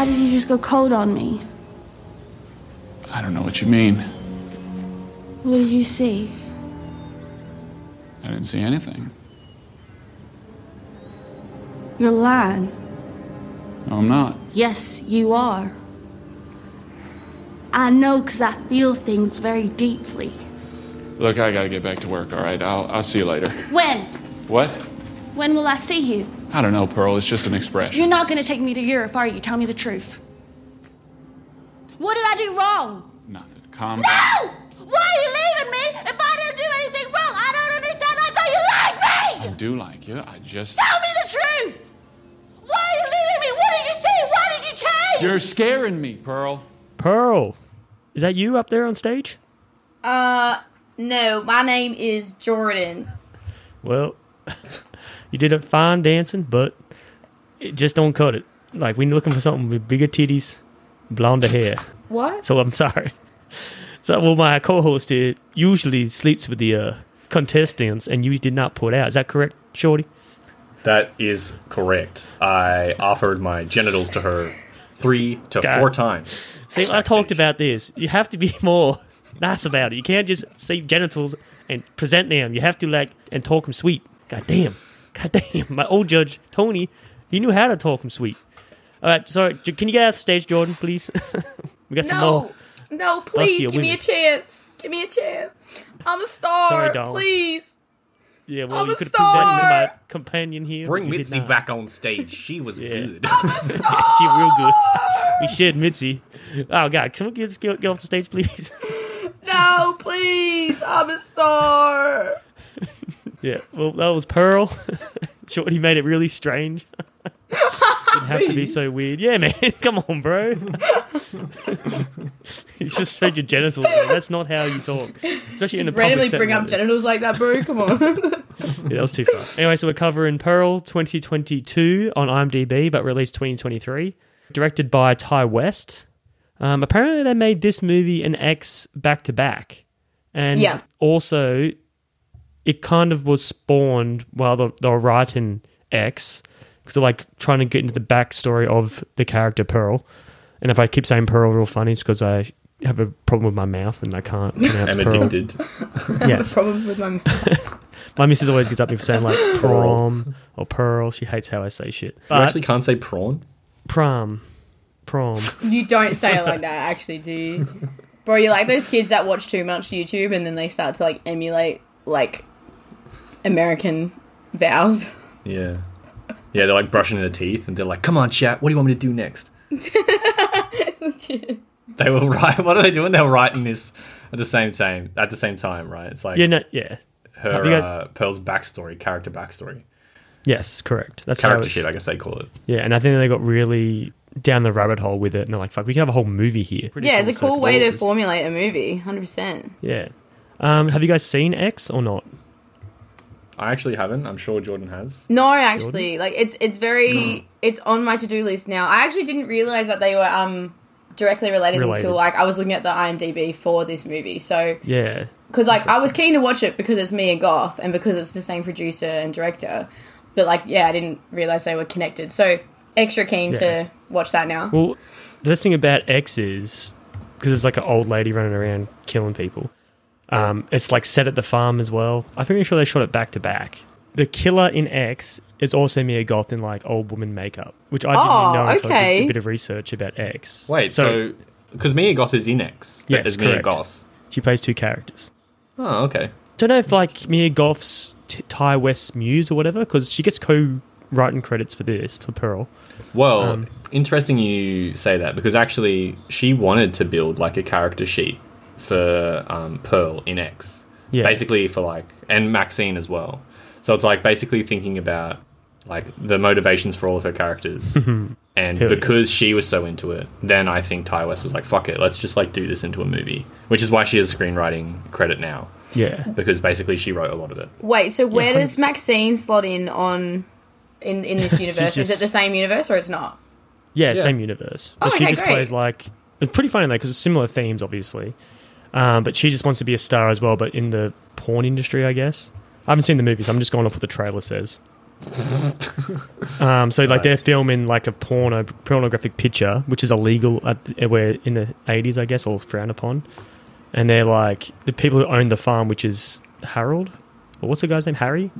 why did you just go cold on me? I don't know what you mean. What did you see? I didn't see anything. You're lying. No, I'm not. Yes, you are. I know because I feel things very deeply. Look, I gotta get back to work, all right? I'll, I'll see you later. When? What? When will I see you? I don't know, Pearl. It's just an expression. You're not going to take me to Europe, are you? Tell me the truth. What did I do wrong? Nothing. Calm No! down. Why are you leaving me if I didn't do anything wrong? I don't understand. I thought you liked me. I do like you. I just. Tell me the truth! Why are you leaving me? What did you see? Why did you change? You're scaring me, Pearl. Pearl, is that you up there on stage? Uh, no, my name is Jordan. Well, you did a fine dancing, but it just don't cut it. Like we're looking for something with bigger titties, blonder hair. What? So I'm sorry. So well, my co-host here usually sleeps with the uh, contestants, and you did not put out. Is that correct, Shorty? That is correct. I offered my genitals to her three to God. four times. See, I talked about this. You have to be more nice about it. You can't just say genitals and present them. You have to like and talk them sweet. God damn. God damn. My old judge Tony, he knew how to talk him sweet. All right, sorry. Can you get out the stage, Jordan, please? we got some more. No, no, please Bustier give me a chance. Give me a chance. I'm a star. Sorry, darling. Please. Yeah, well, I'm you could have put that into my companion here. Bring but you did Mitzi back on stage. She was Yeah. good. she real good. We shared Mitzi. Oh God, can we get, get, get off the stage, please? No, please. I'm a star. Yeah. Well, that was Pearl. Shorty made it really strange. Didn't have to be so weird. Yeah, man. Come on, bro. you just showed your genitals. Man. That's not how you talk, especially in a public Randomly bring up this. genitals like that, bro. Come on. Yeah, that was too far. Anyway, so we're covering Pearl 2022 on IMDb, but released 2023. Directed by Ti West. Um, apparently, they made this movie and X back to back. And Yeah. also, it kind of was spawned while they they were writing X, because they're like trying to get into the backstory of the character Pearl. And if I keep saying Pearl real funny, it's because I have a problem with my mouth and I can't pronounce I'm Pearl. addicted. Yes. Problem with my. mouth. My missus always gets up me for saying like prom or pearl. She hates how I say shit. You actually can't say prawn. prom, prom. You don't say it like that, actually, do you? Bro, you're like those kids that watch too much YouTube and then they start to like emulate like American vows. Yeah. Yeah, they're like brushing their teeth and they're like, come on, chat, what do you want me to do next? They were right. What are they doing? They were writing this at the same time. At the same time, right? It's like Yeah, no, yeah, her got- uh, Pearl's backstory, character backstory, yes, correct. That's how character it's, shit. I guess they call it. Yeah, and I think they got really down the rabbit hole with it, and they're like, "Fuck, we can have a whole movie here." Pretty Yeah, it's a cool way to formulate a movie, 100%. Yeah. Um, have you guys seen X or not? I actually haven't. I'm sure Jordan has. No, actually, like it's it's very it's on my to do list now. I actually didn't realize that they were um directly related, Related. until like I was looking at the IMDb for this movie. So Yeah. because like I was keen to watch it because it's Mia Goth and because it's the same producer and director, but like yeah, I didn't realize they were connected. So extra keen Yeah. to watch that now. Well, the best thing about X is because it's like an old lady running around killing people. Um, it's like set at the farm as well. I'm pretty sure they shot it back to back. The killer in X is also Mia Goth in like old woman makeup, which I didn't Oh, know until I did okay. a bit of research about X. Wait, so because Mia Goth is in X, but Yes, as Mia correct. Goth. she plays two characters. Oh, okay. Don't know if like Mia Goth's t- Ti West's muse or whatever, because she gets co-writing credits for this for Pearl. Well, Um, interesting you say that because actually she wanted to build like a character sheet for um, Pearl in X. Yeah. Basically for like and Maxine as well. So it's like basically thinking about like the motivations for all of her characters. and Hell yeah. because she was so into it, then I think Ti West was like, fuck it, let's just like do this into a movie. Which is why she has screenwriting credit now. Yeah. Because basically she wrote a lot of it. Wait, so where does Maxine slot in on in in this universe? Is it the same universe or it's not? Yeah, Yeah. same universe. Oh, But she just great. plays like it's pretty funny though because it's similar themes, obviously. Um, but she just wants to be a star as well, but in the porn industry, I guess. I haven't seen the movies. I'm just going off what the trailer says. Um, so like they're filming like a porno pornographic picture, which is illegal at where in the eighties, I guess, or frowned upon. And they're like the people who own the farm, which is Harold, or what's the guy's name? Harry.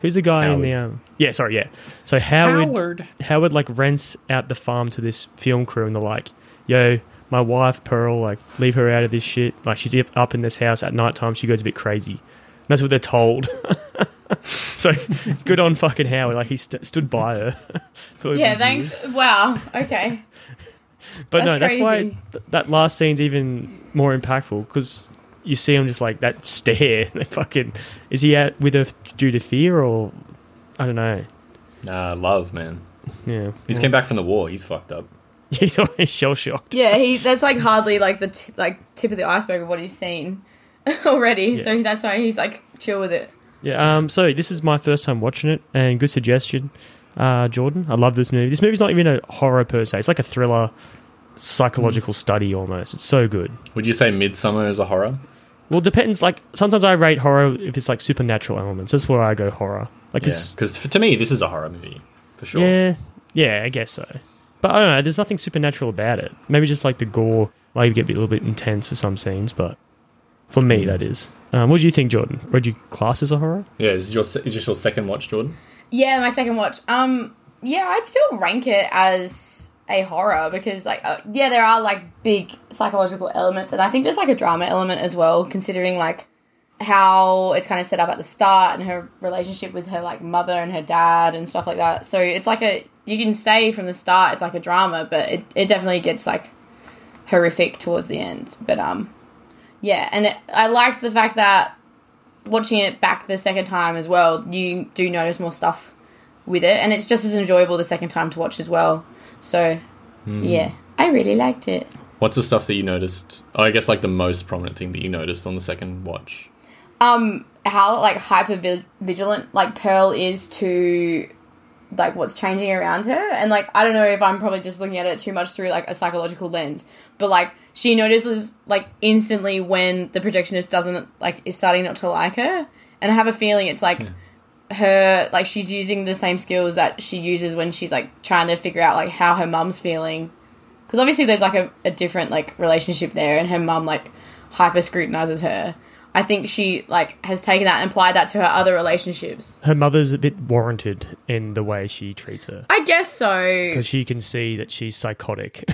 Who's the guy in the um? Yeah, sorry, yeah. So Howard Howard like rents out the farm to this film crew, and they're like, "Yo, my wife Pearl, like, leave her out of this shit. Like, she's up- up in this house at night time. She goes a bit crazy." And that's what they're told. so good on fucking Howard. Like he st- stood by her. for Yeah, years. thanks. Wow. Okay. But no, That's that's why th- that last scene's even more impactful because you see him just like that stare. They fucking is he out with her due to fear or I don't know. Nah, love, man. Yeah, He's just came back from the war. He's fucked up. He's already shell shocked. Yeah, he that's like hardly like the t- like tip of the iceberg of what he's seen already. So that's why he's like chill with it. Yeah. Um. So this is my first time watching it, and good suggestion, uh, Jordan. I love this movie. This movie's not even a horror per se. It's like a thriller, psychological study almost. It's so good. Would you say Midsommar is a horror? Well, it depends. Like sometimes I rate horror if it's like supernatural elements. That's where I go horror. Like Yeah, because to me, this is a horror movie for sure. Yeah, yeah, I guess so. But I don't know. There's nothing supernatural about it. Maybe just like the gore might get a little bit intense for some scenes, but for me, Hmm. that is. Um, what do you think, Jordan? Would you class as a horror? Yeah, is this your is this your second watch, Jordan? Yeah, my second watch. Um, yeah, I'd still rank it as a horror because, like, uh, yeah, there are like big psychological elements, and I think there's like a drama element as well, considering like how it's kind of set up at the start and her relationship with her like mother and her dad and stuff like that. So it's like a you can say from the start it's like a drama, but it, it definitely gets like horrific towards the end. But um, yeah, and it, I liked the fact that watching it back the second time as well, you do notice more stuff with it, and it's just as enjoyable the second time to watch as well. So, yeah, I really liked it. What's the stuff that you noticed? Oh, I guess like the most prominent thing that you noticed on the second watch. Um, how like hyper vigilant like Pearl is to like what's changing around her, and like I don't know if I'm probably just looking at it too much through like a psychological lens, but like she notices like instantly when the projectionist doesn't like is starting not to like her, and I have a feeling it's like. her like she's using the same skills that she uses when she's like trying to figure out like how her mum's feeling. Because obviously there's like a, a different like relationship there and her mum like hyper scrutinizes her i think she like has taken that and applied that to her other relationships Her mother's a bit warranted in the way she treats her i guess so because she can see that she's psychotic.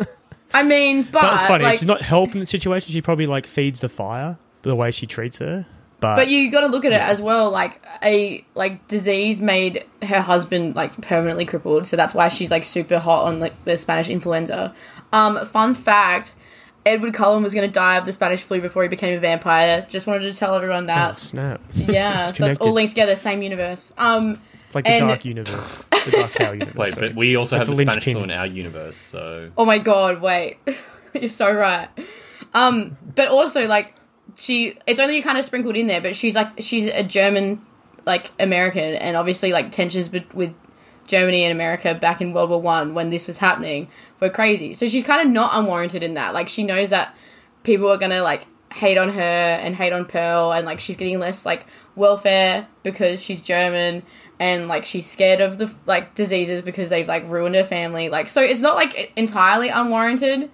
i mean but, But it's funny. like She's not helping the situation. She probably like feeds the fire the way she treats her. But, But you got to look at it as well. Like a like disease made her husband like permanently crippled, so that's why she's like super hot on like the Spanish influenza. Um, fun fact: Edward Cullen was going to die of the Spanish flu before he became a vampire. Just wanted to tell everyone oh, that. snap! yeah, It's so it's all linked together, same universe. Um, It's like the And- dark universe, the dark tower universe. Wait, sorry. but we also That's have the the Spanish linchpin. flu in our universe, so Oh my god, wait. You're so right. Um, but also like she it's only kind of sprinkled in there, but she's like she's a German like American and obviously like tensions be- with Germany and America back in World War 1 when this was happening were crazy. So she's kind of not unwarranted in that. Like she knows that people are to like hate on her and hate on Pearl and like she's getting less like welfare because she's German and like she's scared of the like diseases because they've like ruined her family. Like so it's not like entirely unwarranted.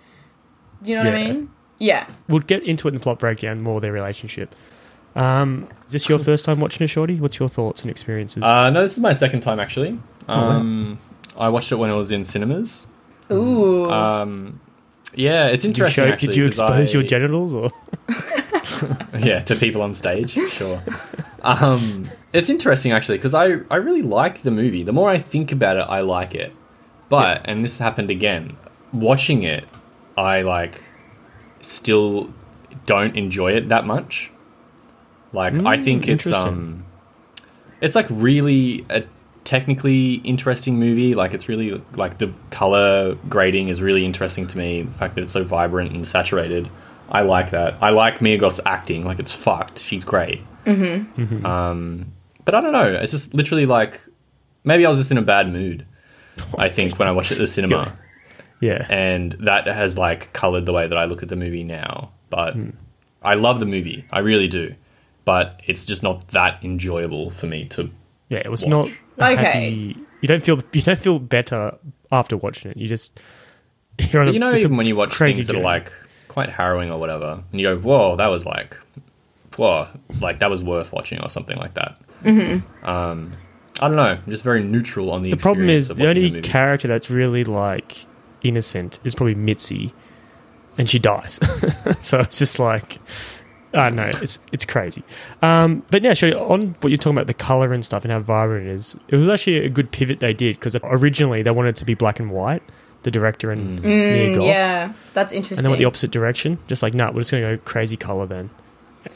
Do you know what I mean? Yeah. we'll get into it in the plot breakdown more their relationship. Um, is this your first time watching a shorty? What's your thoughts and experiences? uh, no, this is my second time actually. wow. Um, I watched it when it was in cinemas. Ooh. Um, yeah, it's did you interesting. show? actually, did you expose your genitals or? yeah to people on stage sure um it's interesting actually because i i really like the movie the more i think about it i like it but and this happened again watching it i like still don't enjoy it that much like i Mm, think it's um it's like really a technically interesting movie. Like it's really like the color grading is really interesting to me. The fact that it's so vibrant and saturated. I like that. I like mia goth's acting. Like it's fucked. She's great. Mm-hmm. um but i don't know. It's just literally like maybe i was just in a bad mood i think when i watched it at the cinema. Yeah, and that has like colored the way that I look at the movie now. But Hmm. I love the movie, I really do. But it's just not that enjoyable for me to Yeah, it was Watch. not Okay. happy. You don't feel you don't feel better after watching it. You just you're on a, But you know, it's a even when you watch crazy things that are like quite harrowing or whatever, and you go, "Whoa, that was like, whoa, like that was worth watching" or something like that. Mm-hmm. Um, I don't know. I'm just very neutral on the. the problem is of the only movie. character that's really like innocent is probably Mitzi, and she dies. so it's just like I don't know. It's it's crazy. Um, but yeah, sure. On what you're talking about the color and stuff and how vibrant it is, it was actually a good pivot they did because originally they wanted it to be black and white. The director and Mia Goth. Mm, yeah, that's interesting. and interesting. then went the opposite direction. Just like, nah, we're just going to go crazy color then.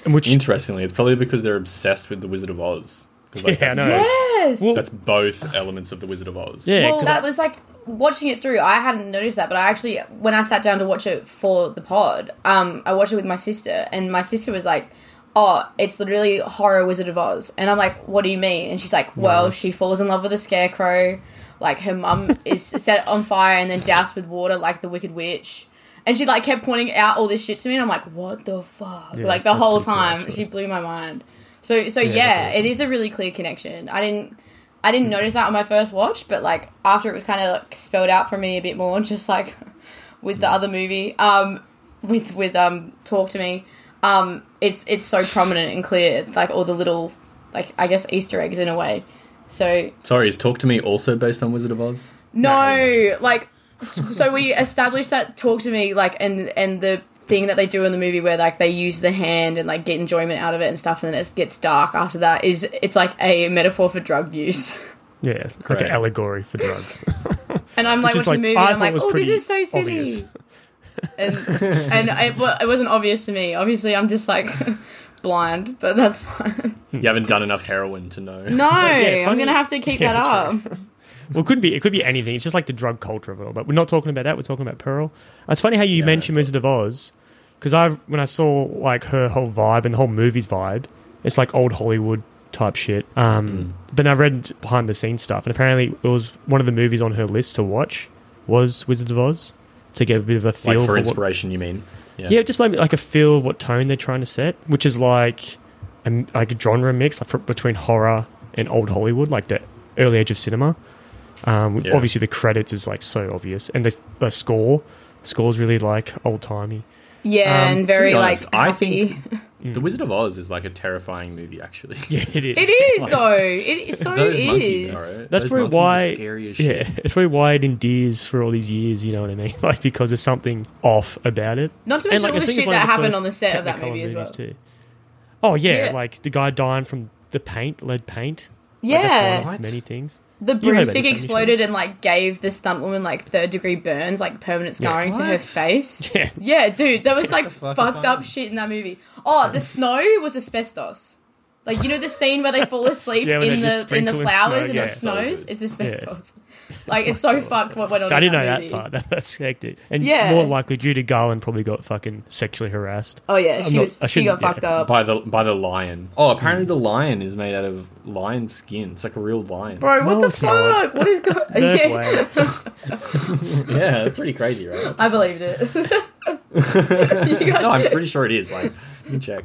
And which, Interestingly, it's probably because they're obsessed with the Wizard of Oz. 'Cause, like, yeah, I that's, know. yes. Well- that's both elements of the Wizard of Oz. Yeah, well, 'cause that I- was like watching it through. I hadn't noticed that, but I actually, when I sat down to watch it for the pod, um, I watched it with my sister, and my sister was like, "Oh, it's literally horror Wizard of Oz," and I'm like, "What do you mean?" And she's like, "Well, Nice. she falls in love with a scarecrow, like her mum is set on fire and then doused with water like the Wicked Witch." And she like kept pointing out all this shit to me, and I'm like, "What the fuck?" Yeah, like the whole pretty cool, time, she blew my mind. So, so Yeah, yeah, awesome. it is a really clear connection. I didn't, I didn't notice that on my first watch, but like after it was kind of like spelled out for me a bit more, just like with the other movie, um, with with um, Talk to Me, um, it's it's so prominent and clear, like all the little, like I guess Easter eggs in a way. So Sorry, is Talk to Me also based on Wizard of Oz? no, like so we established that talk to me like and and the thing that they do in the movie where like they use the hand and like get enjoyment out of it and stuff and then it gets dark after that is it's like a metaphor for drug use. yeah, like an allegory for drugs. And I'm like Which is, watching the movie I and I'm like, was oh, this is so silly. obvious. And and it, well, it wasn't obvious to me. Obviously, I'm just like blind, but that's fine. You haven't done enough heroin to know. No, yeah, I'm gonna have to keep Yeah, that up. Well, it could be it could be anything. It's just like the drug culture of it all. But we're not talking about that. We're talking about Pearl. It's funny how you Yeah, mentioned Wizard of Oz because I when I saw like her whole vibe and the whole movie's vibe, it's like old Hollywood type shit. Um, But I read behind the scenes stuff, and apparently it was one of the movies on her list to watch was Wizard of Oz to get a bit of a feel Like for for what, inspiration, you mean? yeah, just maybe like a feel of what tone they're trying to set, which is like a, like a genre mix like, for, between horror and old Hollywood, like the early age of cinema. Um, Yeah. Obviously, the credits is like so obvious, and the, the score, is really like old timey. Yeah, Um, and very be like honest, I happy. think- The Wizard of Oz is like a terrifying movie, actually. Yeah, it is. It is Like- though. It is so Those is. are. That's Those probably monkeys are why. scary as shit. Yeah, it's probably why it endears for all these years. You know what I mean? Like because there's something off about it. Not to And, mention like, all the shit that the happened on the set of that movie as well. too. Oh yeah, Yeah. like the guy dying from the paint, lead paint. Like, that's Yeah, one of many things. The You heard about broomstick this, haven't you, exploded and like gave the stunt woman like third degree burns, like permanent scarring to her face. Yeah, Yeah, dude, that was like fuck fucked up on? shit in that movie. Oh, the snow was asbestos. Like you know the scene where they fall asleep Yeah, in the in the flowers snow, and yeah. it snows. It's asbestos. Like it's so fucked what went on. So I didn't know that that part. That, that's hectic. And Yeah. more likely, Judy Garland probably got fucking sexually harassed. Oh yeah, I'm she not- was. I She got shouldn't- yeah. fucked up. By the by the lion. Oh, apparently mm. the lion is made out of lion skin. It's like a real lion. Bro, what No, the it's not. fuck? What is going? No yeah, way. Yeah, that's pretty crazy, right? I believed it. No, I'm pretty sure it is. Like, you can check.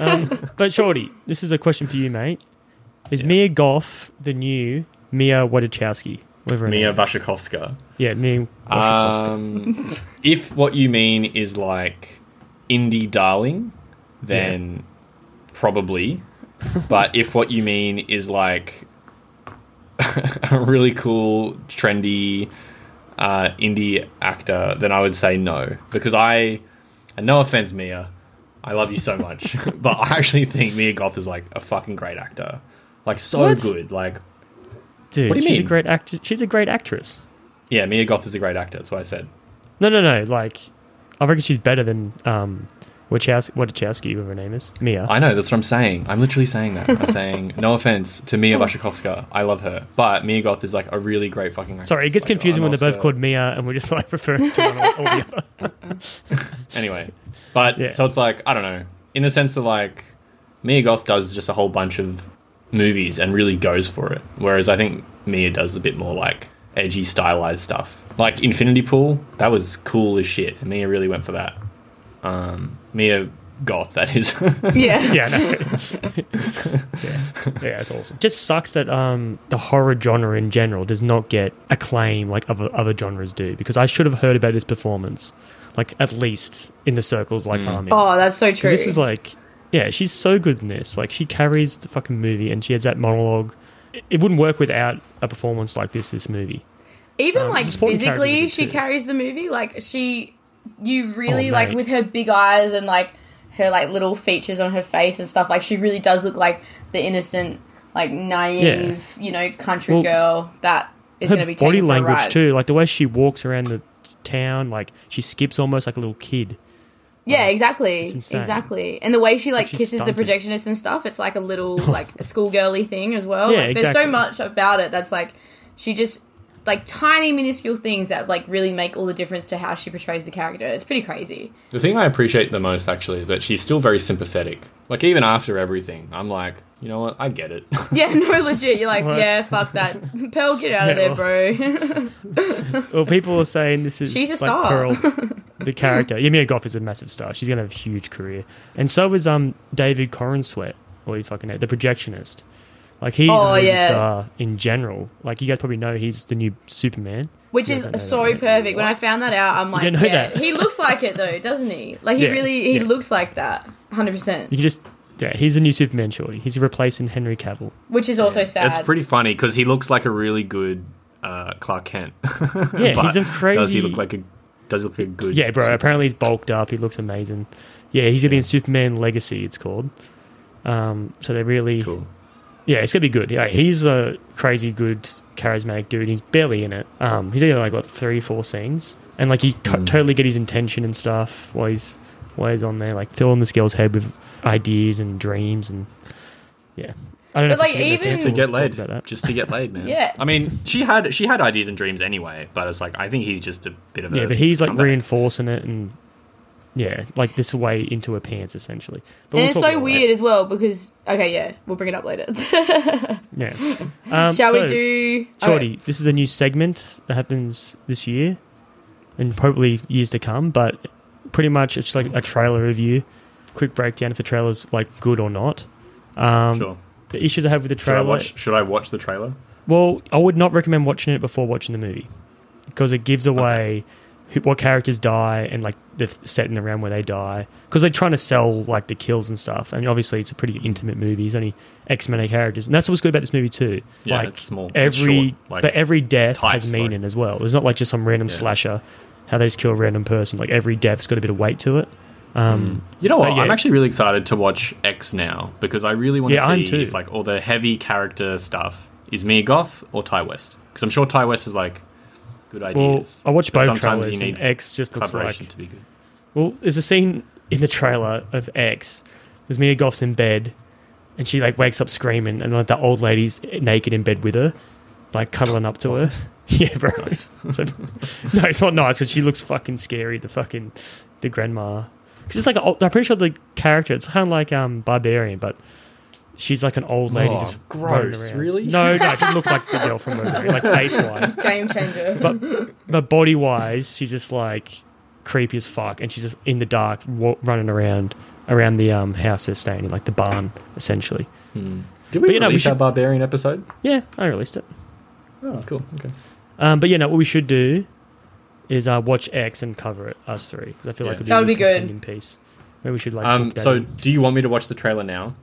Um, but Shorty, this is a question for you, mate. Is Mia Goff the new Mia Wadachowski? Whatever Mia name is. Wasikowska. Yeah, Mia Wasikowska. Um, if what you mean is like indie darling, then probably. But if what you mean is like a really cool, trendy uh, indie actor, then I would say no. Because I, and no offense, Mia, I love you so much, but I actually think Mia Goth is like a fucking great actor. Like, so What? good. Like, Dude, what do you she's mean? a great actor. She's a great actress. yeah, Mia Goth is a great actor. That's what I said. No, no, no. Like, I reckon she's better than um, Wachowski, Wadachowski, whatever her name is. Mia. I know, that's what I'm saying. I'm literally saying that. I'm saying, no offense to Mia Wasikowska. I love her. But Mia Goth is like a really great fucking actress. Sorry, it gets Like, confusing an when they're both Oscar- called Mia and we're just like referring to one or, or the other. Anyway. But, Yeah. so it's like, I don't know. In the sense that, like, Mia Goth does just a whole bunch of movies and really goes for it. Whereas I think Mia does a bit more, like, edgy, stylized stuff. Like, Infinity Pool, that was cool as shit. And Mia really went for that. Um, Mia goth. That is. Yeah. Yeah, no. yeah, yeah, it's awesome. Just sucks that um the horror genre in general does not get acclaim like other other genres do. Because I should have heard about this performance, like at least in the circles like I'm in. Oh, that's so true. this is like, yeah, she's so good in this. Like she carries the fucking movie, and she has that monologue. It, it wouldn't work without a performance like this. This movie. Even Um, like the supporting characters physically, she too. carries the movie. Like she, you really Oh, like with her big eyes and like her like little features on her face and stuff. Like she really does look like the innocent, like naive, you know, country Well, girl that is going to be body taken for a language too, like the way she walks around the town, like she skips almost like a little kid. Yeah, exactly, It's exactly. And the way she like kisses stunted. the projectionist and stuff, it's like a little like a schoolgirly thing as well. Yeah, like, There's so much about it that's like she just like tiny minuscule things that like really make all the difference to how she portrays the character. It's pretty crazy. The thing I appreciate the most actually is that she's still very sympathetic. Like even after everything, I'm like, you know what? I get it. Yeah, no, legit. You're like, What? yeah, fuck that. Pearl, get out of there, bro. Well, people are saying this is She's a like star. Pearl, the character. Emilia Goff is a massive star. She's gonna have a huge career, and so is um David Corenswet, or you fucking know, the projectionist. Like he's Oh, a movie yeah. star in general. Like you guys probably know, he's the new Superman. Which You is guys don't know so that, right? perfect. When I found that out, I'm like, know yeah, that? he looks like it though, doesn't he? Like he Yeah, really, he yeah. looks like that, hundred percent. You just yeah, he's a new Superman. Shorty. He's replacing Henry Cavill. Which is also sad. It's pretty funny because he looks like a really good uh, Clark Kent. Yeah, But he's a crazy. Does he look like a? Does he look like a good? Yeah, bro. Superman? Apparently he's bulked up. He looks amazing. Yeah, he's gonna be in Superman Legacy. It's called. Um, so they're really Cool. Yeah, it's gonna be good. Yeah, he's a crazy good, charismatic dude. He's barely in it. Um, he's only like what three, four scenes, and like you Mm. totally get his intention and stuff while he's while he's on there, like filling this girl's head with ideas and dreams and yeah. I don't know. But, if like, it's- even- Just to get laid. about that. Just to get laid, man. Yeah. I mean, she had she had ideas and dreams anyway, but it's like I think he's just a bit of a Yeah, but he's like scumbag. reinforcing it and yeah, like this way into her pants essentially. But and we'll it's so about weird as well because okay, yeah, we'll bring it up later. Yeah. Um, Shall we do? Shorty, this is a new segment that happens this year and probably years to come, but pretty much it's like a trailer review. Quick breakdown if the trailer's like good or not. Um, Sure. The issues I have with the Should I trailer. watch? Should I watch the trailer? Well, I would not recommend watching it before watching the movie because it gives away who, what characters die and like the setting around where they die because they're trying to sell like the kills and stuff. And obviously, it's a pretty intimate movie. There's only X of characters, and that's what's good about this movie too. Yeah, like it's small. Every short, like, but every death has meaning as well. It's not like just some random Yeah. slasher. How they just kill a random person. Like every death's got a bit of weight to it. Um, You know what? Yeah. I'm actually really excited to watch X now because I really want to Yeah, see too. if like all the heavy character stuff is Mia Goth or Ti West because I'm sure Ti West is like good well. I watched both trailers. you and need X just looks like to be good. Well, there's a scene in the trailer of X. There's Mia Goff's in bed, and she like wakes up screaming, and like the old lady's naked in bed with her, like cuddling up to her. Yeah, bro. Nice. So- no, it's not nice because she looks fucking scary. The fucking the grandma. Because it's like a, I'm pretty sure the character. It's kind of like um Barbarian, but she's like an old lady Oh, just gross, running around. really? No, no, she looked like the girl from Barbarian, like face wise. game changer. But but body wise, she's just like creepy as fuck, and she's just in the dark, wa- running around around the um house they're staying in, like the barn, essentially. Did we But, we you know, we release should- our Barbarian episode? Yeah, I released it. Oh, cool. Okay. Um, but yeah, no, what we should do is uh, watch X and cover it, us three, because I feel like Yeah. it'd That would be good. companion Piece. Maybe we should like. Um, so, in. do you want me to watch the trailer now?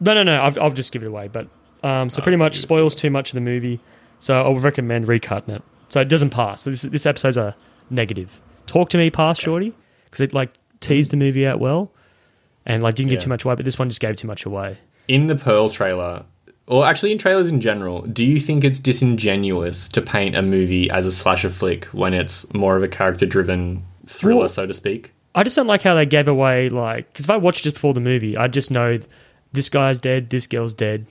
No, no, no. I'll, I'll just give it away. But um, so pretty much spoils too much of the movie. So I would recommend recutting it, so it doesn't pass. So this this episode's a negative. Talk to me, pass, shorty, because it like teased the movie out well, and like didn't give Yeah. too much away. But this one just gave too much away. In the Pearl trailer, or actually in trailers in general, do you think it's disingenuous to paint a movie as a slasher flick when it's more of a character-driven thriller, Well- so to speak? I just don't like how they gave away like because if I watched just before the movie, I'd just know this guy's dead, this girl's dead.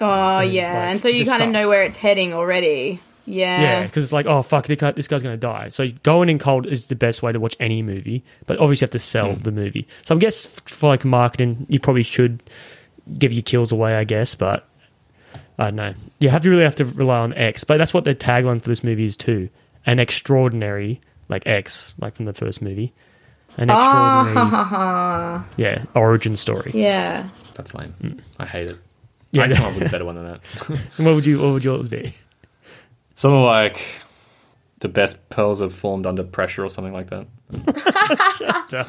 oh yeah, like, and so you kind of know where it's heading already. Yeah. Yeah, because it's like, oh fuck, this, guy, this guy's gonna die. So going in cold is the best way to watch any movie, but obviously you have to sell hmm. the movie. So I guess for like marketing, you probably should give your kills away, I guess. But I don't know. You have to really have to rely on X, but that's what the tagline for this movie is too. An extraordinary like X, like from the first movie. An extraordinary, Ah, yeah, origin story. yeah. That's lame. I hate it. Yeah. I come up with a better one than that. And what would you? What would yours be? Something like the best pearls have formed under pressure or something like that.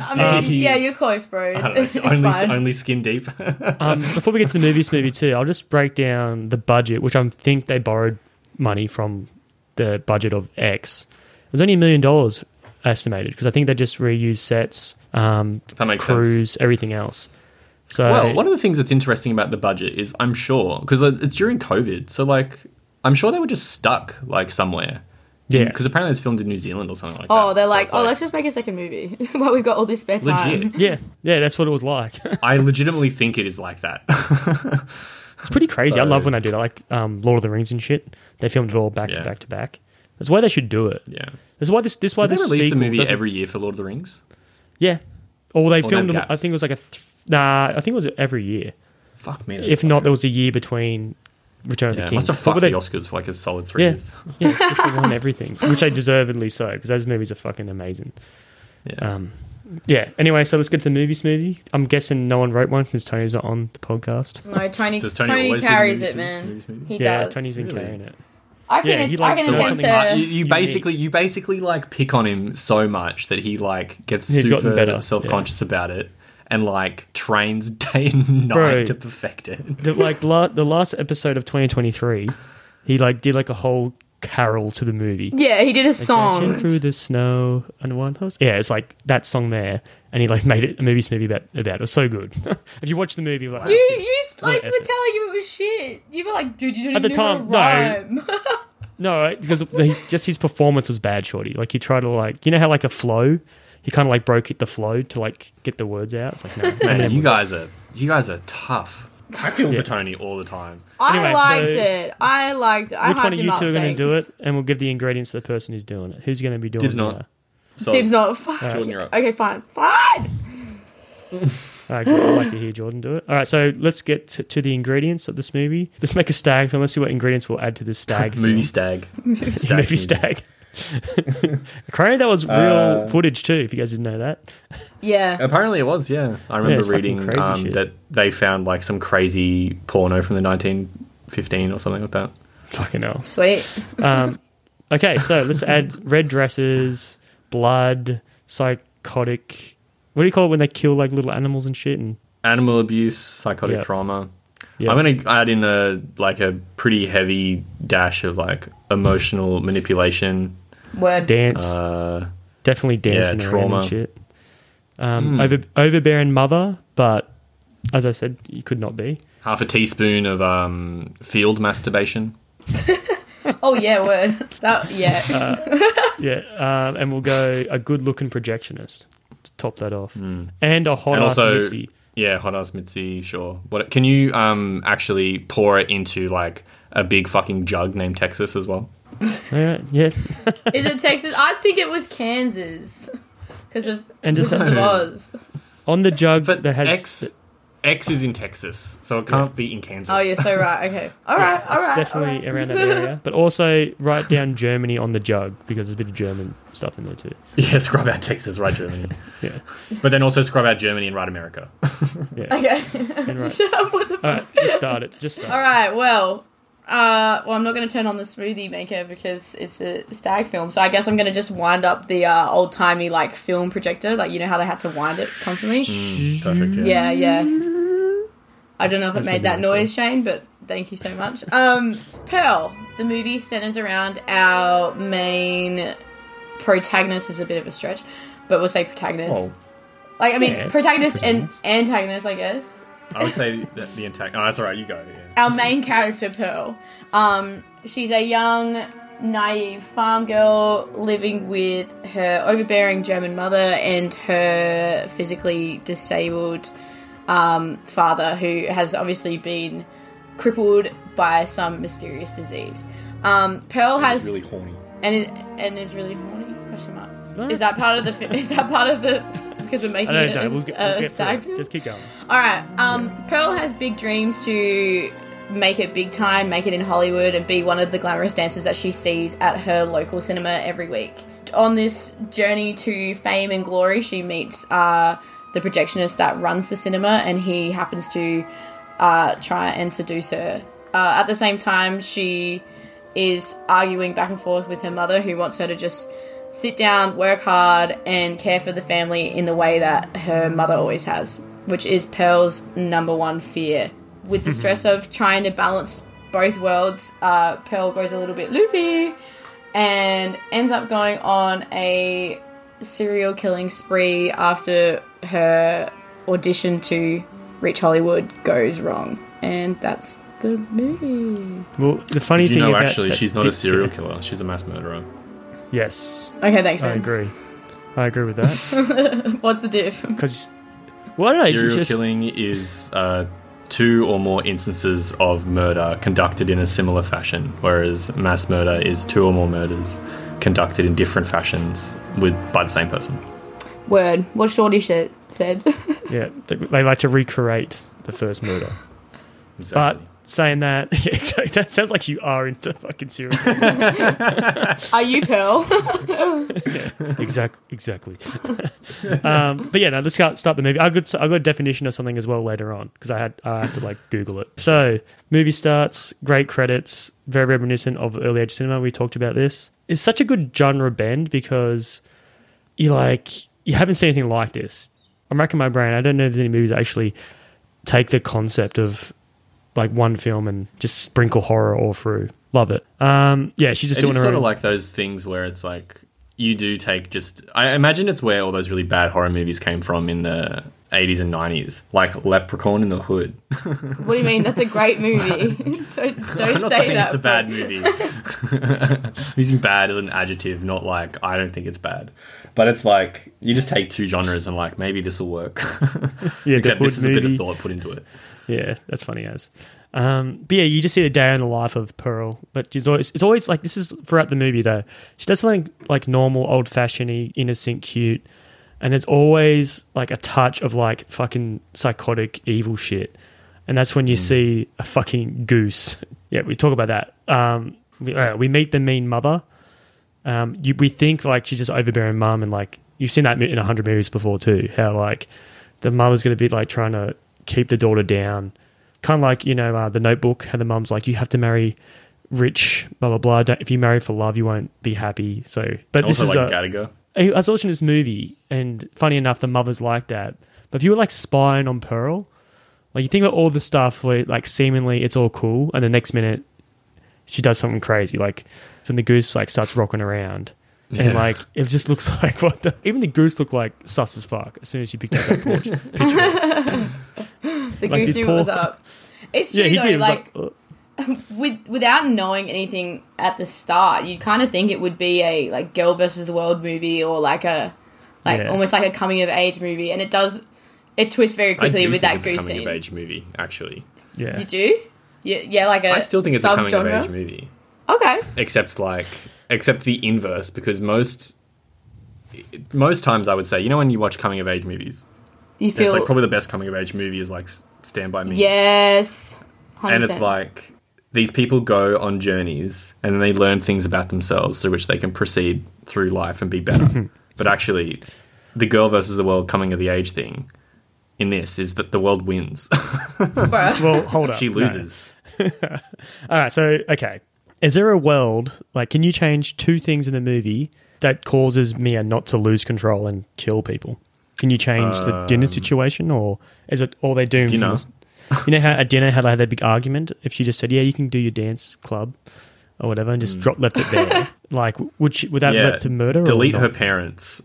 I mean, Um, yeah, you're close, bro. It's, know, it's, only, fine. only skin deep. Um, before we get to the movies, movie two, I'll just break down the budget, which I think they borrowed money from the budget of X. It was only a million dollars estimated because I think they just reused sets, um, that makes sense. crews, everything else. So Well, one of the things that's interesting about the budget is I'm sure because it's during COVID, so like I'm sure they were just stuck like somewhere. yeah, because apparently it's filmed in New Zealand or something like that. Oh, they're So like, it's oh, let's just make a second movie while we've got all this spare time. legit. yeah, yeah, that's what it was like. I legitimately think it is like that. it's pretty crazy. I love when they do that, like um, Lord of the Rings and shit. They filmed it all back to back to back. That's why they should do it. yeah, That's why this. This why Did they release a sequel movie doesn't- every year for Lord of the Rings? Yeah, or they Or no filmed them. I gaps? think it was like a. Th- nah, I think it was every year. Fuck me. If not, there was a year between Return of the King. must have But fucked they- the Oscars for like a solid three Yeah. years. Yeah, just they won everything, which they deservedly so because those movies are fucking amazing. Yeah. Um, yeah. Anyway, so let's get to the movie smoothie. I'm guessing no one wrote one since Tony's not on the podcast. No, Tony. Does Tony, Tony always do carries movies it, too? man. Movies, movies? He yeah, does. Tony's been Really? carrying it. I can. Yeah, he I can to- attempt something to. you, you basically you basically like pick on him so much that he like gets He's super better, self conscious about it and like trains day and night Bro. to perfect it. The, like la- the last episode of 2023, he like did like a whole carol to the movie. yeah, he did a Like, song. through the snow and one house. Yeah, it's like that song there, and he like made it a movie smoothie about about. It was so good. if you watch the movie, you're like, You, you like were effort. telling him it was shit. You were like, dude, you don't At the even know time, how to rhyme. No, because the, just his performance was bad, Shorty. Like he tried to like, you know how like a flow, he kind of like broke it the flow to like get the words out. It's like no, Man, you guys are you guys are tough. I feel Yeah. for Tony all the time. I liked so- it. I liked it. I Which one hyped of him you up, two are going to do it? thanks. And we'll give the ingredients to the person who's doing it. Who's going to be doing Dibs it? not. Uh, so Dib's not. Fuck. Jordan, you're up. Okay, fine. Fine. Alright, good. I'd like to hear Jordan do it. All right, so let's get to, to the ingredients of this movie. Let's make a stag film. Let's see what ingredients we'll add to this stag movie film. stag. movie movie. stag. Apparently that was real Uh, footage too. If you guys didn't know that, Yeah. Apparently it was, yeah. I remember it's fucking reading crazy um, that they found like some crazy porno from the 1915 or something like that. fucking hell. Sweet. Um, okay, so let's add red dresses, blood, psychotic. What do you call it when they kill like little animals and shit? And Animal abuse, psychotic Yeah. trauma. yeah, I'm gonna add in a like a pretty heavy dash of like emotional manipulation. Word. dance, Uh, definitely dancing yeah, around trauma. and shit. Um, Hmm. over overbearing mother, but as I said, you could not be. half a teaspoon of um, field masturbation. Oh yeah, word. That yeah. Uh, Yeah, um, and we'll go a good-looking projectionist to top that off, and a hot and ass also, Mitzi. yeah, hot ass Mitzi, sure. What can you um actually pour it into like a big fucking jug named Texas as well? Yeah, yeah, Is it Texas? I think it was Kansas because of And just Wizard of Oz. on the jug But that has. X X is in Texas, so it can't be in Kansas. Oh, you're so right. Okay. All right. All it's right. definitely all right. around that area, but also write down Germany on the jug because there's a bit of German stuff in there too. Yeah, scrub out Texas, write Germany. Yeah, but then also scrub out Germany and write America. yeah. Okay. And right. what the All right, just start it. Just start. All right. Well, uh, well, I'm not going to turn on the smoothie maker because it's a stag film. So I guess I'm going to just wind up the uh, old timey like film projector. Like you know how they had to wind it constantly. Perfect. Yeah. Yeah, yeah. I don't know if it made that noise, Shane, but thank you so much. Um, Pearl. The movie centers around our main protagonist. Is a bit of a stretch, but we'll say protagonist. Oh, like I mean, Yeah, protagonist and antagonist, I guess. I would say that the intact. Oh, that's all right. You go. Yeah. our main character Pearl. Um, she's a young, naive farm girl living with her overbearing German mother and her physically disabled um, father, who has obviously been crippled by some mysterious disease. Um, Pearl has really horny. and it, and is really horny. Question mark. No, Is that part of the? Is that part of the? Because we're making it know. as We'll get, a we'll get stag film? Just keep going. All right. Um, Pearl has big dreams to make it big time, make it in Hollywood, and be one of the glamorous dancers that she sees at her local cinema every week. on this journey to fame and glory, she meets uh, the projectionist that runs the cinema, and he happens to uh, try and seduce her. Uh, at the same time, she is arguing back and forth with her mother, who wants her to just sit down, work hard, and care for the family in the way that her mother always has, which is Pearl's number one fear. With the stress of trying to balance both worlds, uh, Pearl goes a little bit loopy and ends up going on a serial killing spree after her audition to reach Hollywood goes wrong. And that's the movie. Well, the funny Did you thing know about actually that she's not a serial killer. She's a mass murderer. Yes, Okay, thanks, I agree. I agree with that What's the diff? because. Well, I don't know. it's Serial just, killing is uh, two or more instances of murder conducted in a similar fashion, whereas mass murder is two or more murders conducted in different fashions with by the same person. Word. What Shorty said. said. Yeah, they, they like to recreate the first murder. Exactly. But saying that, yeah, exactly, that sounds like you are into fucking serial. Are you Pearl? exactly, exactly. um, but yeah, no, let's start, start the movie. I got I got a definition of something as well later on because I had I had to like Google it. So movie starts, great credits, very reminiscent of early age cinema. We talked about this. It's such a good genre bend because you like you haven't seen anything like this. I'm racking my brain. I don't know if there's any movies that actually take the concept of like one film and just sprinkle horror all through. Love it. Um, yeah, she's just It doing is her sort own. of like those things where it's like you do take just. I imagine it's where all those really bad horror movies came from in the 80s and 90s, like Leprechaun in the Hood. what do you mean? That's a great movie. don't don't I'm not say saying that. it's a bad movie. I'm using bad as an adjective, not like I don't think it's bad. But it's like you just take two genres and like maybe this will work. yeah, Except this Hood is a bit of thought put into it. Yeah, that's funny as. Um, but yeah, you just see the day in the life of Pearl. But she's always, it's always like this is throughout the movie though. She does something like normal, old fashioned, innocent, cute, and it's always like a touch of like fucking psychotic, evil shit. And that's when you see a fucking goose. Yeah, we talk about that. Um, we, uh, we meet the mean mother. Um, you, we think like she's just overbearing mum, and like you've seen that in a hundred movies before too. How like the mother's going to be like trying to keep the daughter down, kind of like you know uh, the Notebook. How the mum's like, you have to marry rich, blah blah blah. Don't, if you marry for love, you won't be happy. So, but this Also is like a, Gattaca. I was watching this movie, and funny enough, the mother's like that. But if you were like spying on Pearl, like you think about all the stuff where like seemingly it's all cool, and the next minute she does something crazy, like when the goose like starts rocking around, and like it just looks like what the even the goose looked like sus as fuck as soon as she picked up that porch picture. The Like goose knew what was up. It's true Yeah, he though. did. Like, like, uh, with without knowing anything at the start, you'd kind of think it would be a like girl versus the world movie or like a like Yeah. almost like a coming of age movie, and it does it twists very quickly with think that it's a goose coming scene. of age movie, actually. yeah, You do? Yeah, yeah, like a I still think it's a coming of subgenre? age movie. Okay, except like except the inverse because most most times I would say you know when you watch coming of age movies you it's like probably the best coming of age movie is like Stand by Me. Yes, 100%. and it's like these people go on journeys and then they learn things about themselves through which they can proceed through life and be better. But actually the girl versus the world coming of the age thing in this is that the world wins. Well, hold up, she No. loses. All right, so okay, is there a world like can you change two things in the movie that causes Mia not to lose control and kill people? Can you change the dinner situation, or is it all they do? Dinner? the You know how at dinner how they had that big argument? If she just said, "Yeah, you can do your dance club," or whatever, and just drop left it there, like would she, would that yeah lead to murder? delete or her parents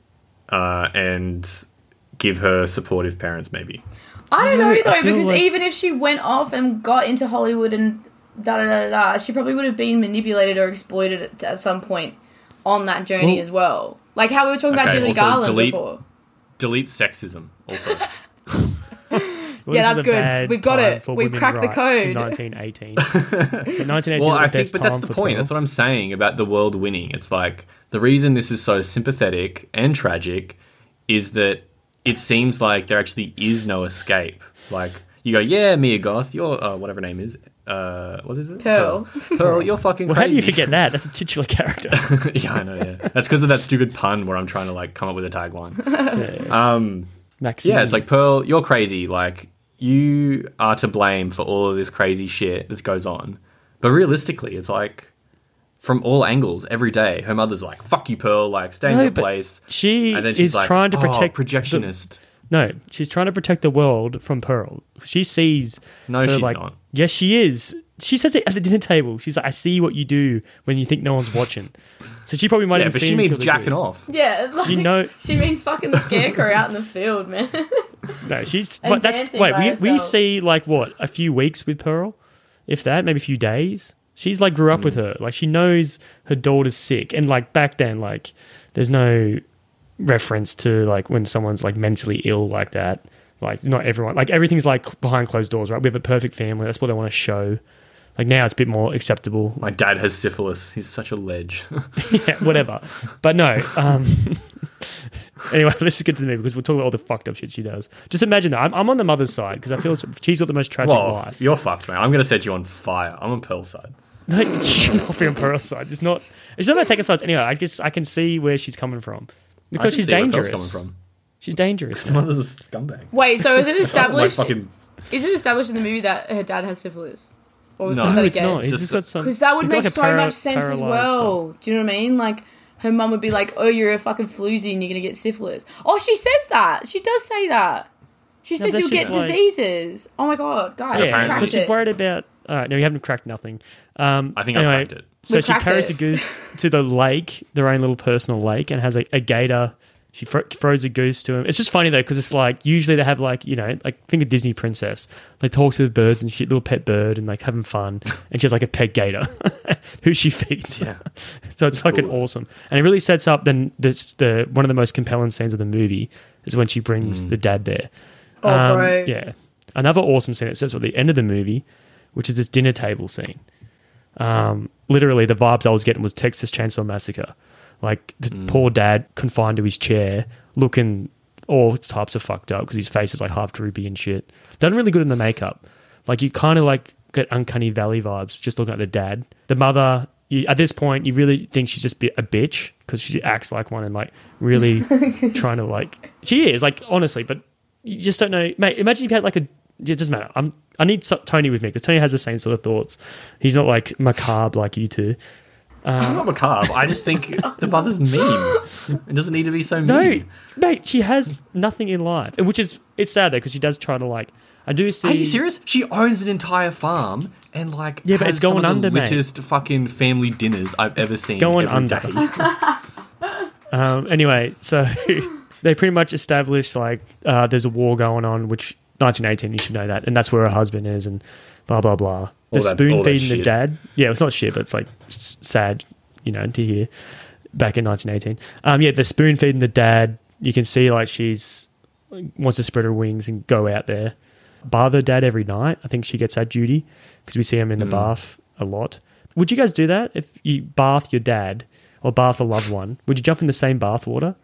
uh, and give her supportive parents maybe I don't know though, because like- even if she went off and got into Hollywood and da da da da, da she probably would have been manipulated or exploited at, at some point on that journey Well- as well. Like how we were talking about Julie also Garland delete- before. Delete sexism also Well, Yeah, that's good. We've got it. for We've cracked the code. in 1918. so 1918 well was i think but that's the point Pearl. that's what i'm saying about the world winning it's like the reason this is so sympathetic and tragic is that it seems like there actually is no escape like you go yeah mia goth your uh, whatever her name is uh, what is it? Pearl. Pearl, you're fucking Well, crazy. how do you forget that? That's a titular character. yeah, I know. Yeah, that's because of that stupid pun where I'm trying to like come up with a tagline. Um, Maxine. yeah, it's like Pearl, you're crazy. Like you are to blame for all of this crazy shit that goes on. But realistically, it's like from all angles, every day, her mother's like, "Fuck you, Pearl! Like stay in No, your place." she And then she's is like, trying to "Oh, protect the- projectionist. No, she's trying to protect the world from Pearl. She sees. No, her, she's like, not. Yes, she is. She says it at the dinner table. She's like, "I see what you do when you think no one's watching." So she probably might Yeah, even but see she means jacking off. Yeah, like, You know- she means fucking the scarecrow out in the field, man. No, she's. But that's wait. by We, we see like what a few weeks with Pearl, if that, maybe a few days. She's like grew up with hmm. her. Like she knows her daughter's sick, and like back then, like there's no reference to like when someone's like mentally ill like that. Like not everyone. Like everything's like behind closed doors, right? We have a perfect family. That's what they want to show. Like now, it's a bit more acceptable. My dad has syphilis. He's such a ledge. yeah, whatever. But no. Um, anyway, let's just get to the movie because we'll talk about all the fucked up shit she does. Just imagine that. I'm, I'm on the mother's side because I feel she's got the most tragic well, life. you're fucked, man. I'm gonna set you on fire. I'm on Pearl's side. No, you should not be on Pearl's side. It's not. It's not about taking sides. Anyway, I just I can see where she's coming from because can she's see where dangerous. Pearl's coming from. She's dangerous. The mother's a scumbag. Wait, so is it Like established? fucking Is it established in the movie that her dad has syphilis? Or No. is No, that a it's not. He's just just- got some. Because that would make like so para- much sense as well. stuff. Do you know what I mean? Like her mum would be like, "Oh, you're a fucking floozy and you're gonna get syphilis." Oh, she says that. She does say that. She says that's you'll get like- diseases. Oh my god, guys, Yeah, we because she's it. worried about. All right, no, you haven't cracked nothing. Um, I think I cracked it. So We she cracked carries it. a goose to the lake, their own little personal lake, and has a, a gator. She fro- throws a goose to him. It's just funny though because it's like usually they have like you know like think of Disney princess. They talk to the birds and shit, little pet bird, and like having fun. And she has like a pet gator who she feeds. Yeah. So it's fucking cool. awesome, and it really sets up then this the one of the most compelling scenes of the movie is when she brings the dad there. Oh, Um, bro. Yeah. Another awesome scene that sets up at the end of the movie, which is this dinner table scene. Um, literally, the vibes I was getting was Texas Chainsaw Massacre. Like the poor dad confined to his chair, looking all types of fucked up because his face is like half droopy and shit. Done really good in the makeup. Like you kind of like get uncanny valley vibes just looking at the dad. The mother, you, at this point, you really think she's just a bitch because she acts like one and like really trying to like she is like honestly, but you just don't know, mate. Imagine if you had like a. It doesn't matter. I'm. I need so- Tony with me because Tony has the same sort of thoughts. He's not like macabre like you two. I'm not macabre. I just think the mother's mean. It doesn't need to be so No, mean. mate. She has nothing in life, which is it's sad though because she does try to like. I do see. Are you serious? She owns an entire farm and like Yeah, but it's going some of under, the mate. littest fucking family dinners I've ever seen. Going every under. day. Um, anyway, so they pretty much established like uh, there's a war going on, which 1918 you should know that, and that's where her husband is, and blah blah blah. The that- spoon feeding the dad. Yeah, it's not shit, but it's like s- sad, you know, to hear. Back in 1918, um, yeah, the spoon feeding the dad. You can see like she's wants to spread her wings and go out there, bath her dad every night. I think she gets that duty because we see him in the bath a lot. Would you guys do that if you bath your dad or bath a loved one? Would you jump in the same bath water?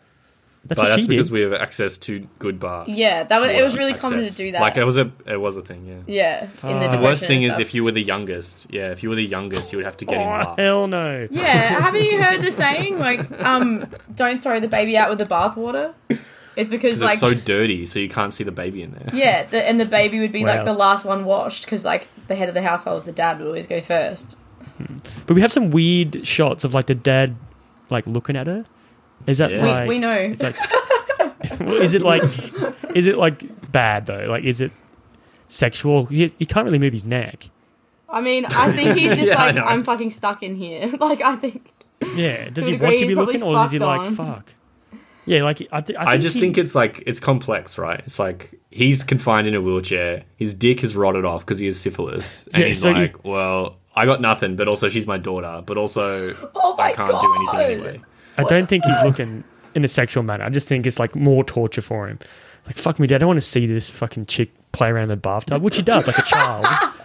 That's But what that's she because did. we have access to good bath. Yeah, that was, it was really common to do that. Like it was a it was a thing. Yeah. yeah, in the, Uh, The worst thing is if you were the youngest. Yeah, if you were the youngest, you would have to get in Oh last. hell no! Yeah, haven't you heard the saying like, um, don't throw the baby out with the bathwater? It's because like, it's so dirty, so you can't see the baby in there. yeah, the, and the baby would be Wow. like the last one washed because like the head of the household, the dad would always go first. But we have some weird shots of like the dad, like looking at her. Is that Yeah. We, like? we know. It's like, is it like, is it like bad though? Like, is it sexual? He, he can't really move his neck. I mean, I think he's just Yeah, like. I'm fucking stuck in here. like, I think. Yeah. Does To he a want to be looking, or is he like on. fuck? Yeah, like I, th- I, think I just he- think it's like it's complex, right? It's like he's confined in a wheelchair. His dick is rotted off because he has syphilis, and Yeah, he's so you- like, "Well, I got nothing, but also she's my daughter, but also Oh my I can't do anything anyway." I don't think he's looking in a sexual manner. I just think it's like more torture for him. Like fuck me, dad. I don't want to see this fucking chick play around in the bathtub, which she does, like a child.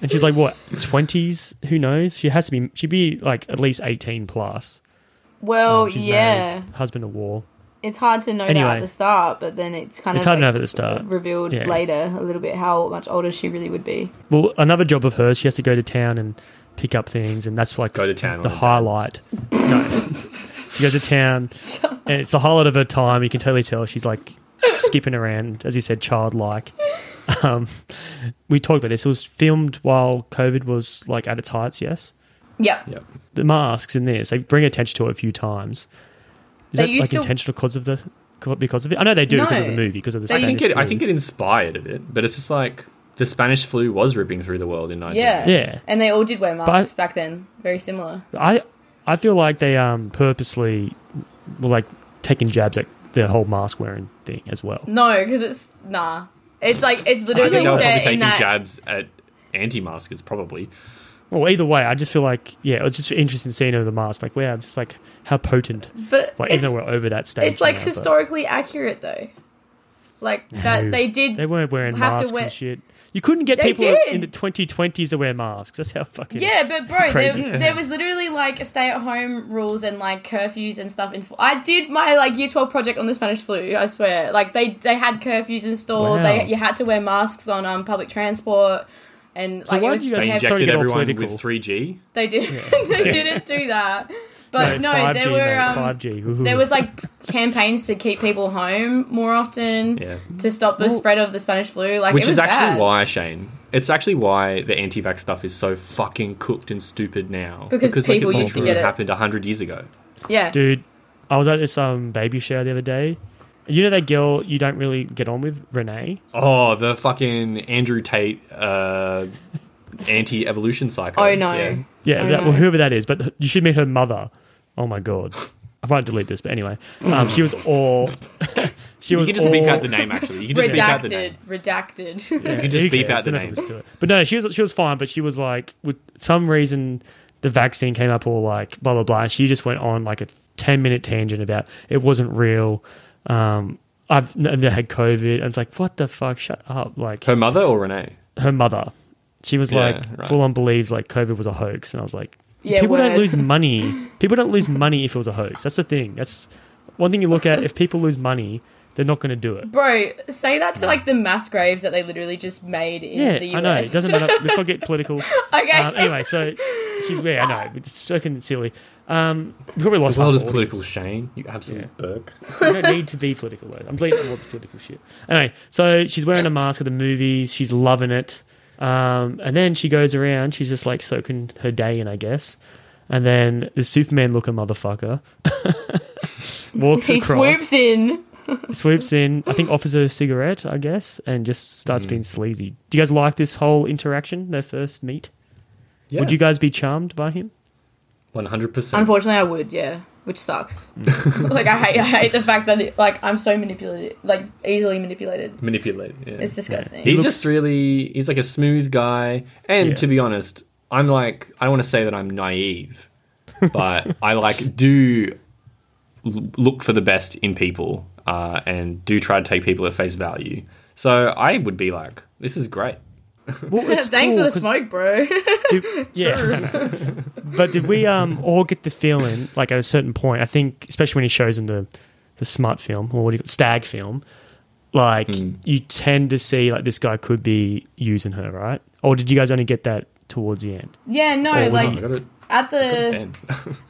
And she's like what twenties? Who knows? She has to be. She'd be like at least eighteen plus. Well, Um, she's yeah. married, husband of war. it's hard to know that at the start, but then it's kind It's of hard to like know at the start. revealed Yeah. later a little bit how much older she really would be. Well, another job of hers, she has to go to town and pick up things, and that's like Go to town the on a highlight. no, she goes to town, and it's the highlight of her time. You can totally tell she's like skipping around, as you said, childlike. Um, we talked about this. It was filmed while COVID was like at its heights. Yes, Yeah. Yep. the masks in this they bring attention to it a few times. Is They that like to- intentional because of the because of it? I know they do because of the movie because of the. They- I think Spanish it. I think it inspired a bit, but it's just like the Spanish flu was ripping through the world in 19. Yeah. Yeah. And they all did wear masks But- back then. Very similar. I I feel like they um purposely were like taking jabs at the whole mask wearing thing as well. No, because it's nah. It's like it's I literally think they were probably set in taking that. jabs at anti-maskers, probably. Well, either way, I just feel like yeah, it was just interesting seeing her with the mask. Like, wow, it's just like how potent. But Like, it's, even though we're over that stage, it's like now, but historically accurate though. Like No. that they did. They weren't wearing have to masks wear- and shit. You couldn't get They people did. in the 2020s to wear masks. That's how fucking Yeah, but bro, there, Crazy. there was literally like stay-at-home rules and like curfews and stuff. In I did my like year twelve project on the Spanish flu. I swear, like they they had curfews installed. Wow. They you had to wear masks on um public transport, and So like why it was did you guys They have- heavy- sorry to injected everyone with 3G. They did. they didn't do that. But no, 5G, there were mate, um, 5G. Ooh. there was like campaigns to keep people home more often Yeah. to stop the Well- spread of the Spanish flu. Like Which it was is actually bad. why, Shane. It's actually why the anti-vax stuff is so fucking cooked and stupid now. Because people like, used to it get it. happened hundred years ago. Yeah. dude. I was at this um baby shower the other day. You know that girl you don't really get on with, Renee. Oh, the fucking Andrew Tate uh, anti-evolution psycho. Oh no. Yeah. Yeah, Oh, that, no. well, whoever that is, but you should meet her mother. Oh my god, I might delete this, but anyway, um, she was all. she You was can just all, beep out the name. Actually, you can just beep out the name. Redacted. Redacted. You can just who beep cares? out the name. gonna it. But no, she was she was fine. But she was like, with some reason, the vaccine came up all like blah blah blah. She just went on like a ten minute tangent about it wasn't real. Um, I've never had COVID, and it's like, what the fuck? Shut up! Like Her mother or Renee? her mother, she was Yeah, like right. full on believes like COVID was a hoax, and I was like, Yeah, people don't lose money. People don't lose money if it was a hoax. That's the thing. That's one thing you look at. If people lose money, they're not going to do it. Bro, say that to like the mass graves that they literally just made in Yeah, the US. I know. It doesn't matter. Let's not get political. okay. Um, anyway, so she's yeah, I know. It's fucking silly. Um, we probably lost The world half is political, audience. Shane. You absolute burk. You don't need to be political. Though. I'm deleting all the political shit. Anyway, so she's wearing a mask at the movies. She's loving it. Um, and then she goes around. She's just like soaking her day in, I guess. And then the Superman looking motherfucker walks he across, swoops in. swoops in. I think offers her a cigarette, I guess, and just starts Hmm. being sleazy. Do you guys like this whole interaction? Their first meet. Would you guys be charmed by him? One hundred percent. Unfortunately, I would, yeah, which sucks. Mm. like I hate, I hate the fact that it, like I'm so manipulated, like easily manipulated. Manipulated. Yeah. It's disgusting. He's looks- just really. He's like a smooth guy, and Yeah. to be honest, I'm like I don't want to say that I'm naive, but I like do l- look for the best in people, uh, and do try to take people at face value. So I would be like, this is great. Well, it's Thanks cool for the smoke, bro. did- yeah. But did we um all get the feeling like at a certain point? I think, especially when he shows in the the smut film or what do you call stag film, like Hmm. you tend to see like this guy could be using her, right? Or did you guys only get that towards the end? yeah, no, Or was I like it. at the Ben.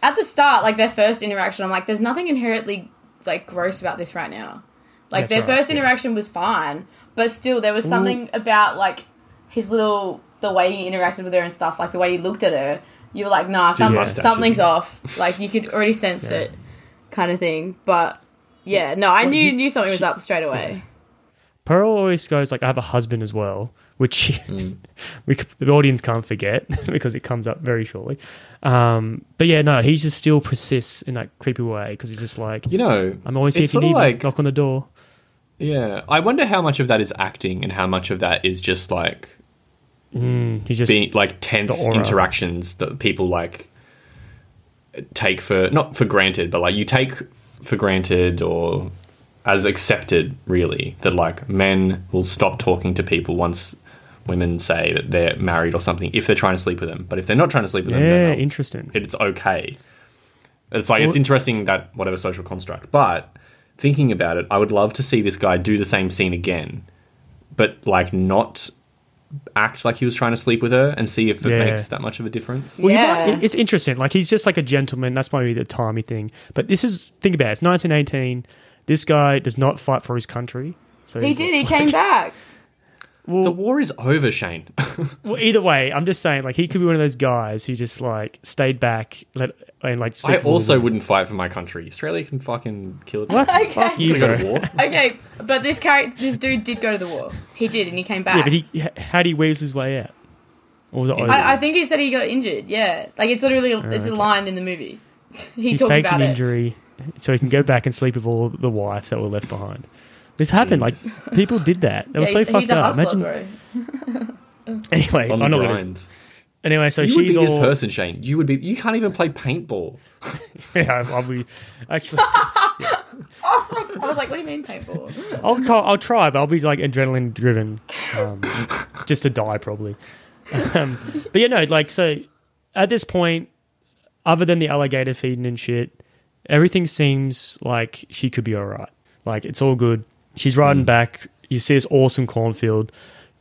at the start, like their first interaction, I'm like, there's nothing inherently like gross about this right now. Like That's their right, first yeah. interaction was fine, but still there was something about like his little the way he interacted with her and stuff, like the way he looked at her. You were like, nah, some, mustache, something's off. Like you could already sense Yeah. it, kind of thing. But yeah, no, I knew he- knew something was up straight away. Pearl always goes like, "I have a husband as well," which Hmm. we the audience can't forget because it comes up very shortly. Um, but yeah, no, he just still persists in that creepy way because he's just like, You know, "I'm always here it's if you sort of need me. Knock on the door." Yeah, I wonder how much of that is acting and how much of that is just like Mm, he's just being like tense interactions that people like take for not for granted, but like you take for granted or as accepted really that like men will stop talking to people once women say that they're married or something if they're trying to sleep with them. But if they're not trying to sleep with them, yeah, they'll- interesting. it's okay. It's like it's interesting that whatever social construct, but thinking about it, I would love to see this guy do the same scene again, but like not act like he was trying to sleep with her and see if it Yeah. makes that much of a difference. Well, you Yeah. might- it's interesting. Like he's just like a gentleman. That's probably the timey thing. But this is think about it. It's 1918. This guy does not fight for his country. So He did. He like- came back. Well, The war is over, Shane. well, either way, I'm just saying, like he could be one of those guys who just like stayed back, let and like. I also women. wouldn't fight for my country. Australia can fucking kill itself. What? Okay. Fuck you, go to war. Okay, but this character, this dude did go to the war. He did, and he came back. Yeah, but he how do he weasel his way out? Or was it over? I, I think he said he got injured. Yeah, like it's literally oh, it's a line in the movie. he, he talked faked about an it. injury so he can go back and sleep with all the wives that were left behind. This happened. Like people did that. That Yeah, was so he's, fucked he's a up. hustler, Imagine. bro. Anyway, On I'm the not gonna. Grind. Anyway, so you would she's be this person, Shane. You would be. You can't even play paintball. Yeah, I'll be. Actually, I was like, what do you mean paintball? I'll ca- I'll try, but I'll be like adrenaline driven, um, just to die probably. Um, but you know, like so, at this point, other than the alligator feeding and shit, everything seems like she could be all right. Like it's all good. She's riding back. You see this awesome cornfield,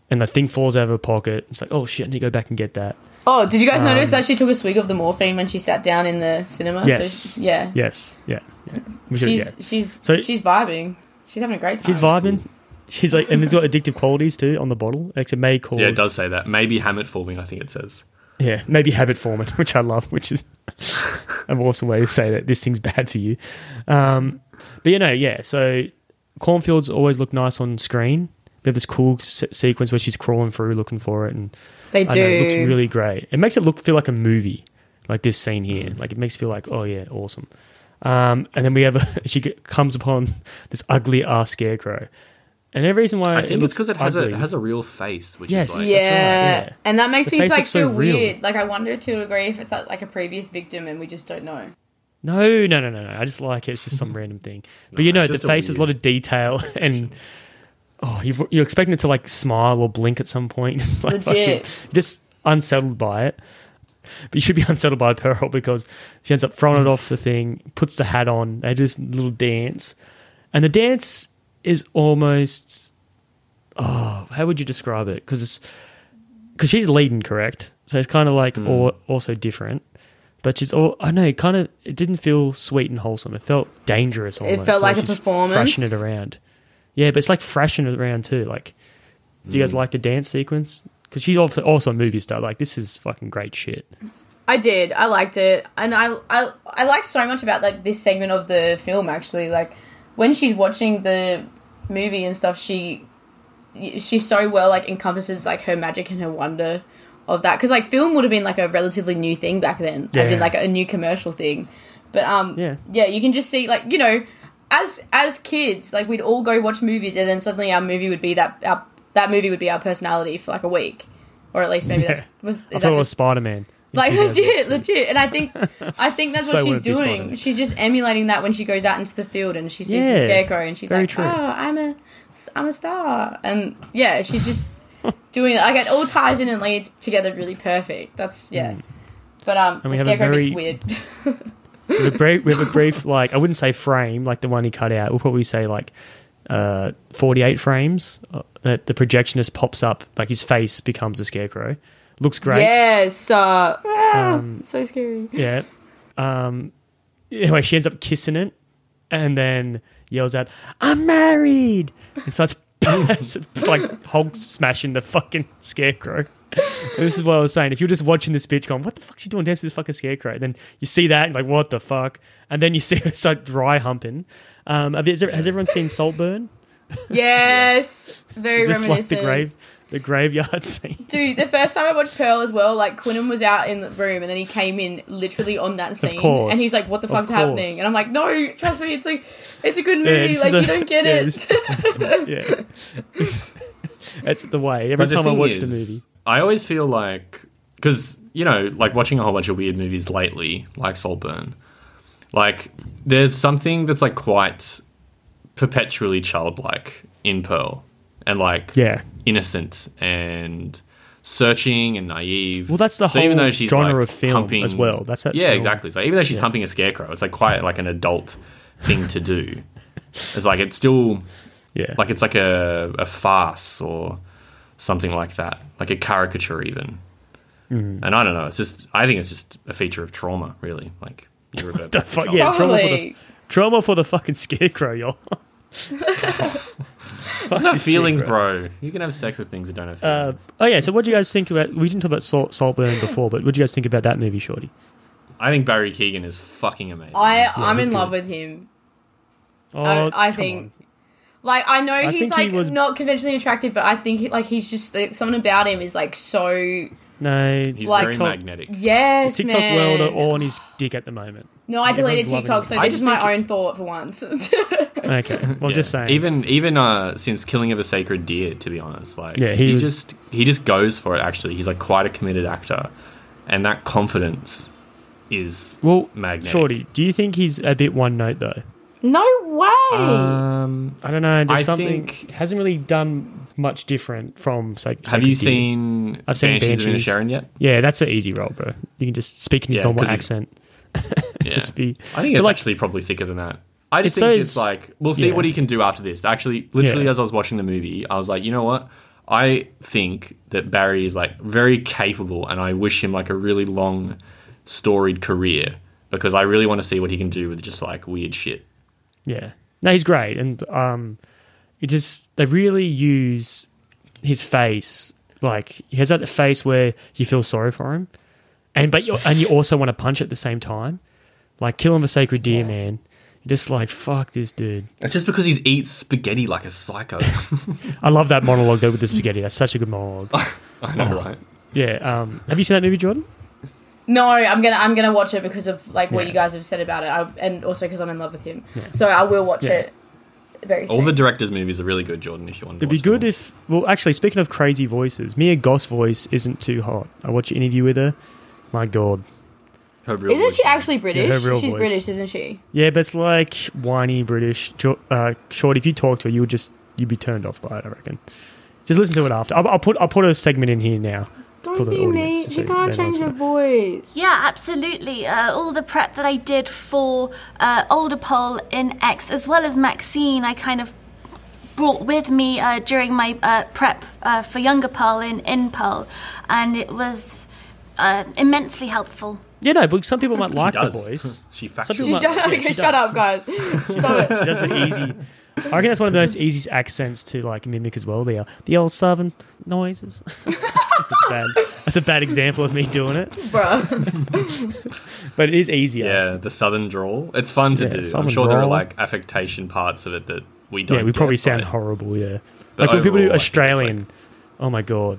and the thing falls out of her pocket. It's like, oh shit, I need to go back and get that. Oh, did you guys notice that she took a swig of the morphine when she sat down in the cinema? So Yes. she- yeah. Yes, yeah, yeah. Should- She's yeah. she's So- she's vibing. She's having a great time. She's vibing. She's like, and it's got addictive qualities too on the bottle. Like, it may cause Yeah, it does say that. Maybe habit forming. I think it says. Yeah, maybe habit forming, which I love, which is an awesome way to say that this thing's bad for you. Um, but you know, yeah. So cornfields always look nice on screen. We have this cool se- sequence where she's crawling through looking for it, and They do. know, it looks really great. It makes it look feel like a movie, like this scene here. Like it makes it feel like, oh yeah, awesome. Um, and then we have a, she comes upon this ugly ass scarecrow, and the reason why I think it's because it has a it has a real face, which Yes. is like yeah. That's right, yeah. and that makes The me face like looks so feel real. weird. Like I wonder to a degree if it's like, like a previous victim and we just don't know. No, no, no, no, no. I just like it. It's just some random thing. But you know, the just a face has a lot of detail, and oh, you've, you're expecting it to like smile or blink at some point. It's like Legit. fucking- just unsettled by it. But you should be unsettled by Pearl because she ends up throwing it off the thing, puts the hat on, they do this little dance, and the dance is almost oh, how would you describe it? Because it's because she's leading, correct? So it's kind of like Hmm. or also different. But she's all I know. It kind of it didn't feel sweet and wholesome. It felt dangerous. Almost. It felt like a she's performance. Thrashing it around. Yeah, but it's like thrashing it around too. Like, do you Hmm. guys like the dance sequence? Because she's also also a movie star. Like, this is fucking great shit. I did. I liked it, and I I I liked so much about like this segment of the film. Actually, like when she's watching the movie and stuff, she she so well like encompasses like her magic and her wonder of that. Because like film would have been like a relatively new thing back then, as in like a new commercial thing. But um, Yeah. yeah, you can just see like you know, as as kids, like we'd all go watch movies, and then suddenly our movie would be that our that movie would be our personality for like a week, or at least maybe Yeah. that's was I thought that it was Spider Man. like legit, legit. And I think I think that's what So she's it be doing. She's just emulating that when she goes out into the field and she sees the scarecrow and she's like, true. "Oh, I'm a I'm a star." And yeah, she's just doing it. Like it all ties in and leads together really perfect. That's yeah. But um. And we the scarecrow very- gets weird. We have a brief, we have a brief like I wouldn't say frame like the one he cut out. We'll probably say like uh, 48 frames uh, that the projectionist pops up like his face becomes a scarecrow. Looks great. yes, uh, ah, Um, so scary. Yeah. Um. Anyway, she ends up kissing it, and then yells out, "I'm married!" and starts like Hulk smashing the fucking scarecrow. And this is what I was saying. If you're just watching this bitch going, "What the fuck she doing dancing to this fucking scarecrow?" And then you see that, and like, "What the fuck?" And then you see her start dry humping. Um, has everyone seen Saltburn? Yes, very Is this like the grave, the graveyard scene? Dude, the first time I watched Pearl as well, like Quinnan was out in the room and then he came in literally on that scene. course. And he's like, What the fuck's happening? And I'm like, No, trust me, it's like it's a good movie, this like is a- you don't get yeah, it. this- yeah. That's the way. Every But time I thing watch is, the movie. I always feel like because you know, like watching a whole bunch of weird movies lately, like Saltburn. Like, there's something that's like quite perpetually childlike in Pearl, and like Yeah. Innocent and searching and naive. Well, that's the so even whole though she's genre like of film humping, as well. That's that yeah, film. exactly. So even though she's humping a scarecrow, it's like quite like an adult thing to do. It's like it's still Yeah. like it's like a, a farce or something like that, like a caricature even. Mm-hmm. And I don't know. It's just I think it's just a feature of trauma, really. Like you revert The back to fuck- yeah, trauma for the Probably. trauma for the fucking scarecrow, y'all. It's not feelings, bro. You can have sex with things that don't have Uh, feelings. oh yeah. So what do you guys think about? We didn't talk about Salt, Saltburn before, but what do you guys think about that movie, Shorty? I think Barry Keoghan is fucking amazing. I I'm in good. love with him. Oh, I, I come think. on. Like I know I he's think he like was- not conventionally attractive, but I think he, like he's just like, something about him is like so no. He's like- very TikTok- magnetic. yes, TikTok man. world are all on his dick at the moment. No, I deleted Everyone's loving TikTok, it. so I this just is my think- own thought for once. Okay, well, Yeah. just saying. Even even uh, since Killing of a Sacred Deer, to be honest, like Yeah, he he, was- just he just goes for it. Actually, he's like quite a committed actor, and that confidence is well, magnetic. Shorty, do you think he's a bit one note though? no way. Um, I don't know. There's I something think- hasn't really done much different from. Say, have you seen I've seen Banshees of Banshees. Inisherin yet? Yeah, that's an easy role, bro. You can just speak in his Yeah, normal 'cause it's- accent. Yeah. Just be. I think it's like- actually probably thicker than that. I just It's think those- it's like we'll see yeah. what he can do after this. Actually, literally, Yeah. as I was watching the movie, I was like, you know what? I think that Barry is like very capable, and I wish him like a really long, storied career because I really want to see what he can do with just like weird shit. Yeah. No, he's great, and um, it just they really use his face. Like he has that face where you feel sorry for him, and but you and you also want to punch at the same time. Like kill him a sacred deer, man. You're just like fuck this dude. It's just because he eats spaghetti like a psycho. I love that monologue though with the spaghetti. That's such a good monologue. I know, right? Yeah. Um, have you seen that movie, Jordan? No, I'm gonna I'm gonna watch it because of like what Yeah. you guys have said about it, I, and also because I'm in love with him. So I will watch Yeah. it very soon. All the directors' movies are really good, Jordan. If you want, to It'd be good them. if. Well, actually, speaking of crazy voices, Mia Goth's voice isn't too hot. I watched an interview with her. My God. Her real Isn't voice she actually British? her real She's voice. British, isn't she? Yeah, but it's like whiny British. Uh, short, if you talk to her, you would just you'd be turned off by it. I reckon. Just listen to it after. I'll, I'll put I'll put a segment in here now. For the audience to see they know it's about. voice. Yeah, absolutely. Uh, all the prep that I did for uh, Older Pearl in X, as well as Maxine, I kind of brought with me uh, during my uh, prep uh, for Younger Pearl in in Pearl, and it was uh, immensely helpful. Yeah, no, but some people might She like the does. voice. she facts. Some She's people it. might- shut, yeah, okay, she shut does. up, guys. Stop it. She does it easy. I reckon that's one of the most easiest accents to like mimic as well. The uh, the old southern noises. that's bad. That's a bad example of me doing it, Bruh. but it is easier. Yeah, the southern drawl. It's fun to Yeah, do. I'm southern sure there are drawl. like affectation parts of it that we don't. Yeah, we probably sound but- horrible. Yeah, but like when people do I think it's, Australian. like- oh my god,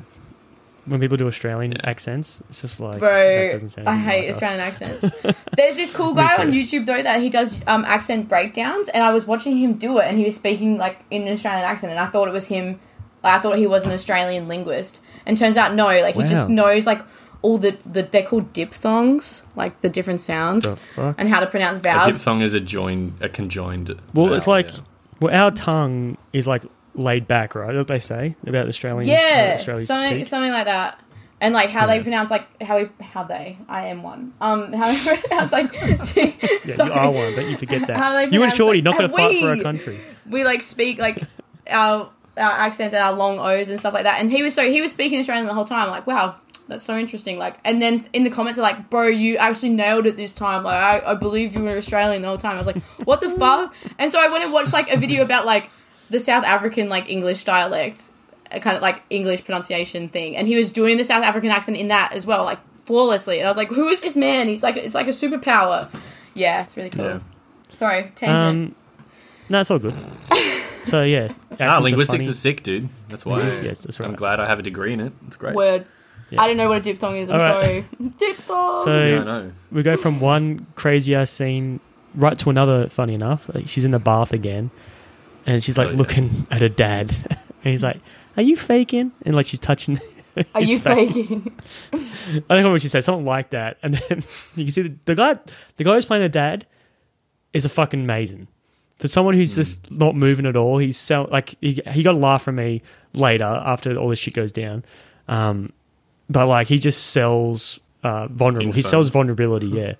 when people do Australian Yeah. accents, it's just like that Bro, doesn't sound I hate like us. Australian accents. There's this cool guy on YouTube though that he does um, accent breakdowns, and I was watching him do it, and he was speaking like in an Australian accent, and I thought it was him. Like, I thought he was an Australian linguist, and turns out no, like he just knows like all the, the they're called diphthongs, like the different sounds The and how to pronounce A vowels. diphthong is a joined, a conjoined. Well, it's like yeah. well, our tongue is like laid back, right? What they say about Australian. Yeah, Australians something something like that. And like how they pronounce like how we how they I am one um how they pronounce like Yeah, sorry. you are one, but you forget How that. they You and Shorty like, not going to fight for our country. we like speak like our our accents and our long O's and stuff like that. And he was so he was speaking Australian the whole time. Like, wow, that's so interesting. Like, and then in the comments are like, bro, you actually nailed it this time. Like, I, I believed you were Australian the whole time. I was like, what the fuck? And so I went and watched like a video about like the South African like English dialect, a kind of like English pronunciation thing. And he was doing the South African accent in that as well, like flawlessly. And I was like, who is this man? He's like, it's like a superpower. Yeah, it's really cool. Yeah. Sorry, tangent. Um, no, it's all good. So yeah, Ah, accents are linguistics is sick, dude. That's why. Yes, yes, that's I'm glad I have a degree in it. It's great. Word. Yeah. I don't know what a diphthong is. I'm All right. sorry. diphthong. So Yeah, I know. we go from one crazy ass scene right to another. Funny enough, like, she's in the bath again, and she's like Oh, yeah. looking at her dad, and he's like, "Are you faking?" And like she's touching. Are his you face. faking? I don't know what she said, something like that. And then you can see the, the guy, the guy who's playing the dad, is a fucking amazing. For someone who's just not moving at all, he's sell like he, he got a laugh from me later after all this shit goes down. Um, but like he just sells uh, vulnerable. He sells vulnerability, yeah.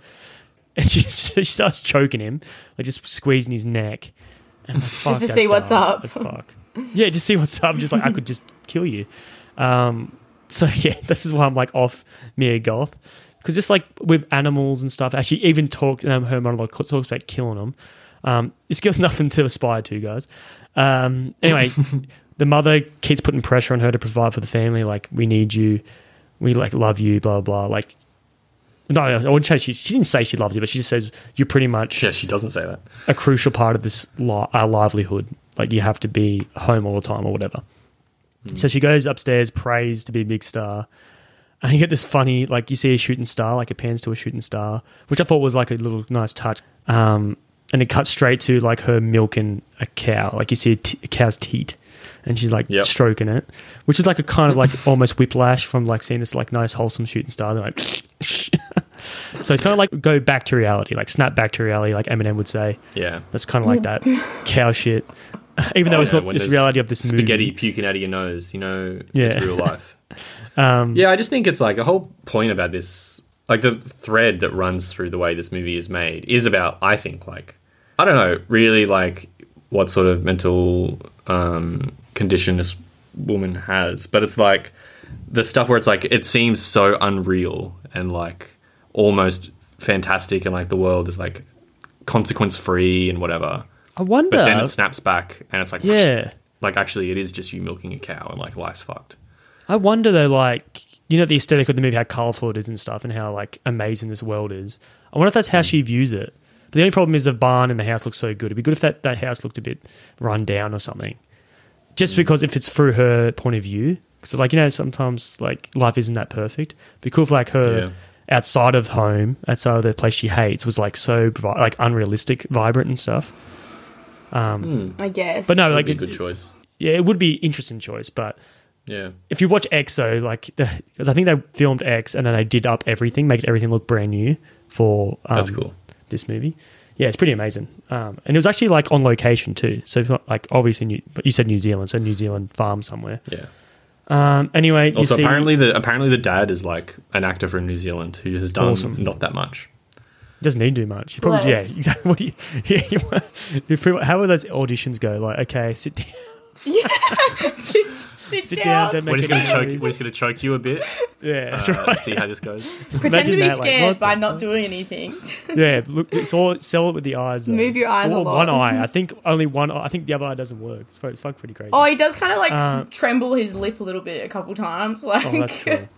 And she, she starts choking him, like just squeezing his neck. Like, Just to see what's up. as fuck. Yeah, just see what's up. Just like I could just kill you. Um, so yeah, this is why I'm like off Mia Goth because just like with animals and stuff, actually even talked um, her monologue talks about killing them. Um, this gives nothing to aspire to, guys. Um, anyway, the mother keeps putting pressure on her to provide for the family. Like, we need you, we like love you, blah blah. blah. Like, no, I wouldn't say she. She didn't say she loves you, but she just says you're pretty much Yeah, she doesn't say that. a crucial part of this li- our livelihood. Like you have to be home all the time or whatever. So she goes upstairs, prays to be a big star, and you get this funny, like you see a shooting star, like it pans to a shooting star, which I thought was like a little nice touch. Um, and it cuts straight to like her milking a cow, like you see a, t- a cow's teat, and she's like Yep. stroking it, which is like a kind of like almost whiplash from like seeing this like nice wholesome shooting star. They're like, so it's kind of like go back to reality, like snap back to reality, like Eminem would say. Yeah. That's kind of like that cow shit. Even though it's Yeah, not when this reality of this spaghetti movie. puking out of your nose, you know, Yeah. it's real life. Um, yeah, I just think it's like the whole point about this, like the thread that runs through the way this movie is made is about, I think, like, I don't know, really like what sort of mental um, condition this woman has, but it's like the stuff where it's like it seems so unreal and like almost fantastic, and like the world is like consequence free and whatever. I wonder. But then it snaps back, and it's like, yeah. like actually, it is just you milking a cow, and like life's fucked. I wonder though, like, you know, the aesthetic of the movie, how colorful it is and stuff, and how like amazing this world is. I wonder if that's how hmm. she views it. But the only problem is the barn and the house looks so good. It'd be good if that, that house looked a bit run down or something. Just because if it's through her point of view, because like you know, sometimes like life isn't that perfect. It'd be cool if like her Yeah. outside of home, outside of the place she hates, was like so like unrealistic, vibrant and stuff. um I guess. But no, Would like be a it- good choice. yeah, it would be interesting choice, but Yeah. if you watch X though, like because I think they filmed X and then they did up everything, make everything look brand new for um, That's cool. This movie, yeah, it's pretty amazing. Um, and it was actually like on location too, so it's not like obviously, New, but you said New Zealand, so New Zealand farm somewhere. Yeah. Um, anyway, you Also, see- apparently the apparently the dad is like an actor from New Zealand who has done Awesome. not that much. doesn't need to do much. You probably, yeah, exactly. What do you? Yeah, you, you pretty how would those auditions go? Like, okay, sit down, Yeah, sit, sit, sit down. down. We're just gonna choke. noise. We're just gonna choke you a bit. Yeah, that's uh, right. See how this goes. Pretend to be that, scared what by not doing anything. Yeah, look, it's all sell it with the eyes. though. Move your eyes a Or lot. One eye. I think only one. eye. I think the other eye doesn't work. It's, it's fucking pretty crazy. oh, he does kind of like Uh, tremble his lip a little bit a couple times. Like, Oh, that's cool.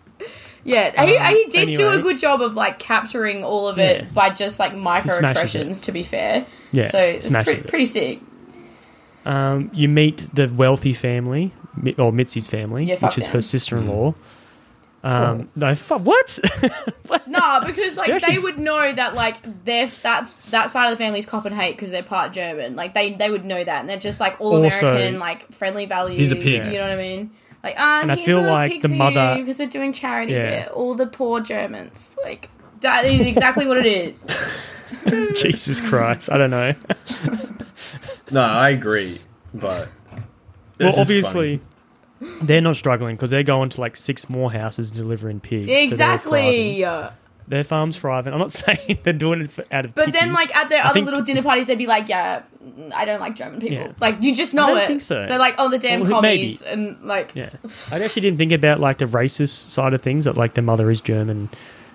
yeah, he, Um, he did do a good job of like capturing all of it Yeah. by just like micro smashes expressions. To be fair, Yeah, so it's smashes pretty, it. pretty sick. Um, you meet the wealthy family, or Mitzi's family, Yeah, which is them. her sister-in-law. Um, no, fu- what? No, because like They they, would know that like their that that side of the family's cop and hate because they're part German. Like they they would know that, and they're just like all Also- American, like friendly values. He's a pig. You know what I mean? Like ah, And I feel a like pig the mother- because we're doing charity Yeah. for all the poor Germans. Like that is exactly what it is. Jesus Christ! I don't know. No, I agree, but well, obviously, they're not struggling because they're going to like six more houses delivering pigs. exactly. thriving. their farm's thriving. I'm not saying they're doing it for, out of But pity. then, like at their I other think- little dinner parties, they'd be like, "Yeah, I don't like German people." Yeah. Like you just know I don't it. think so. They're like, "Oh, the damn Well, maybe. commies," and like, Yeah, I actually didn't think about like the racist side of things that like the mother is German,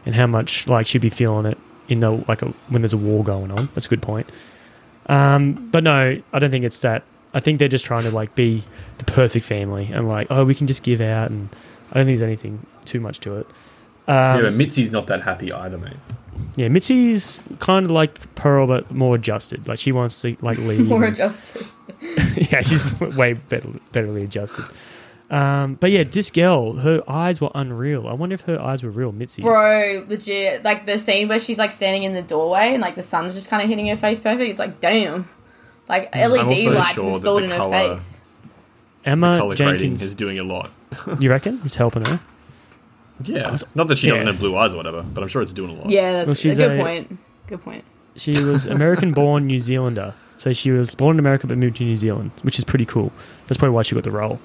and how much like she'd be feeling it in the like a, when there's a war going on. That's a good point. Um, but no, I don't think it's that. I think they're just trying to like be the perfect family and like oh we can just give out and I don't think there's anything too much to it. yeah, Um, but Mitzi's not that happy either, mate. yeah, Mitzi's kind of like Pearl but more adjusted. Like she wants to like leave. more adjusted. yeah, she's way better, betterly adjusted. Um, but yeah, this girl, her eyes were unreal. I wonder if her eyes were real, Mitzi's. Bro, legit. Like the scene where she's like standing in the doorway and like the sun's just kind of hitting her face perfect. It's like, damn. Like LED Mm, lights sure installed the in her face. Emma Color grading Jenkins, is doing a lot. you reckon? Is helping her? Yeah, not that she doesn't have blue eyes or whatever, but I'm sure it's doing a lot. Yeah, that's Well, a good a- point. Good point. She was American born New Zealander. So she was born in America but moved to New Zealand, which is pretty cool. That's probably why she got the role.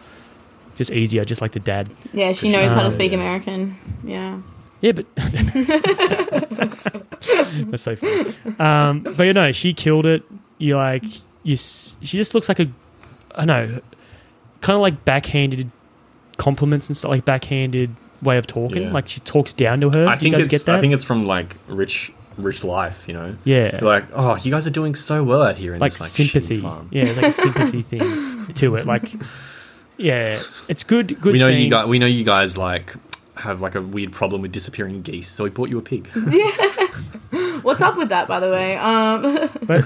Just easier, just like the dad. Yeah, she she- knows how to speak yeah. American. Yeah. Yeah, but that's so funny. Um, but you know, she killed it. You like you she just looks like a I don't know, kind of like backhanded compliments and stuff, like backhanded way of talking. Yeah. Like she talks down to her. I Do think you guys it's get that? I think it's from like rich rich life, you know. yeah, They're like, oh, you guys are doing so well out here in like this like sympathy. farm. Yeah, like a sympathy thing to it. Like, yeah, it's good. Good. we know seeing, you guys. We know you guys like have like a weird problem with disappearing geese, so we bought you a pig. yeah. What's up with that, by the way? Um, but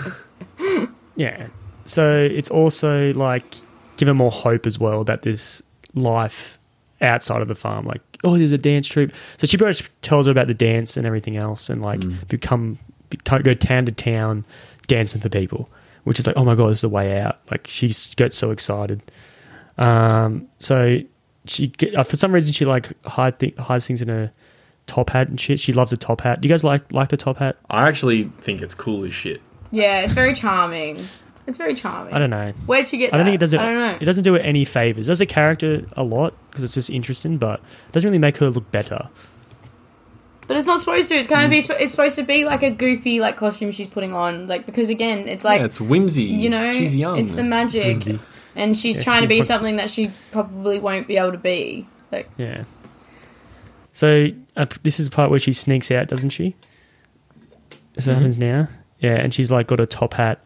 yeah. So it's also like given more hope as well about this life outside of the farm. Like, oh, there's a dance troupe. So she pretty much tells her about the dance and everything else, and like become, become go town to town dancing for people, which is like, oh my god, this is the way out. Like she gets so excited. Um, so she get, uh, for some reason she like hide th- hides things in a top hat and shit. She loves a top hat. Do you guys like like the top hat? I actually think it's cool as shit. yeah, it's very charming. It's very charming. I don't know. Where'd you get I don't that? think it does it. I don't know. It doesn't do it any favors. Does the character a lot because it's just interesting, but it doesn't really make her look better. But it's not supposed to. It's kind of be. It's supposed to be like a goofy like costume she's putting on. Like because again, it's like yeah, it's whimsy. you know, she's young. it's the magic, Whimsy. And she's Yeah, trying she to be wants- something that she probably won't be able to be. Like Yeah. So uh, this is the part where she sneaks out, doesn't she? This Mm-hmm. happens now. Yeah, and she's like got a top hat.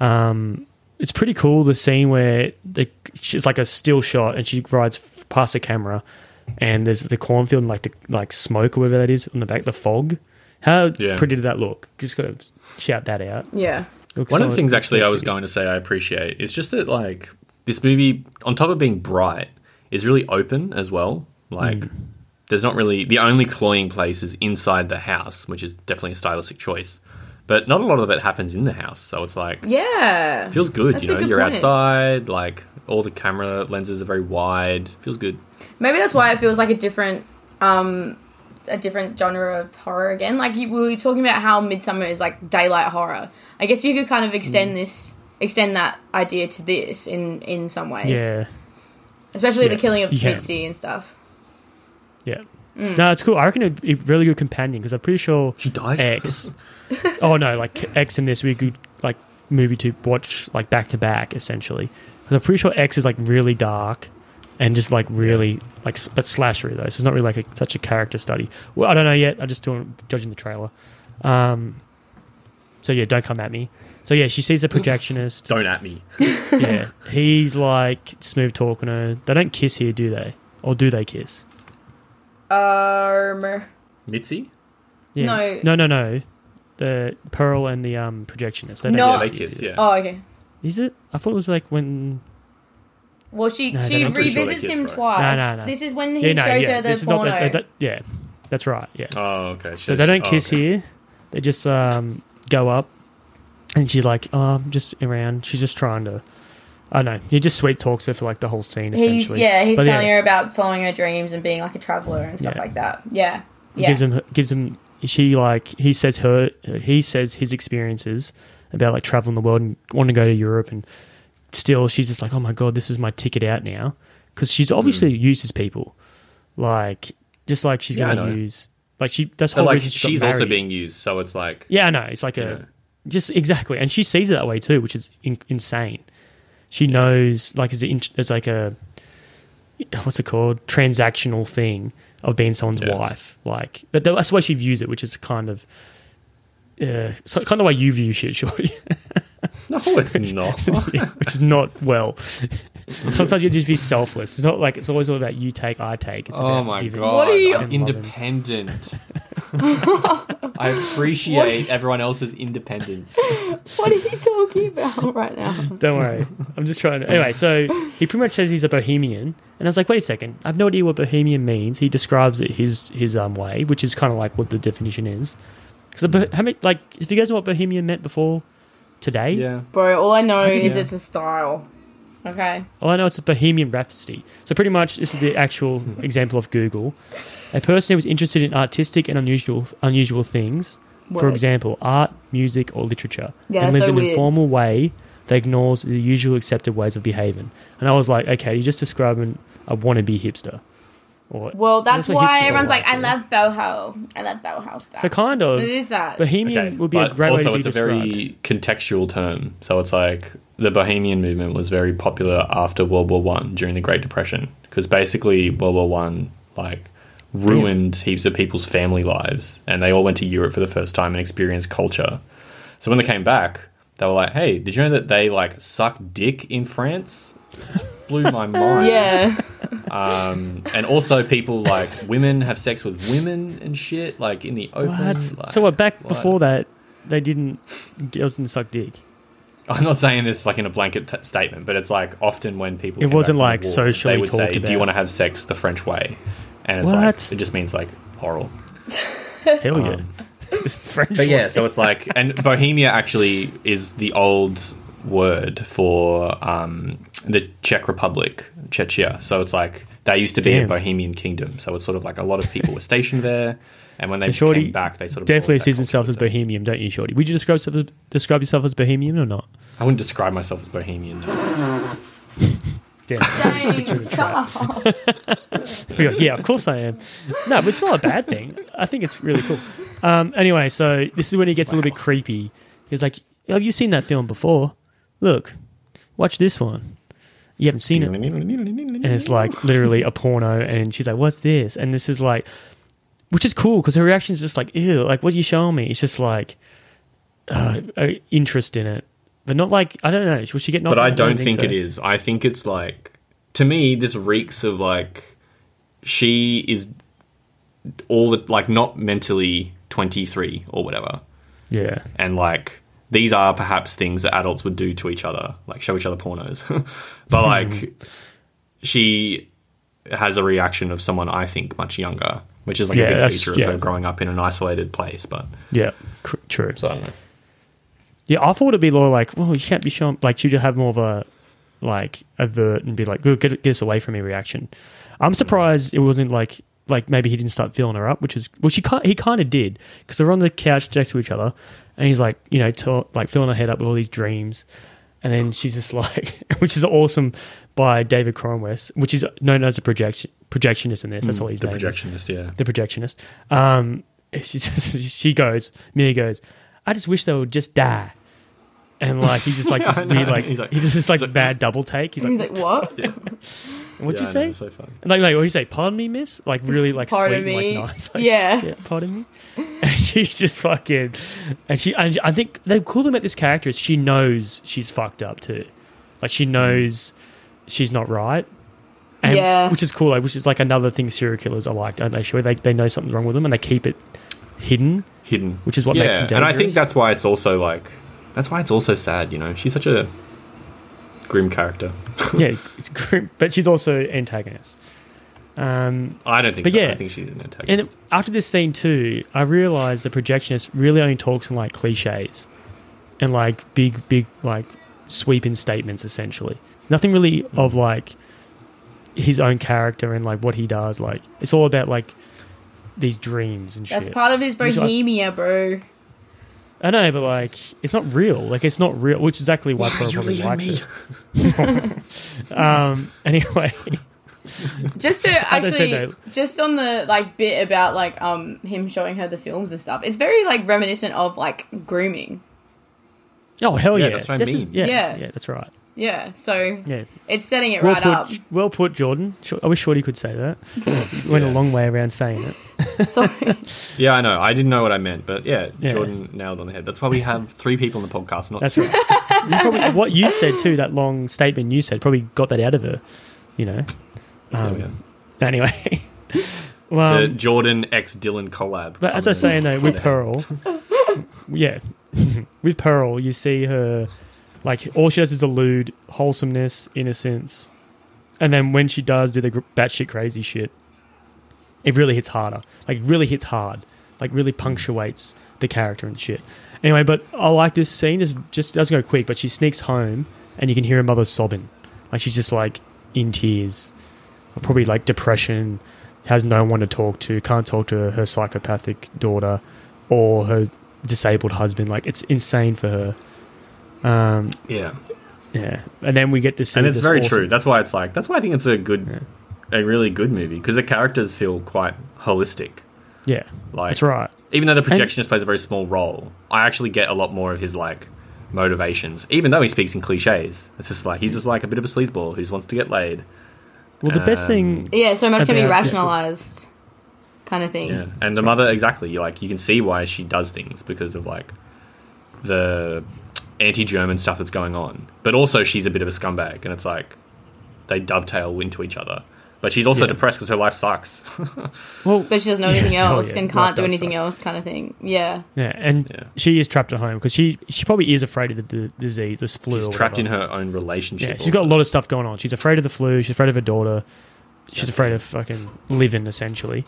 Um, it's pretty cool the scene where the she's like a still shot and she rides past the camera, and there's the cornfield and like the like smoke or whatever that is on the back, the fog. How Yeah. pretty did that look? Just got to shout that out. yeah, Looks One of the things actually I was going to say I appreciate is just that like this movie, on top of being bright, is really open as well. Like Mm. there's not really the only cloying place is inside the house, which is definitely a stylistic choice. But not a lot of it happens in the house, so it's like yeah. feels good. That's you know, good you're point. outside, like all the camera lenses are very wide. Feels good. Maybe that's why it feels like a different, um, a different genre of horror again. Like you, we were talking about how Midsommar is like daylight horror. I guess you could kind of extend Mm. this, extend that idea to this in in some ways. Yeah, Especially the killing of you can. Mitzi and stuff. yeah. Mm. No, it's cool. I reckon it'd be a really good companion because I'm pretty sure She dies. X. oh no, like X in this would be a good like movie to watch like back to back essentially. Because I'm pretty sure X is like really dark and just like really like s- but slashery though. So it's not really like a, such a character study. Well, I don't know yet. I'm just doing judging the trailer. Um. So yeah, don't come at me. So yeah, she sees a projectionist. Don't at me. yeah, he's like smooth talking her. They don't kiss here, do they? Or do they kiss? Um, Mitzi. Yeah. No, no, no. The Pearl and the um projectionist. They don't No. Yeah, they kiss, kiss. Yeah. oh okay. Is it? I thought it was like when. Well, she No, she they're sure they revisits kiss, him twice. No, no, no. This is when he Yeah, no, shows yeah. her the this is not porno. the, that- yeah, that's right. Yeah. Oh, okay. So they don't oh, kiss okay. here. They just um go up, and she's like, "Oh, I'm just around." She's just trying to. I don't know. He just sweet talks her for like the whole scene. He's Essentially. yeah, he's But telling her about following her dreams and being like a traveler and stuff Yeah. like that. Yeah, yeah. gives him gives him she like he says her he says his experiences about like traveling the world and wanting to go to Europe and still she's just like oh my god this is my ticket out now. Because she's obviously uses people. Like just like she's Yeah, gonna use like she that's But whole like reason she she's also being used, so it's like yeah I know it's like Yeah. a just exactly and she sees it that way too which is in, insane. She knows like it's, a, it's like a what's it called? Transactional thing of being someone's Yeah. wife like but that's the way she views it which is kind of uh, so kind of way you view shit shorty no, it's not. it's not well sometimes you just be selfless it's not like it's always all about you take i take it's oh about my giving. god! What are you- I'm independent. I appreciate everyone else's independence. What are you talking about right now? Don't worry. I'm just trying to. Anyway, so he pretty much says he's a bohemian, and I was like, wait a second. I have no idea what bohemian means. He describes it his his um way, which is kind of like what the definition is. Because how many like if you guys know what bohemian meant before today, Yeah. Bro, all I know didn't is know. it's a style. Okay. all I know is it's Bohemian Rhapsody. So pretty much, this is the actual example of Google. A person who is interested in artistic and unusual unusual things, for Word. example, art, music, or literature, Yeah, and that's lives so in an weird. informal way that ignores the usual accepted ways of behaving. And I was like, okay, you're just describing a wannabe hipster. Or Well, that's why everyone's like, I love boho. I love boho stuff. So kind of. It is that. Bohemian Okay, would be a but great way also to be it's a described. very contextual term. So it's like the Bohemian movement was very popular after World War One during the Great Depression because basically World War One like ruined heaps of people's family lives, and they all went to Europe for the first time and experienced culture. So when they came back, they were like, "Hey, did you know that they like suck dick in France?" It blew my mind. yeah. Um, and also people like women have sex with women and shit, like in the open. What? like- so what? Back what? before that, they didn't. Girls didn't suck dick. I'm not saying this like in a blanket t- statement, but it's like often when people It wasn't, from the like, war, socially they would say, talked "Do you want to have sex the French way?" And it's What? like it just means like oral. Hell yeah. Um, It's French. But yeah, so it's like, and Bohemia actually is the old word for um, the Czech Republic, Czechia. So it's like that used to be Damn. a Bohemian kingdom. So it's sort of like a lot of people were stationed there, and when they And Shorty came back, they sort of definitely brought sees themselves as bohemian, don't you, Shorty? Would you describe yourself as, describe yourself as bohemian or not? I wouldn't describe myself as Bohemian. Damn. Dang, shut up. Go, yeah, of course I am. No, but it's not a bad thing. I think it's really cool. Um, anyway, so this is when he gets a little bit creepy. He's like, "Have you seen that film before? Look, watch this one. You haven't seen it." and it's like literally a porno and she's like what's this? And this is like which is cool because her reaction is just like ew like what are you showing me? It's just like uh, uh, interest in it. But not like i don't know. Will she get but I don't think, so. it is. I think it's like to me this reeks of like she is all the like not mentally 23 or whatever. Yeah. And like these are perhaps things that adults would do to each other like show each other pornos. But like hmm. she has a reaction of someone I think much younger which is like Yeah, a big feature of yeah. her growing up in an isolated place but yeah cr- true. So I yeah i thought it'd be more like well you can't be showing like she'd have more of a like avert and be like "Good, get, get this away from me reaction. I'm hmm. surprised it wasn't like like maybe he didn't start filling her up which is well she he kind of did because they're on the couch next to each other and he's like you know to, like filling her head up with all these dreams and then she's just like which is awesome by david Corenswet which is known as a projection projectionist in this that's all he's the name is projectionist yeah the projectionist. Um, she says, she goes, Mia goes, I just wish they would just die. And like he just like this I know. weird like, He's like- he does this like, he's like- bad double take. He's like, He's like, what? What'd Yeah, you say? know, so funny like like what do you say? Pardon me, miss. Like really like Pardon sweet me. and like nice. Like, Yeah. yeah. Pardon me. And she's just fucking, and she and I think the cool thing about this character is she knows she's fucked up too. Like she mm. knows she's not right. And, Yeah. Which is cool. Like, which is like another thing serial killers are like, don't they? Sure, they they know something's wrong with them and they keep it hidden. hidden Which is what yeah, makes them and I think that's why it's also like that's why it's also sad you know she's such a grim character yeah, it's grim, but she's also antagonist. Um, I don't think But so yeah. I think she's an antagonist and after this scene too, I realized the projectionist really only talks in like cliches and like big, big like sweeping statements. Essentially, nothing really of like his own character and like what he does. Like it's all about like these dreams and That's shit. part of his Which I- bro. I know, but like it's not real. Like it's not real, which is exactly why Pearl probably likes it. um. Anyway. Just to actually, just on the like bit about like um him showing her the films and stuff. It's very like reminiscent of like grooming. Oh hell Yeah, yeah! that's what I This is- yeah, Yeah. yeah, that's right. Yeah, so Yeah, it's setting it well right put. up. Well put, Jordan. Sh- I wish Shorty could say that. Went a long way around saying it. Sorry. yeah I know I didn't know what I meant but yeah, Yeah. Jordan nailed on the head that's why we have three people in the podcast not That's right. you probably, what you said too, that long statement you said, probably got that out of her. You know. There Um, we go. Anyway. well, the Jordan x Dylan collab But as I say, saying though, with Pearl Pearl, yeah, with Pearl, you see her like all she does is elude wholesomeness, innocence, and then when she does do the batshit crazy shit, it really hits harder. Like really hits hard. Like really punctuates the character and shit. Anyway, but I like this scene. Is just doesn't go quick, but she sneaks home and you can hear her mother sobbing. Like she's just like in tears, probably like depression. Has no one to talk to. Can't talk to her psychopathic daughter or her disabled husband. Like it's insane for her. Um, yeah yeah, and then we get to see. and it's this very awesome- true that's why it's like that's why I think it's a good a really good movie because the characters feel quite holistic. Yeah, Like that's right. Even though the projectionist plays a very small role, I actually get a lot more of his like motivations. Even though he speaks in cliches, it's just like he's just like a bit of a sleazeball who just wants to get laid. Well, the best Um, thing, Yeah, so much can be About this- rationalized, kind of thing. Yeah, and the mother exactly. You like you can see why she does things because of like the anti-German stuff that's going on, but also she's a bit of a scumbag, and it's like they dovetail into each other. But she's also Yeah. depressed because her life sucks. well, But she doesn't know Yeah. anything Oh, else yeah. and can't do anything suck. else, kind of thing. Yeah. yeah, and Yeah. she is trapped at home because she she probably is afraid of the d- disease, this flu. she's or trapped in her own relationship. Yeah, she's got a lot of stuff going on. She's afraid of the flu. She's afraid of her daughter. She's afraid of fucking living, essentially.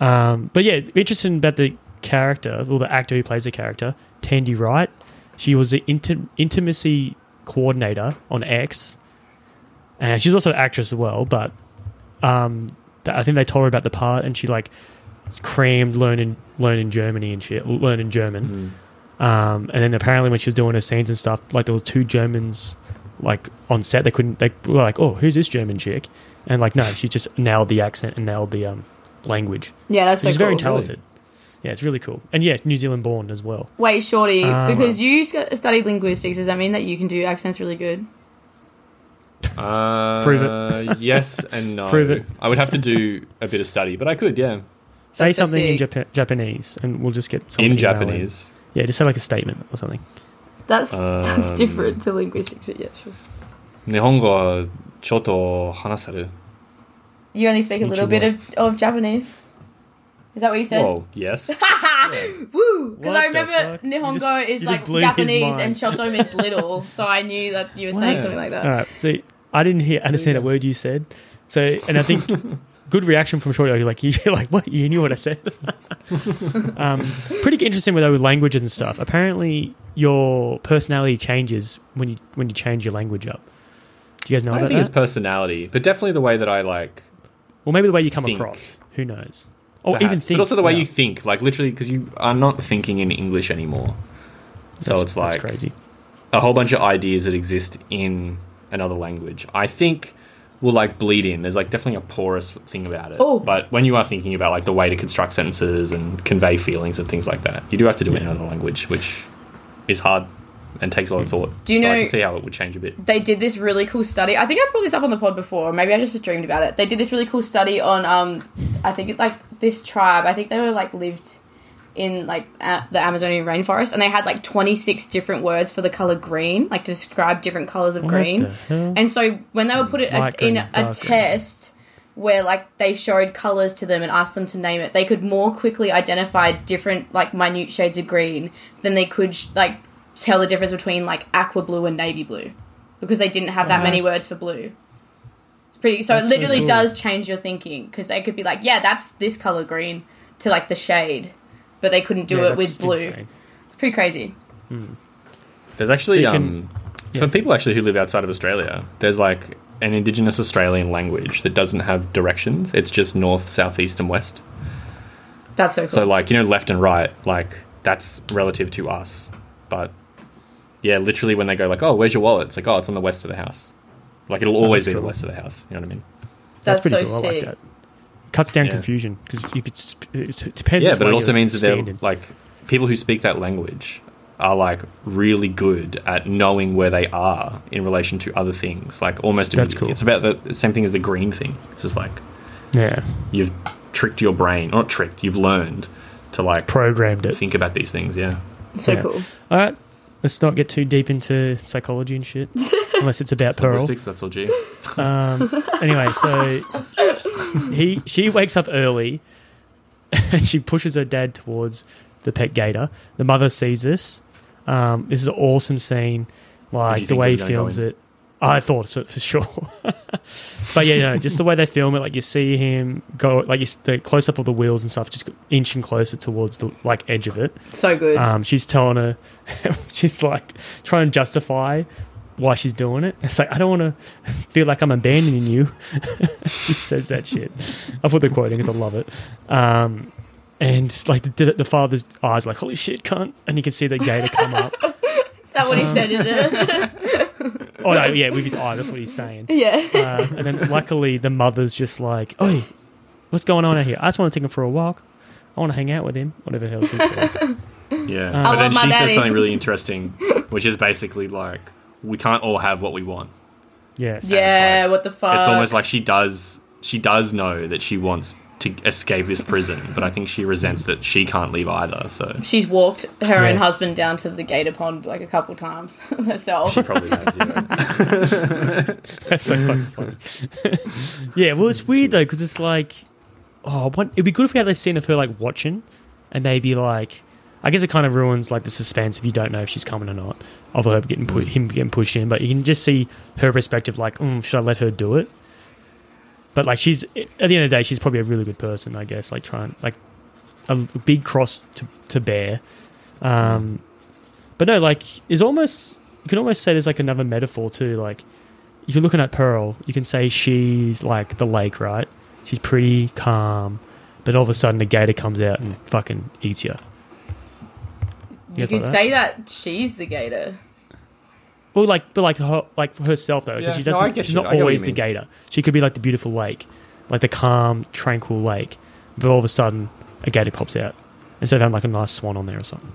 Um, but yeah, interesting about the character, or the actor who plays the character, Tandi Wright. She was the inti- intimacy coordinator on X, and she's also an actress as well. But um, th- I think they told her about the part, and she like crammed learning learning Germany and shit, learning German. Mm. Um, and then apparently when she was doing her scenes and stuff, like there was two Germans like on set. They couldn't. They were like, "Oh, who's this German chick?" And like, no, she just nailed the accent and nailed the um, language. Yeah, that's so She's cool. very talented yeah, it's really cool. And yeah, New Zealand born as well. Wait, Shorty, um, because you studied linguistics, does that mean that you can do accents really good? Uh, Prove it. yes and no. Prove it. I would have to do a bit of study, but I could, yeah. Say That's something so in Jap- Japanese, and we'll just get in Japanese. In. Yeah, just say like a statement or something. That's um, that's different to linguistics, but yeah, sure. Nihongo choto hanasaru. You only speak a little bit of, of Japanese. Is that what you said? Well, yes. Woo! Because I remember Nihongo just- is like Japanese and Shoto means little, so I knew that you were saying something like that. All right. So I didn't hear understand a word you said. So and I think good reaction from Shorty. You're like you're like what you knew what I said. um, pretty interesting with though with languages and stuff. Apparently your personality changes when you when you change your language up. Do you guys know I don't about think that? it's personality, but definitely the way that I like. Well, maybe the way you come think. across. Who knows? Or perhaps. even think. but also the way yeah. you think, like literally, because you are not thinking in English anymore. So That's- it's that's like crazy. a whole bunch of ideas that exist in another language. I think will like bleed in. There's like definitely a porous thing about it. Oh. But when you are thinking about like the way to construct sentences and convey feelings and things like that, you do have to do it in another language, which is hard and takes a lot of thought. Do you so I know- can see how it would change a bit. They did this really cool study. I think I brought this up on the pod before. Maybe I just dreamed about it. They did this really cool study on, um, I think it, like this tribe. I think they were like lived in like a- the Amazonian rainforest, and they had like twenty six different words for the color green, like to describe different colors of What green. the hell? And so when they were put it a, Light in a dark green. test where like they showed colors to them and asked them to name it, they could more quickly identify different like minute shades of green than they could sh- like tell the difference between like aqua blue and navy blue because they didn't have that many words for blue. It's pretty. So That's it so literally cool. does change your thinking because they could be like, yeah, that's this color green to like the shade, but they couldn't do Yeah, it with blue. insane. It's pretty crazy. There's actually Speaking- um, yeah. for people actually who live outside of Australia, there's like an Indigenous Australian language that doesn't have directions. It's just north, south, east, and west. That's so cool. So like you know left and right, like that's relative to us. But yeah, literally when they go like, "Oh, where's your wallet?" It's like, "Oh, it's on the west of the house." Like it'll oh, always that's be cool. the west of the house. You know what I mean? that's, pretty so cool. I like that. Cuts down Yeah. confusion because if it's it depends. yeah, but it also you're means that they're standing. like people who speak that language are like really good at knowing where they are in relation to other things. Like almost That's immediately. cool. It's about the, the same thing as the green thing. It's just like yeah, you've tricked your brain, not tricked. You've learned to like programmed it. think about these things. Yeah. So Yeah. cool. All right, let's not get too deep into psychology and shit, unless it's about Pearl. Linguistics, that's all G. Um, anyway, so he she wakes up early and she pushes her dad towards the pet gator. The mother sees this. Um, this is an awesome scene, you like the think way he was gonna go films in? it. I thought so for sure, but yeah, no, just the way they film it, like you see him go, like you, the close up of the wheels and stuff, just inching closer towards the like edge of it. So good. Um, she's telling her, she's like trying to justify why she's doing it. It's like, I don't want to feel like I'm abandoning you. she says that shit. I put the quote in because I love it. Um, and like the, the father's eyes, like, holy shit, cunt. And you can see the gator come up. Is that what he said, is it? Oh no, yeah, with his eye. That's what he's saying. Yeah. Uh, and then luckily the mother's just like, "Oh, what's going on out here? I just want to take him for a walk. I want to hang out with him. Whatever the hell she says." Yeah, I but then she daddy. says something really interesting, which is basically like, we can't all have what we want. Yes. yeah, like- what the fuck? it's almost like she does she does know that she wants to escape this prison, but I think she resents that she can't leave either. So She's walked her and Yes. husband down to the gator pond like a couple times herself. she probably has. Yeah. That's so fucking funny. yeah, well, it's weird though because it's like, oh, what, it'd be good if we had this scene of her like watching, and maybe like, I guess it kind of ruins like the suspense if you don't know if she's coming or not of her getting pu- him getting pushed in. But you can just see her perspective, like, mm, should I let her do it? But like, she's at the end of the day, she's probably a really good person, I guess. Like trying like a big cross to to bear. Um, but no, like, it's almost you can almost say there's like another metaphor too, like if you're looking at Pearl, you can say she's like the lake, right? She's pretty calm, but all of a sudden the gator comes out and fucking eats you. You guys could like that? say that she's the gator. Well, like, but like her, like for herself though, because Yeah, she no, doesn't. I get she's you. not I get what always you the mean. gator. She could be like the beautiful lake, like the calm, tranquil lake, but all of a sudden a gator pops out instead of having like a nice swan on there or something.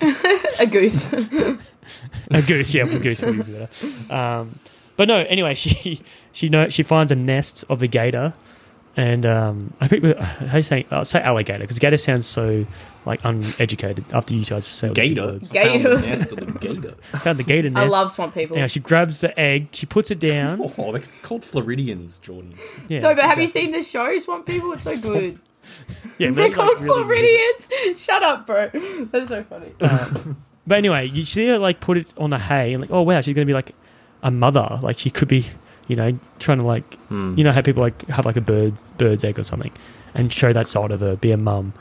A goose. a goose, yeah, a goose would be better. Um, but no, anyway, she she know she finds a nest of the gator, and um, I think uh, how you say I'll say alligator because gator sounds so like uneducated after you guys say all the big Gator. words. Gator. Found the nest of the gator. Found the gator nest. I love swamp people. Yeah, she grabs the egg, she puts it down. Oh, they're called Floridians, Jordan. Yeah, no, but have you seen the show Swamp People? It's so good. Yeah, They're really, called like, really, really Floridians. Shut up, bro. That's so funny. Um, but anyway, you see her like put it on the hay and like, oh wow, she's gonna be like a mother. Like she could be, you know, trying to like, hmm. you know how people like have like a bird's bird's egg or something, and show that side of her, be a mum.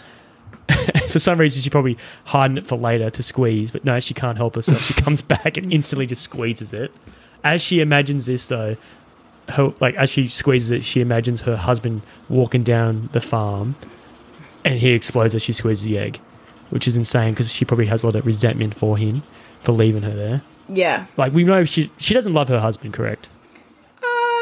for some reason, she's probably hiding it for later to squeeze, but no, she can't help herself. She comes back and instantly just squeezes it. As she imagines this, though, her, like as she squeezes it, she imagines her husband walking down the farm, and he explodes as she squeezes the egg, which is insane because she probably has a lot of resentment for him for leaving her there. Yeah. Like we know she she doesn't love her husband, correct?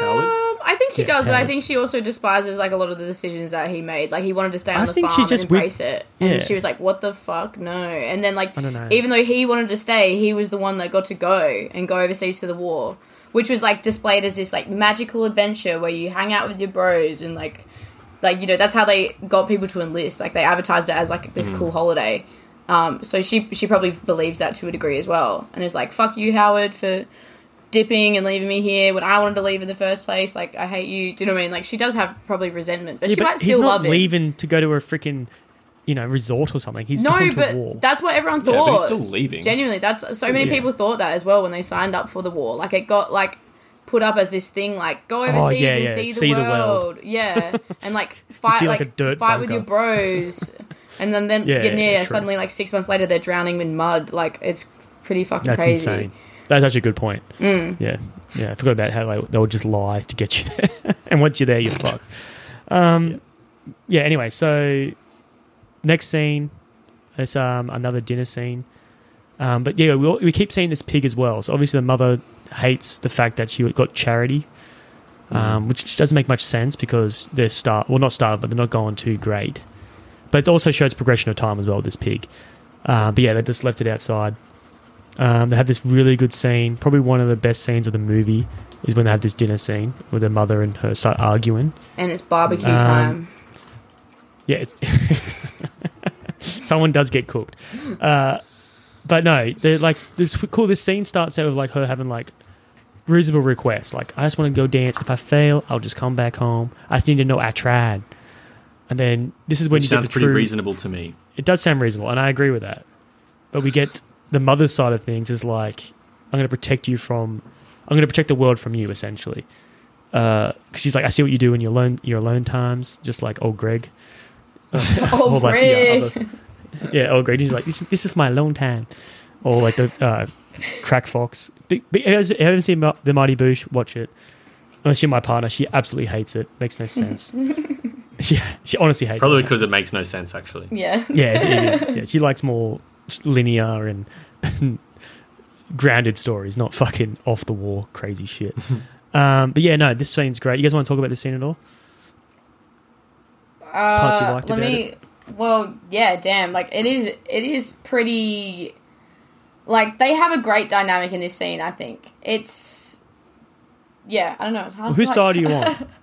Howard? Um, I think she Yes, does, but I think she also despises like a lot of the decisions that he made. Like he wanted to stay on I the farm she's just and with- embrace it, and Yeah. she was like, "What the fuck, no!" And then like, I don't know. even though he wanted to stay, he was the one that got to go and go overseas to the war, which was like displayed as this like magical adventure where you hang out with your bros and like, like you know that's how they got people to enlist. Like they advertised it as like this Mm. cool holiday. Um, so she she probably believes that to a degree as well, and is like, "Fuck you, Howard, for." Dipping and leaving me here when I wanted to leave in the first place. Like, I hate you. Do you know what I mean? Like, she does have probably resentment, but Yeah, she but might still not love it. leaving to go to a freaking, you know, resort or something. He's No, going to but war. that's what everyone Yeah, but he's still leaving. Genuinely, that's so many Yeah. people thought that as well when they signed up for the war. Like, it got like put up as this thing, like go oh, overseas Oh, yeah, and yeah. see the See the world. world. Yeah, and like fight, see, like, like, a dirt fight with your bros. And then, then Yeah, yeah, yeah, yeah, suddenly, like six months later, they're drowning in mud. Like it's pretty fucking That's crazy. insane. That's actually a good point. Mm. Yeah, yeah. I forgot about how like, they would just lie to get you there, and once you're there, you're fucked. Um, yeah. Anyway, so next scene, it's um another dinner scene. Um, but yeah, we, we keep seeing this pig as well. So obviously the mother hates the fact that she got charity, um, which doesn't make much sense because they're star well not starved, but they're not going too great. But it also shows progression of time as well. This pig, uh, but yeah, they just left it outside. Um, they have this really good scene, probably one of the best scenes of the movie, is when they have this dinner scene where their mother and her start arguing. And it's barbecue Um, time. Yeah, someone does get cooked. Uh, but no, they're like, this cool. This scene starts out with like her having like reasonable requests, like I just want to go dance. If I fail, I'll just come back home. I just need to know I tried. And then this is when Which you get sounds the pretty true- reasonable to me. It does sound reasonable, and I agree with that. But we get the mother's side of things is like, I'm going to protect you from, I'm going to protect the world from you, essentially. Because she's like, I see what you do in your alone, your alone times, just like old Gregg. Oh, Or like, Gregg. yeah, other- yeah, old Gregg. He's like, this, this is my alone time. Or like the uh, Crack Fox. Big, big, if you haven't seen the Mighty Boosh, watch it. Unless you're my partner, she absolutely hates it. Makes no sense. yeah, she honestly hates Probably it. because it makes no sense, actually. yeah. Yeah, it is. Yeah, she likes more linear and, grounded stories, not fucking off the wall crazy shit. um, but yeah, no, this scene's great. You guys want to talk about this scene at all? Parts you Uh, liked let about me. it? Well, yeah, damn. Like it is. It is pretty. Like they have a great dynamic in this scene. I think it's. Yeah, I don't know. It's hard. Well, whose like- side do you want?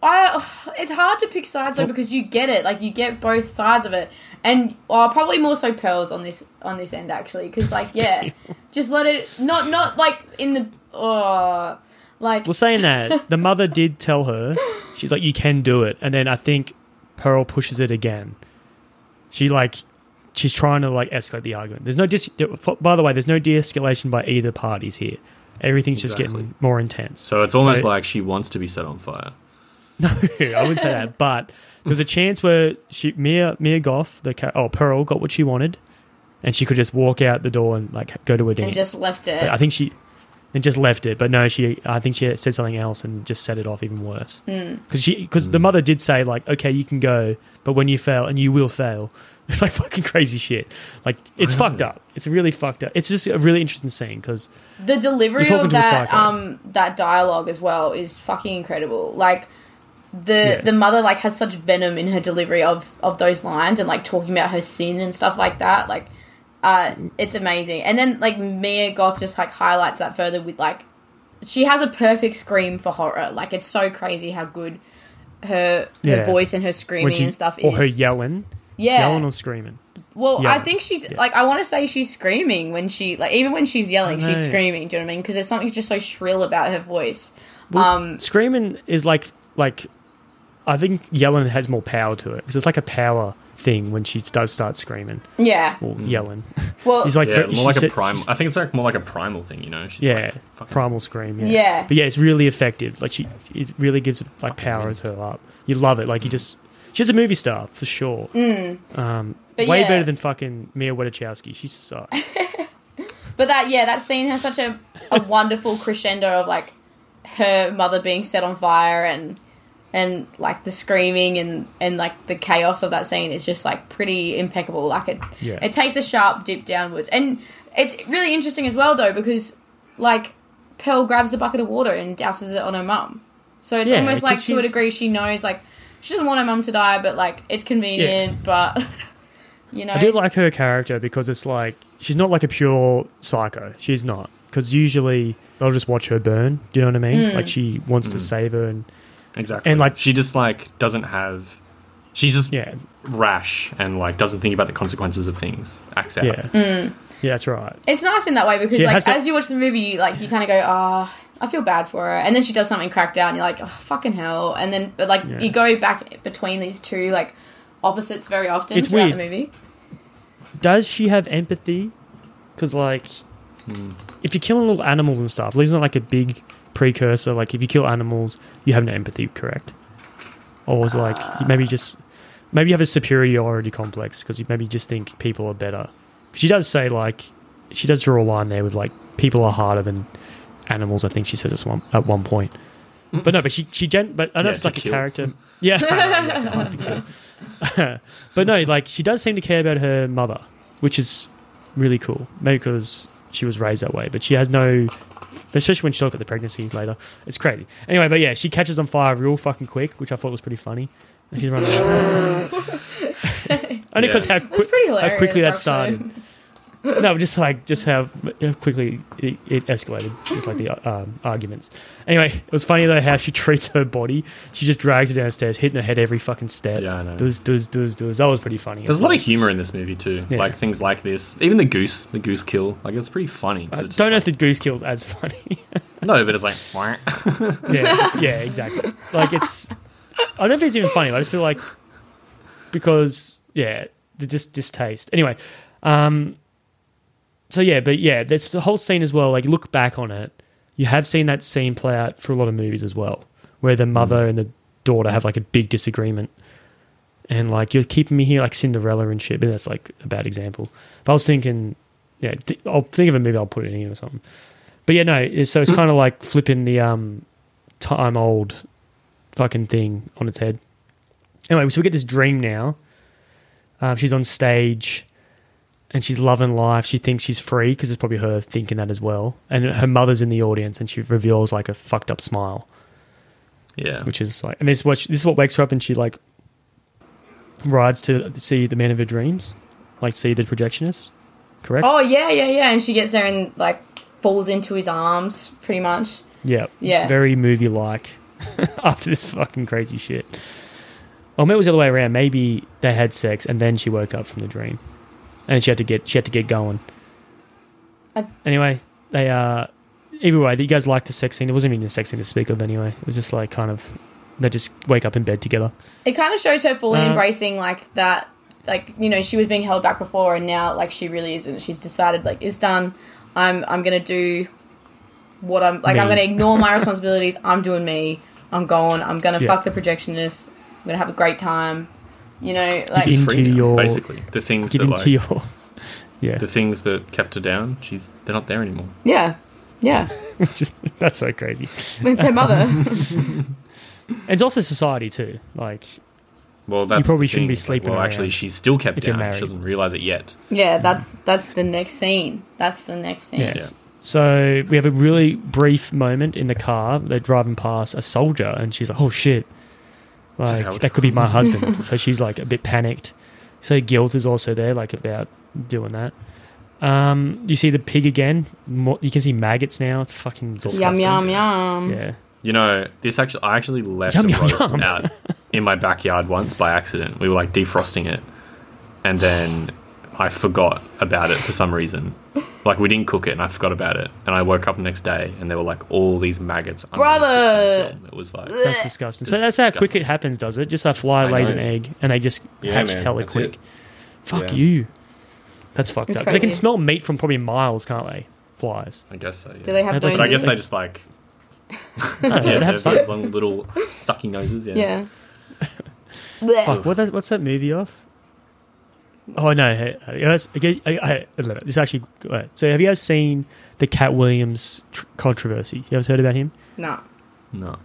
I, it's hard to pick sides though because you get it, like you get both sides of it, and well, probably more so pearls on this on this end actually, because like yeah, just let it not not like in the oh like Well, saying that, the mother did tell her, she's like, you can do it. And then I think Pearl pushes it again. She, like, she's trying to, like, escalate the argument. There's no, dis- by the way, there's no de escalation by either parties here. Everything's just getting more intense. So it's almost So- like she wants to be set on fire. No, I wouldn't say that. But there's a chance where she, Mia, Mia Goth, the ca- oh, Pearl, got what she wanted. And she could just walk out the door and, like, go to a dance. and just left it. But I think she and just left it. But no, she I think she said something else and just set it off even worse. Hmm. Because she because the mother did say like, okay, you can go, but when you fail, and you will fail. It's like fucking crazy shit. Like it's Really? fucked up. It's really fucked up. It's just a really interesting scene because the delivery of that um that dialogue as well is fucking incredible. Like the Yeah. the mother like has such venom in her delivery of of those lines and like talking about her sin and stuff like that. Like uh it's amazing. And then like Mia Goth just like highlights that further with like she has a perfect scream for horror. Like it's so crazy how good her her Yeah. voice and her screaming she and stuff or her yelling, yeah. yelling or screaming. Well, I think she's Yeah. like I want to say she's screaming when she like even when she's yelling, she's screaming. Do you know what I mean? Because there's something just so shrill about her voice. Well, Um, screaming is like like I think yelling has more power to it because it's like a power thing when she does start screaming Yeah. or yelling. Well, hmm. He's like Yeah, more like a primal. I think it's like more like a primal thing, you know. She's yeah, like, primal scream. Yeah. Yeah. but yeah, it's really effective. Like she, it really gives like powers her up. You love it. Like you hmm. just, she's a movie star for sure. Hmm. Um, But way yeah. better than fucking Mia Wasikowska. She sucks. but that yeah, that scene has such a a wonderful crescendo of like her mother being set on fire and and like the screaming and and like the chaos of that scene is just like pretty impeccable. Like it Yeah. it takes a sharp dip downwards, and it's really interesting as well though because like Pearl grabs a bucket of water and douses it on her mum. So it's Yeah, almost 'cause like to a degree she knows like she doesn't want her mum to die, but like it's convenient, but you know. I do like her character because it's like she's not like a pure psycho. She's not because usually they'll just watch her burn. Do you know what I mean? Mm. Like she wants to mm. save her and exactly. and, like- she just like doesn't have. She's just yeah, rash and like doesn't think about the consequences of things. Acts out. yeah, Hmm. yeah. That's right. It's nice in that way because, She like, has a- as you watch the movie, you, like, you kind of go, "Ah, I feel bad for her," and then she does something cracked out, and you're like, "Oh, fucking hell!" And then, but like, Yeah. you go back between these two like opposites very often It's throughout weird. the movie. does she have empathy? Because like, if you're killing little animals and stuff, isn't like a big precursor? Like, if you kill animals, you have no empathy, correct? Or was it like you maybe just maybe you have a superiority complex because you maybe just think people are better? She does say like she does draw a line there with like people are harder than animals. I think she says this one at one point. Mm. But no, but she she gen- but I don't know if it's like a character. Yeah, yeah, hard to kill. but no, like she does seem to care about her mother, which is really cool. Maybe because she was raised that way, but she has no. Especially when she talked at the pregnancy later, it's crazy. Anyway, but yeah, she catches on fire real fucking quick, which I thought was pretty funny. And she's running. around. Only because how, It was quick, pretty how quickly that started. No, just like just how quickly it, it escalated, just like the um, arguments. Anyway, it was funny though how she treats her body. She just drags it downstairs, hitting her head every fucking step. Yeah, I know. Does does does does. That was pretty funny. There's a lot of humor in this movie too, Yeah. like things like this. Even the goose, the goose kill, like it's pretty funny. I don't know like- if the goose kills as funny. no, but it's like yeah, yeah, exactly. Like it's, I don't know if it's even funny. I just feel like because yeah, the dis- distaste. Anyway, um, so yeah, but yeah, that's the whole scene as well. Like look back on it, you have seen that scene play out for a lot of movies as well, where the mother and the daughter have like a big disagreement. And like you're keeping me here like Cinderella and shit, but that's like a bad example. But I was thinking, yeah, th- I'll think of a movie, I'll put it in here or something. But yeah, no. So it's kind of like flipping the um, time old fucking thing on its head. Anyway, so we get this dream now. Um, she's on stage, and she's loving life. She thinks she's free because it's probably her thinking that as well. And her mother's in the audience, and she reveals like a fucked up smile, Yeah. which is like, and this is what this is what wakes her up, and she like rides to see the man of her dreams, like see the projectionist. Correct. Oh yeah, yeah, yeah. And she gets there and like falls into his arms, pretty much. Yeah. Yeah. Very movie like after this fucking crazy shit. Or maybe it was the other way around. Maybe they had sex and then she woke up from the dream. And she had to get she had to get going. I- anyway, they uh either way, you guys liked the sex scene. It wasn't even a sex scene to speak of anyway. It was just like kind of they just wake up in bed together. It kind of shows her fully Uh, embracing like that. Like you know, she was being held back before, and now like she really isn't. She's decided like it's done. I'm I'm gonna do what I'm like. I'm gonna ignore my responsibilities. I'm doing me. I'm going. I'm gonna Yeah. fuck the projectionist. I'm gonna have a great time. You know, like in- into free now, your- basically. The things Get that into like, your Yeah. the things that kept her down, she's they're not there anymore. yeah, yeah. just that's so crazy. It's her mother. It's also society too. Like Well, that's you probably the shouldn't thing. be sleeping Well, around actually, she's still kept down. She doesn't realize it yet. yeah, mm-hmm. that's that's the next scene. That's the next scene. Yes. Yeah. So we have a really brief moment in the car. They're driving past a soldier, and she's like, "Oh shit!" Like that could be my husband. so she's like a bit panicked. So guilt is also there, like about doing that. Um, you see the pig again. More, you can see maggots now. It's fucking Yum disgusting. yum yum. Yeah. You know, this actually, I actually left Yum, a yum, roast yum. out in my backyard once by accident. We were like defrosting it, and then I forgot about it for some reason. Like we didn't cook it, and I forgot about it. And I woke up the next day, and there were like all these maggots. underneath Brother! the film. It was like That's disgusting. So that's how quick it happens, does it? Just a fly I lays know. an egg, and they just Yeah, hatch man, hella that's quick. it. Fuck Yeah. you. That's fucked It's up. 'Cause they can crazy. smell meat from probably miles, can't they? Flies. I guess so. Yeah. Do they have That's like- noses? But I guess they just like No, yeah, they they have have some- those long little sucky noses. Yeah. Yeah. Fuck, what that, what's that movie of? Oh no! Hey, hey, guys, I- I- I- this is actually. So, have you guys seen the Katt Williams tr- controversy? You guys heard about him? No. No.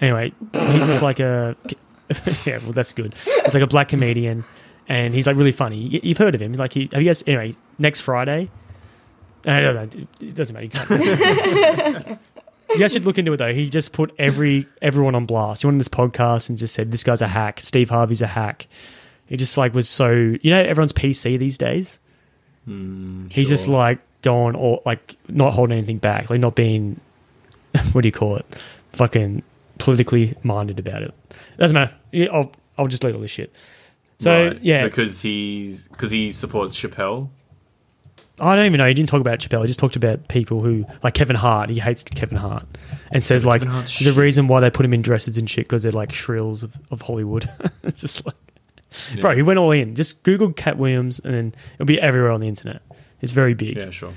Anyway, he's just like a. yeah, well, that's good. It's like a black comedian, and he's like really funny. You, you've heard of him? Like, he, have you guys? Anyway, next Friday. I don't know. It doesn't matter. You, can't, you guys should look into it though. He just put every everyone on blast. He went on this podcast and just said, "This guy's a hack. Steve Harvey's a hack." He just like was so you know everyone's PC these days. Hmm, he's just like going or like not holding anything back, like not being what do you call it? Fucking politically minded about it. Doesn't matter. I'll I'll just leave all this shit. So Right, yeah, because he's because he supports Chappelle. I don't even know. He didn't talk about Chappelle. He just talked about people who like Kevin Hart. He hates Kevin Hart and says like Kevin a shit. reason why they put him in dresses and shit because they're like shrills of, of Hollywood. it's just like, bro, he went all in. Just Google Katt Williams and then it'll be everywhere on the internet. It's very big. Yeah, sure.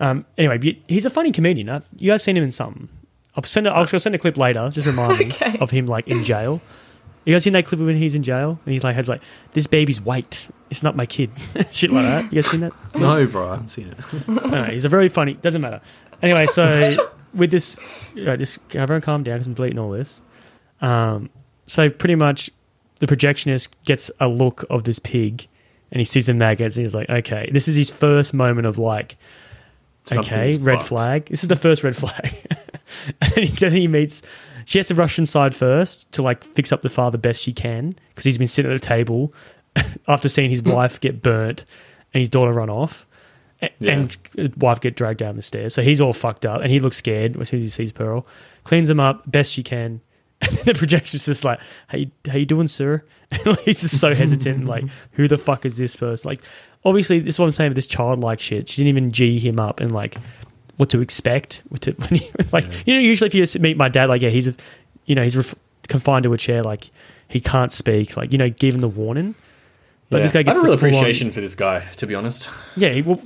Um, anyway, he's a funny comedian. Uh, You guys seen him in something? I'll send. A, I'll I'll send a clip later. Just remind me of him like in jail. You guys seen that clip when he's in jail and he's like has like this baby's white. It's not my kid. Shit like that. You guys seen that? No, bro, I haven't seen it. Anyway, he's a very funny. Doesn't matter. Anyway, so with this, uh, just everyone calm down because I'm deleting all this. Um, so pretty much, the projectionist gets a look of this pig, and he sees the maggots, and he's like, "Okay, this is his first moment of like, okay, red fucked. flag. This is the first red flag." and then he, then he meets. She has to rush inside first to like fix up the father best she can because he's been sitting at the table after seeing his wife get burnt and his daughter run off Yeah. and wife get dragged down the stairs. So he's all fucked up and he looks scared as soon as he sees Pearl. Cleans him up best she can. And the projection's just like, "How you, how you doing, sir?" And he's just so hesitant. Like, who the fuck is this person? Like, obviously, this is what I'm saying with this childlike shit. She didn't even g him up and like what to expect. What to when he, like you know usually if you just meet my dad, like yeah, he's a you know he's ref- confined to a chair, like he can't speak. Like you know, give him the warning. But this guy I gets have a real appreciation for this guy, to be honest. yeah, he, well,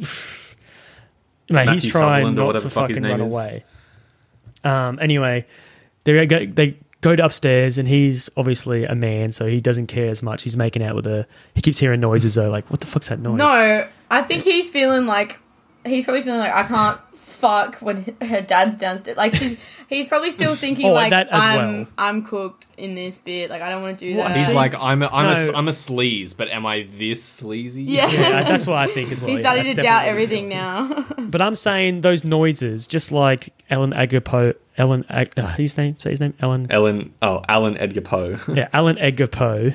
mate, Matthew he's trying Sutherland not to the fuck his fucking run is. away. Um. Anyway, they go. They go to upstairs, and he's obviously a man, so he doesn't care as much. He's making out with her. He keeps hearing noises though, like what the fuck's that noise? No, I think he's feeling like he's probably feeling like I can't fuck when her dad's downstairs. Like she's, he's probably still thinking Oh, like that as I'm, well. I'm cooked in this bit. Like I don't want to do What? that. He's like, I'm a, I'm No. a, I'm a sleaze, but am I this sleazy? yeah. Yeah, that's what I think as well. He's yeah, starting that's to doubt definitely everything now. But I'm saying those noises, just like Ellen Agapo, Ellen, Ag- uh, his name, say his name, Ellen, Ellen, oh, Alan Edgar Poe. yeah, Alan Edgar Poe,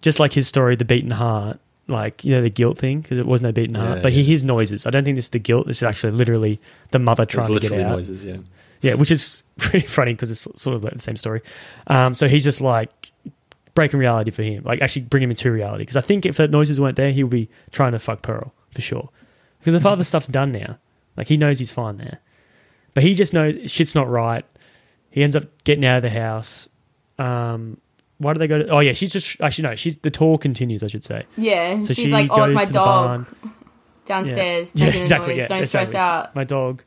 just like his story, The Beaten Heart, like, you know, the guilt thing, because it was no beaten heart, Yeah, but he hears noises. I don't think this is the guilt, this is actually literally the mother trying to get literally out. noises, yeah. Yeah, which is pretty funny because it's sort of like the same story. Um, so he's just like breaking reality for him, like actually bring him into reality. Because I think if the noises weren't there, he would be trying to fuck Pearl for sure. Because the father stuff's done now. Like he knows he's fine there, but he just knows shit's not right. He ends up getting out of the house. Um, why do they go to? Oh yeah, she's just actually no. She's the tour continues. I should say. yeah. So she's she like, oh, it's my dog downstairs Yeah, making exactly, a noise. yeah, don't stress out. My dog.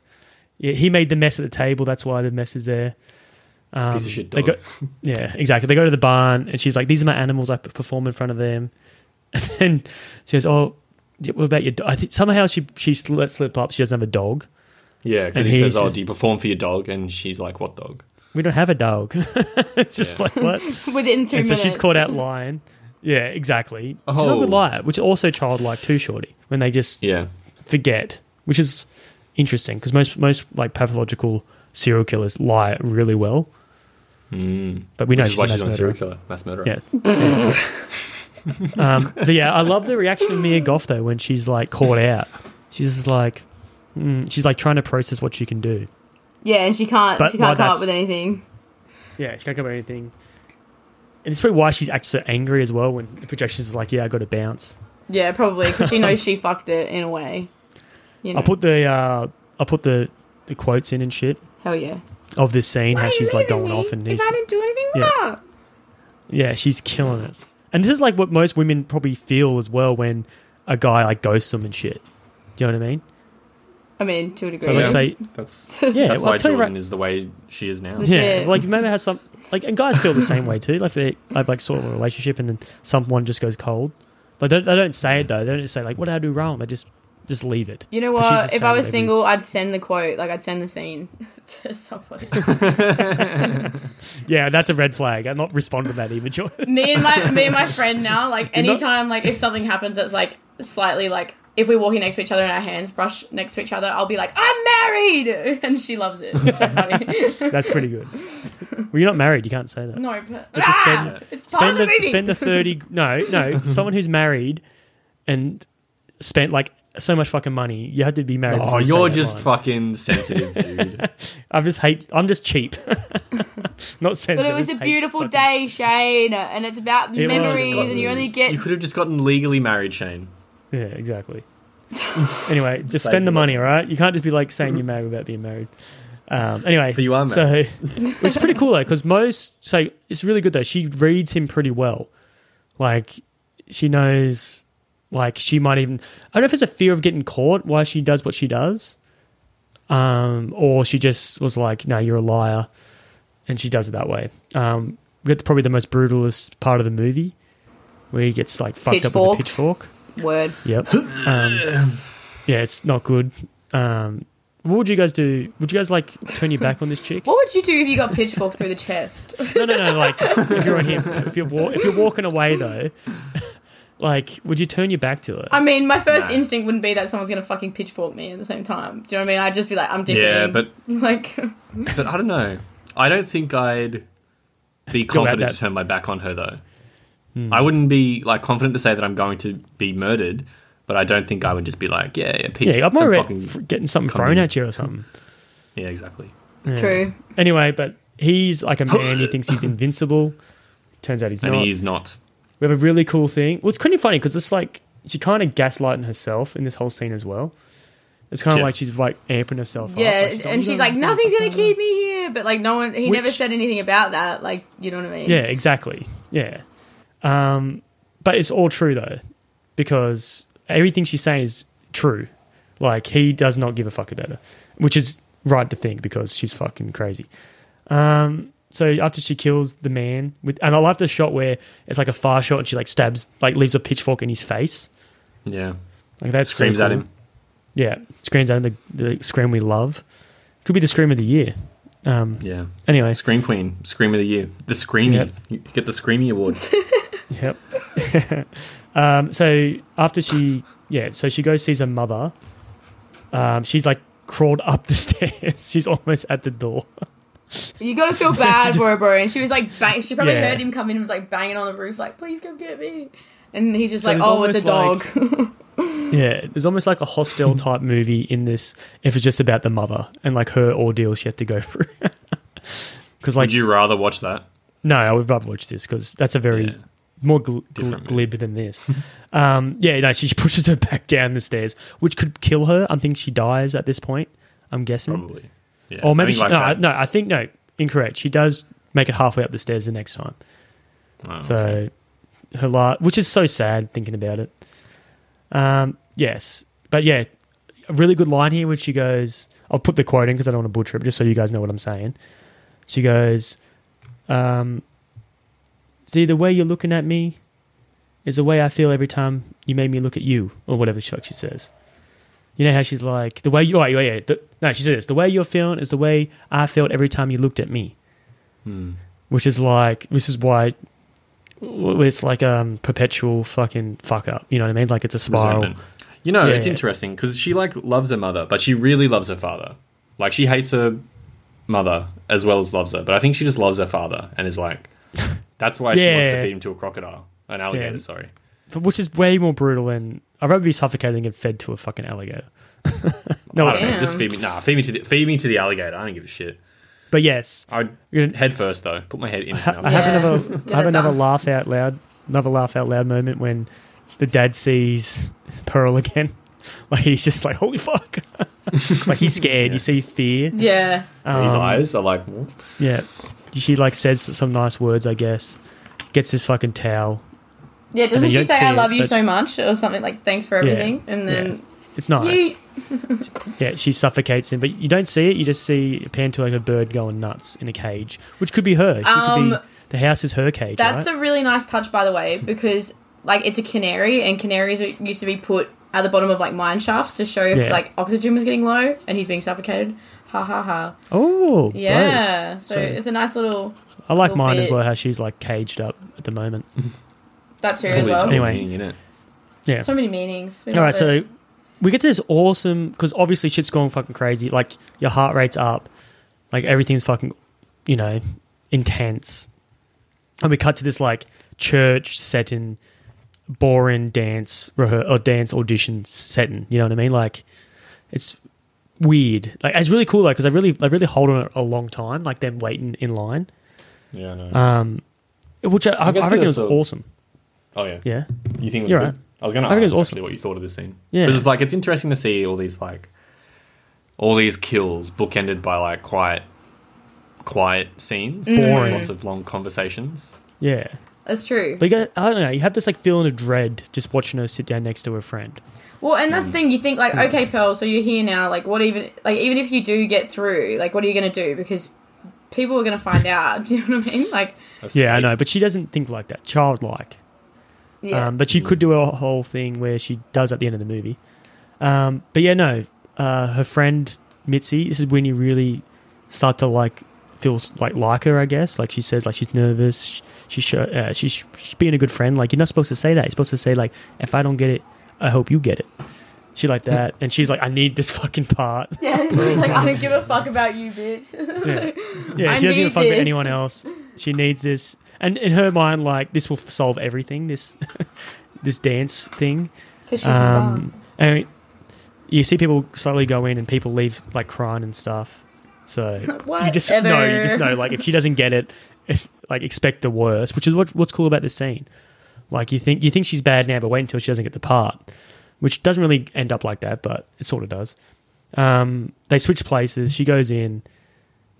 Yeah, he made the mess at the table. That's why the mess is there. Um, Piece of shit they dog. go- yeah, exactly. They go to the barn, and she's like, "These are my animals. I perform in front of them." And then she goes, "Oh, what about your dog?" I think somehow she she sl- let slip up. She doesn't have a dog. Yeah, because he he's says, "Oh, do you perform for your dog?" And she's like, "What dog?" We don't have a dog. it's just like what? Within two and so she's caught out lying. Yeah, exactly. She's not a Oh. good liar, which is also childlike too, shorty. When they just Yeah, forget, which is interesting because most most like pathological serial killers lie really well. mm. But we know Which she's why a mass she's not a serial killer, mass murderer. Yeah. um, but yeah, I love the reaction of Mia Goth though when she's like caught out. She's just like, mm, she's like trying to process what she can do. Yeah, and she can't. But she can't come up with anything. Yeah, she can't come up with anything. And it's probably why she's actually so angry as well when the projections is like, yeah, I got to bounce. Yeah, probably because she knows she fucked it in a way. You know. I'll put the uh, I'll put the, the quotes in and shit Hell yeah. of this scene Why how she's like going off and if I didn't do anything Yeah. wrong. Yeah, she's killing it. And this is like what most women probably feel as well when a guy like ghosts them and shit. Do you know what I mean? I mean, to a degree. So let's say, That's yeah, that's well, why I'll tell you Jordan right- is the way she is now. Legit. yeah, Yeah. like maybe has some like, and guys feel the same way too. Like they have like sort of a relationship, and then someone just goes cold. Like they, they don't say it though. They don't say like, "What did I do wrong?" They just just leave it. You know what? If I with was every- single, I'd send the quote. Like I'd send the scene to somebody. Yeah, that's a red flag. I'm not responding to that even. Jordan. me and my me and my friend now, like You're not- anytime, like if something happens that's like slightly like if we're walking next to each other and our hands brush next to each other, I'll be like, "I'm married," and she loves it. It's so funny. That's pretty good. Well, you're not married. You can't say that. no, but, But ah, spend- it's part spend of the the movie. spend the thirty. No, no. someone who's married and spent like so much fucking money. You had to be married. Oh, you say you're just line. fucking sensitive, dude. I'm just hate. I'm just cheap. not sensitive. But it was a beautiful day, Shane, and it's about It memories, and you only get You could have just gotten legally married, Shane. Yeah, exactly. anyway, just Save spend the the money, all right? You can't just be like saying you're married without being married. Um, anyway, But you are So, it's pretty cool though, because most so it's really good though. She reads him pretty well. Like she knows, like she might even. I don't know if it's a fear of getting caught why she does what she does, um, or she just was like, "No, you're a liar," and she does it that way. Um, we get to probably the most brutalist part of the movie, where he gets like fucked up with a Pitchforked. pitchfork. Word. Yep. Um, yeah, it's not good. Um, what would you guys do? Would you guys like turn your back on this chick? What would you do if you got pitchfork through the chest? No, no, no. Like if you're on him, if you're wa- if you're walking away though, like would you turn your back to it? I mean, my first Nah. instinct wouldn't be that someone's gonna fucking pitchfork me at the same time. Do you know what I mean? I'd just be like, I'm dipping. Yeah, but like, but I don't know. I don't think I'd be at confident that. To turn my back on her though. I wouldn't be like confident to say that I'm going to be murdered, but I don't think I would just be like, yeah, yeah, peace. yeah, I'm Don't fucking- fucking... getting something thrown at you or something. yeah, exactly. Yeah. true. Anyway, but he's like a man. He thinks he's invincible. Turns out he's And not. he's not. We have a really cool thing. Well, it's kind of funny because it's like she kind of gaslighting herself in this whole scene as well. It's kind of Yeah. like she's like amping herself up. Yeah, like, and she's don't like, nothing's gonna keep me here. But like, no one, he never said anything about that. Like, you know what I mean? Yeah, exactly. Yeah. Um, but it's all true though, because everything she's saying is true. Like he does not give a fuck about her, which is right to think because she's fucking crazy. Um, so after she kills the man with, and I love the shot where it's like a far shot and she like stabs, like leaves a pitchfork in his face. Yeah. Like that Screams pretty at him. yeah, screams out the the scream we love. Could be the scream of the year. Um, Yeah. anyway, Scream Queen, Scream of the Year, the Screamy. Yep. You get the Screamy Award. Yep. um, so after she, yeah, so she goes sees her mother. Um, she's like crawled up the stairs. she's almost at the door. You gotta feel bad for her, bro. And she was like, bang- she probably Yeah. heard him come in and was like banging on the roof, like, please come get me. And he's just So like, there's oh, it's a dog. almost Yeah, there's almost like a hostile type movie in this. If it's just about the mother and like her ordeal she had to go through. Because like Would you rather watch that? No, I would rather watch this because that's a very Yeah. More gl- gl- glib than this. um, yeah, no, she pushes her back down the stairs, which could kill her. I think she dies at this point. I'm guessing, Probably. Yeah. or maybe she, think no, I- that. no. I think no, incorrect. She does make it halfway up the stairs the next time. Oh, So okay. her la which is so sad thinking about it. Um, yes, but yeah, a really good line here when she goes. I'll put the quote in because I don't want to butcher it, just so you guys know what I'm saying. She goes, um, "See the way you're looking at me is the way I feel every time you made me look at you, or whatever the fuck she says." You know how she's like the way you. Oh, yeah, yeah. The, no, she says this. The way you're feeling is the way I felt every time you looked at me Hmm. which is like this is why it's like um perpetual fucking fuck up. You know what I mean? Like it's a spiral. Resentment. You know, Yeah, it's yeah. interesting because she like loves her mother, but she really loves her father. Like she hates her mother as well as loves her, but I think she just loves her father and is like, that's why she wants to Yeah. feed him to a crocodile, an alligator. Yeah. Sorry. Which is way more brutal than I'd rather be suffocating and fed to a fucking alligator. no, I don't know, Damn. just feed me. Nah, feed me to the feed me to the alligator. I don't give a shit. but yes, I'd gonna- head first though. Put my head in. his I mouth. have Yeah. another Get I have it another done. laugh out loud, another laugh out loud moment when the dad sees Pearl again. Like he's just like holy fuck, like he's scared. You see fear. yeah. His Um, eyes are like. "What?" Yeah, she like says some nice words, I guess. Gets this fucking towel. Yeah, doesn't she say, I it, love you so much? Or something like, thanks for everything. And then, yeah. It's nice. Yeah, she suffocates him, but you don't see it. You just see a pan to like a bird going nuts in a cage, which could be her. She could Um, be the house is her cage. That's right? a really nice touch, by the way, because like it's a canary, and canaries used to be put at the bottom of like mine shafts to show if Yeah. like oxygen was getting low and he's being suffocated. Ha ha ha. oh Yeah. So, So- it's a nice little. I like little mine as well. How she's like caged up at the moment. that too as well. Anyway. meaning. Yeah. So many meanings. We All right, so we get to this awesome because obviously shit's going fucking crazy. Like your heart rate's up, like everything's fucking, you know, intense. And we cut to this like church setting, boring dance rehe- or dance audition setting. You know what I mean? Like it's weird. Like it's really cool, though because I really, I really hold on it a long time, like them waiting in line. Yeah, no. Um, which I, I, guess I reckon it's was a- awesome. oh yeah. Yeah, You think it was You're good? right. I was going to I think it ask was awesome. what you thought of this scene. Yeah. Because it's like it's interesting to see all these like all these kills bookended by like quiet quiet scenes, Boring. lots of long conversations. yeah. That's true. But you get, I don't know. You have this like feeling of dread just watching her sit down next to her friend. Well, and that's the thing. You think like, Mm. okay, Pearl. So you're here now. Like, what even? Like, even if you do get through, like, what are you gonna do? Because people are gonna find out. Do you know what I mean? Like, Yeah, I know, but she doesn't think like that. Childlike. yeah. Um, but she could do a whole thing where she does at the end of the movie. Um, but yeah, no. Uh, her friend Mitzi. This is when you really start to like feel like like her. I guess like she says like she's nervous. She sh- uh, she's, she's being a good friend. Like you're not supposed to say that. You're supposed to say like if I don't get it, I hope you get it. She like that, and she's like, I need this fucking part. yeah. She's like, I don't give a fuck about you, bitch. Yeah, yeah I she doesn't give a need fuck about this. anyone else. She needs this, and in her mind, like this will solve everything. This this dance thing. Because she's a star. Um, and you see people slowly go in, and people leave like crying and stuff. So you just no, you just Whatever. know like if she doesn't get it, it's, like expect the worst. Which is what what's cool about this scene. Like you think you think she's bad now, but wait until she doesn't get the part, which doesn't really end up like that, but it sort of does. Um, they switch places. She goes in.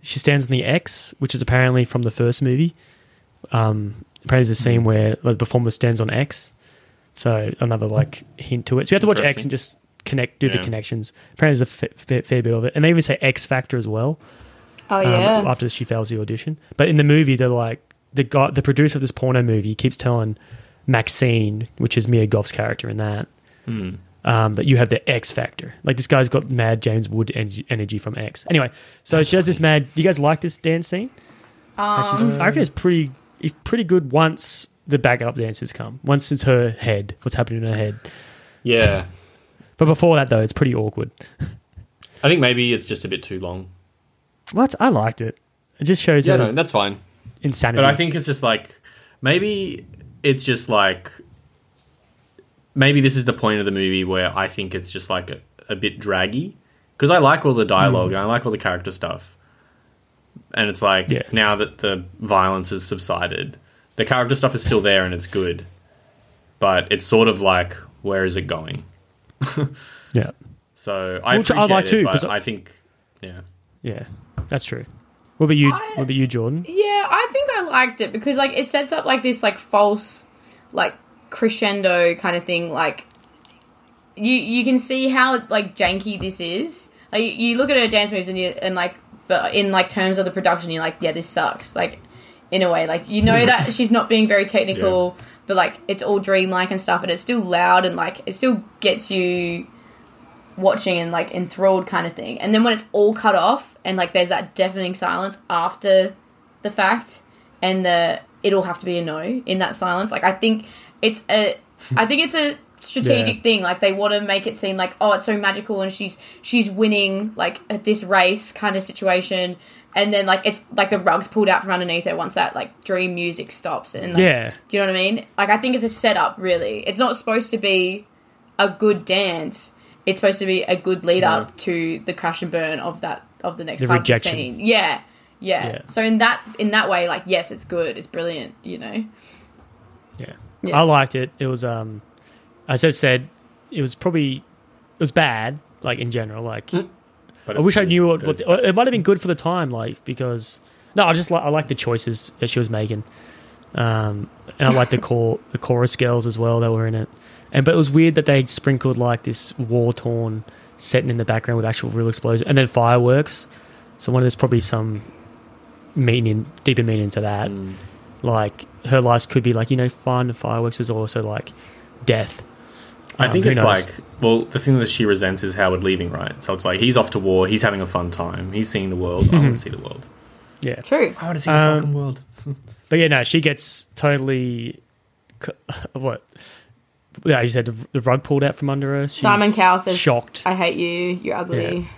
She stands on the X, which is apparently from the first movie. Um, apparently, there's a scene where the performer stands on X. So another like hint to it. So you have to watch X and just connect, do the connections. Apparently, there's a fair, fair bit of it, and they even say X Factor as well Oh um, yeah. after she fails the audition. But in the movie, they're like the guy, the producer of this porno movie keeps telling Maxine, which is Mia Goth's character in that, Hmm. um, that you have the X factor. Like this guy's got mad James Wood en- energy from X. Anyway, so she has this mad. Do you guys like this dance scene? How she's- I reckon it's pretty. It's pretty good once the backup dancers come. Once it's her head, what's happening in her head. Yeah. But before that, though, it's pretty awkward. I think maybe it's just a bit too long. What? I liked it. It just shows Yeah, no, that's fine. insanity. But I think it's just like maybe it's just like maybe this is the point of the movie where I think it's just like a, a bit draggy because I like all the dialogue hmm. and I like all the character stuff. And it's like Yeah. now that the violence has subsided, the character stuff is still there and it's good. But it's sort of like where is it going? yeah, So I Which I appreciate like it, too, but 'cause- I think yeah. yeah, that's true. What about you? I- what about you, Jordan? Yeah, I think I liked it because like it sets up like this like false like crescendo kind of thing. Like you you can see how like janky this is. Like you, you look at her dance moves and you and like but in like terms of the production, you're like, yeah, this sucks. Like in a way, like you know that she's not being very technical, but like it's all dreamlike and stuff, and it's still loud and like it still gets you watching and like enthralled kind of thing. And then when it's all cut off and like there's that deafening silence after the fact and the it'll have to be a no in that silence. Like I think it's a I think it's a strategic Yeah. thing. Like they want to make it seem like oh it's so magical and she's she's winning like at this race kind of situation. And then like it's like the rug's pulled out from underneath her once that like dream music stops and like, Yeah, do you know what I mean? Like I think it's a setup really. It's not supposed to be a good dance. It's supposed to be a good lead up to the crash and burn of that of the next The part of the rejection. scene. Yeah. yeah. Yeah. So in that in that way, like yes, it's good. It's brilliant, you know. yeah, Yeah. I liked it. It was um, as I said, it was probably it was bad. Like in general, like But I it's wish I knew what, Good. what it might have been good for the time, like because no, I just like I like the choices that she was making, um, and I like the core the chorus girls as well that were in it, and but it was weird that they sprinkled like this war torn setting in the background with actual real explosions and then fireworks. So one of there's probably some meaning, deeper meaning to that. Mm. Like her life could be like you know fun. and Fireworks is also like death. I Um, think it's knows? like well, the thing that she resents is Howard leaving, right? So it's like he's off to war, he's having a fun time, he's seeing the world. I want to see the world. yeah. True. I want to see Um, fucking world. But yeah, no, she gets totally what? Yeah, you said the, rug pulled out from under her. She's Simon Cowell says shocked. I hate you, you're ugly.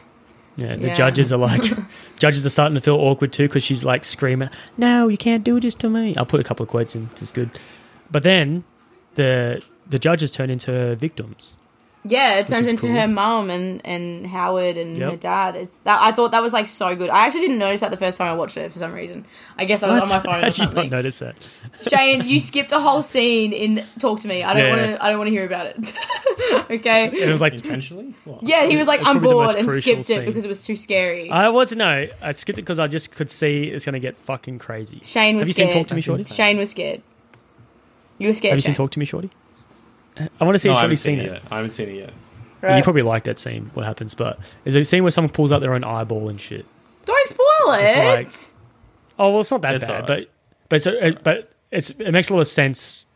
yeah, the yeah. judges are like, judges are starting to feel awkward too because she's like screaming, "No, you can't do this to me." I'll put a couple of quotes in. It's good. But then the the judges turn into her victims. Yeah, it turns into cool. her mum and, and Howard and Yep. her dad. It's that I thought that was like so good. I actually didn't notice that the first time I watched it for some reason. I guess I was on my phone How or did you not notice that? Shane, you skipped a whole scene in Talk to Me. I don't Yeah. want to. I don't want to hear about it. okay. It was like Intentionally? What? Yeah, he was like, It's I'm probably the most bored and skipped scene. it because it was too scary. I wasn't no. I skipped it because I just could see it's going to get fucking crazy. Shane was Have you scared. seen Talk to Me, Shorty? Shane was scared. You were scared. Have you seen Talk to Me, Shorty? I want to see No, if I haven't seen seen it it. yet. I haven't seen it yet. Right. You probably like that scene. What happens? But there's a scene where someone pulls out their own eyeball and shit. Don't spoil it. Like- Oh well, it's not that It's bad, alright. but but so, it, but it's it makes a lot of sense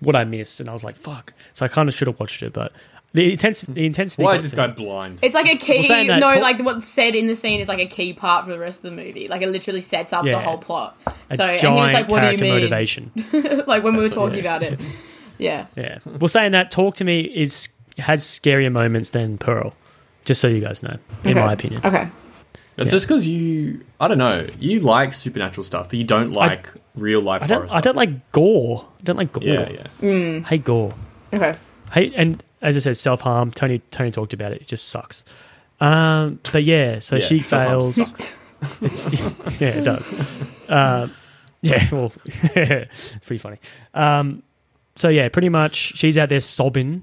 what I missed, and I was like, fuck. So I kind of should have watched it, but the intensity, the intensity. Why is this guy blind? It's like a key. Well, no, talk- like what's said in the scene is like a key part for the rest of the movie. Like it literally sets up the whole plot. A so and he was like, "What do you mean?" motivation. like when we were That's what- talking about it. Yeah. yeah. Well, saying that, talk to me is has scarier moments than Pearl. Just so you guys know, in Okay. my opinion. Okay. It's Yeah. just because you, I don't know, you like supernatural stuff, but you don't like real life I horror don't. stuff. I don't like gore. I don't like gore. Yeah, yeah. I hate gore. Okay. hate and as I said, self harm. Tony Tony talked about it. It just sucks. Um, but yeah, so Yeah, she self-harm fails. yeah, it does. Um, yeah, well, it's pretty funny. Um, so yeah, pretty much she's out there sobbing.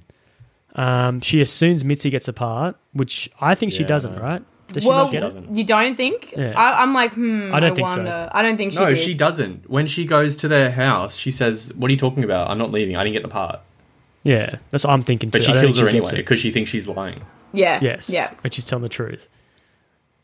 Um, she assumes Mitzi gets a part, which I think she Yeah, doesn't. no. Right? Does she well, not get it? you don't think? Yeah. I, I'm like, hmm. I I, don't think so. wonder. I don't think she No, did. she doesn't. When she goes to their house, she says, "What are you talking about? I'm not leaving. I didn't get the part." Yeah, that's what I'm thinking too. But she I don't kills think her she gets anyway it. because she thinks she's lying. Yeah. Yes. Yeah. But she's telling the truth.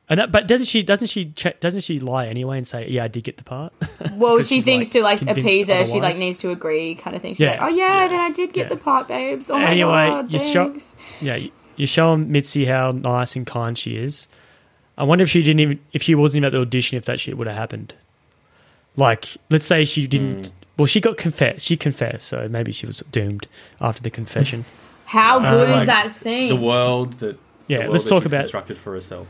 And that, but doesn't she? Doesn't she? Check, doesn't she lie anyway and say, "Yeah, I did get the part"? Well, she thinks like, to like appease her. She like needs to agree, kind of thing. She's Yeah. like, "Oh yeah, Yeah. then I did get Yeah. the part, babes. Oh my Anyway, god, you show- yeah, you- you're Mitzi how nice and kind she is. I wonder if she didn't even if she wasn't even at the audition if that shit would have happened. Like, let's say she didn't. Hmm. Well, she got confessed. She confessed, so maybe she was doomed after the confession. How uh, good is like, that scene? The world that Yeah, the world let's that talk she's about- constructed for herself.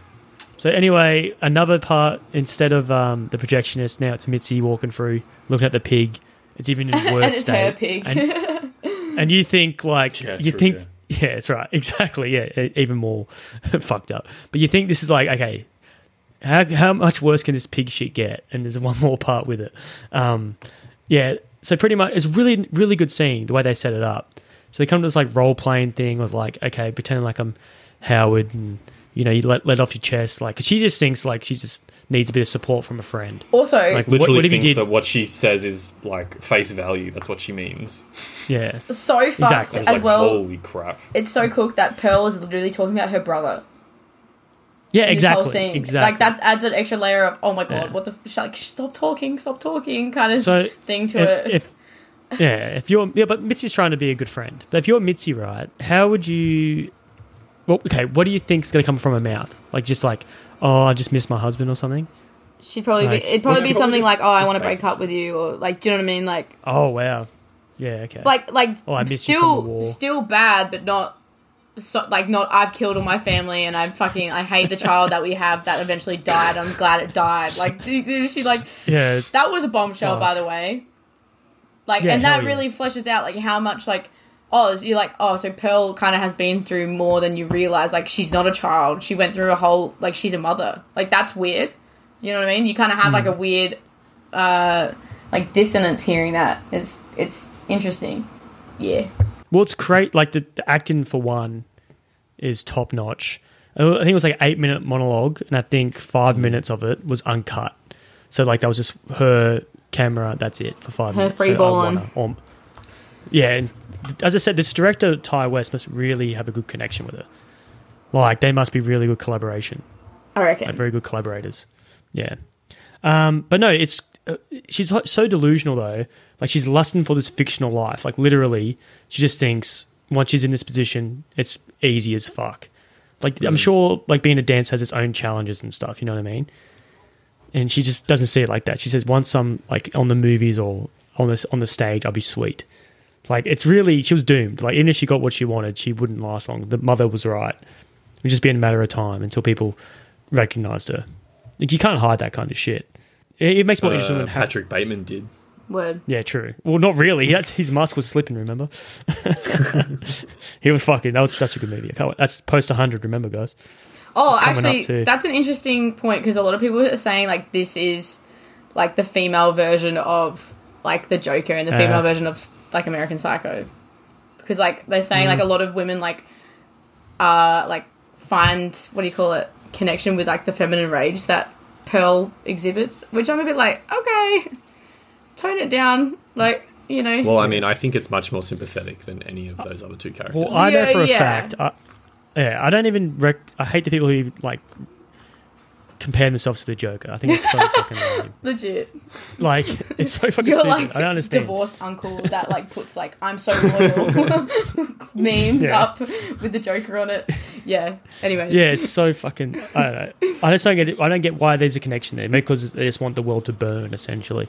So anyway, another part instead of um, the projectionist, now it's Mitzi walking through, looking at the pig. It's even in worse and it's state. her pig. And, and you think like Yeah, you true, think yeah. yeah. that's right exactly yeah even more fucked up but you think this is like okay how, how much worse can this pig shit get and there's one more part with it um yeah so pretty much it's really really good scene the way they set it up so they come to this like role playing thing of like okay pretending like i'm howard and you know you let, let off your chest like 'cause she just thinks like she just needs a bit of support from a friend also, Like, What- Literally what if you thinks did- that what she says is like face value. That's what she means. yeah so fucked Exactly. As like, well. holy crap. It's so cooked that Pearl is literally talking about her brother. yeah in exactly This whole scene. exactly Like that adds an extra layer of oh my god, Yeah. what the f- like stop talking, stop talking kind of So, thing to it. if, if yeah, if you're yeah, but Mitzi's trying to be a good friend. But if you're Mitzi, right? How would you? Well, okay. What do you think is going to come from her mouth? Like just like, oh, I just missed my husband or something. She'd probably like- be it'd probably Well, be probably something just- like, Oh, I want to break up with you or like do you know what I mean? Like Oh wow, yeah, okay. like like Oh, I missed you from the still war. still bad but not so, like not I've killed all my family and I'm fucking I hate the child that we have that eventually died. I'm glad it died. Like she like yeah, that was a bombshell Oh. by the way. Like Yeah, and that yeah. really fleshes out like how much like oh you're like oh so Pearl kind of has been through more than you realize. Like she's not a child. She went through a whole like she's a mother. Like that's weird. You know what I mean? You kind of have like a Hmm. weird uh like dissonance hearing that. It's it's interesting. Yeah. Well, it's great. Like the, the acting for one is top notch. I think it was like an eight minute monologue, and I think five minutes of it was uncut. So like that was just her camera. That's it for five Her minutes. free So balling. Yeah, and as I said, this director Ti West must really have a good connection with her. Like they must be really good collaboration, I reckon. like very good collaborators. Yeah, um, but no, it's uh, she's so- delusional though. Like she's lusting for this fictional life. Like literally, she just thinks once she's in this position, it's easy as fuck. Like I'm sure, like being a dancer has its own challenges and stuff. You know what I mean? And she just doesn't see it like that. She says, once I'm like on the movies or on this on the stage, I'll be sweet. Like it's really she was doomed. Like even if she got what she wanted, she wouldn't last long. The mother was right. It would just be a matter of time until people recognized her. Like you can't hide that kind of shit. It, it makes more interesting Uh, when ha- Patrick Bateman did. Word. yeah, true. Well, not really. He had, his mask was slipping. Remember? he was fucking. That was such a good movie. I can't wait. That's post 100. Remember, guys? Oh, It's coming up actually, that's an interesting point because a lot of people are saying like this is like the female version of like the Joker and the Uh. female version of like American Psycho, because like they're saying Mm. like a lot of women like uh like find what do you call it connection with like the feminine rage that Pearl exhibits, which I'm a bit like okay, tone it down, like you know. Well, I mean, I think it's much more sympathetic than any of those other two characters. Well, I know Yeah, for a yeah. fact. I, yeah, I don't even. Rec- I hate the people who like compare themselves to the Joker. I think it's so fucking lame. Legit. Like it's so fucking You're stupid. like I don't understand. divorced uncle that like puts like I'm so loyal memes Yeah. up with the Joker on it. Yeah. Anyway. Yeah, it's so fucking. I don't know. I just don't get it. I don't get why there's a connection there. Maybe because they just want the world to burn. Essentially,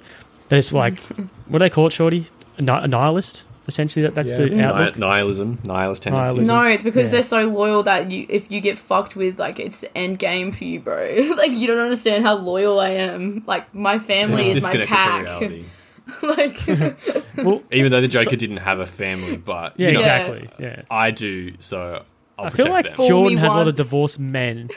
they just like what do they call it, Shorty? A nihilist. Essentially, that, that's Yeah. the hmm. Ni- outlook. nihilism, nihilist tendencies. Nihilism. No, it's because Yeah. they're so loyal that you if you get fucked with, like it's end game for you, bro. like you don't understand how loyal I am. Like my family just is my pack. like Well, Even though the Joker didn't have a family, but yeah, you know, exactly. Yeah. I do. So I'll I feel like them. Jordan me has a lot of divorced men.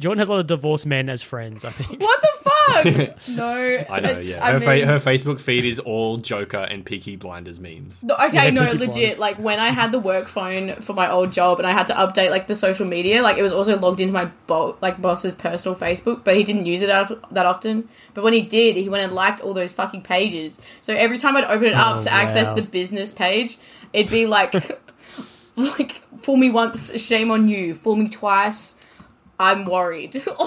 Jordan has a lot of divorced men as friends. I think. what the fuck? no. I know. it's- Yeah, I her, mean- fa- her Facebook feed is all Joker and Peaky Blinders memes. No, okay, Yeah, no, Peaky legit. Blinders. Like when I had the work phone for my old job and I had to update like the social media, like it was also logged into my bo- like boss's personal Facebook, but he didn't use it that that often. But when he did, he went and liked all those fucking pages. So every time I'd open it up Oh, to access the business page, it'd be like, like fool me once, shame on you. Fool me twice. I'm worried. or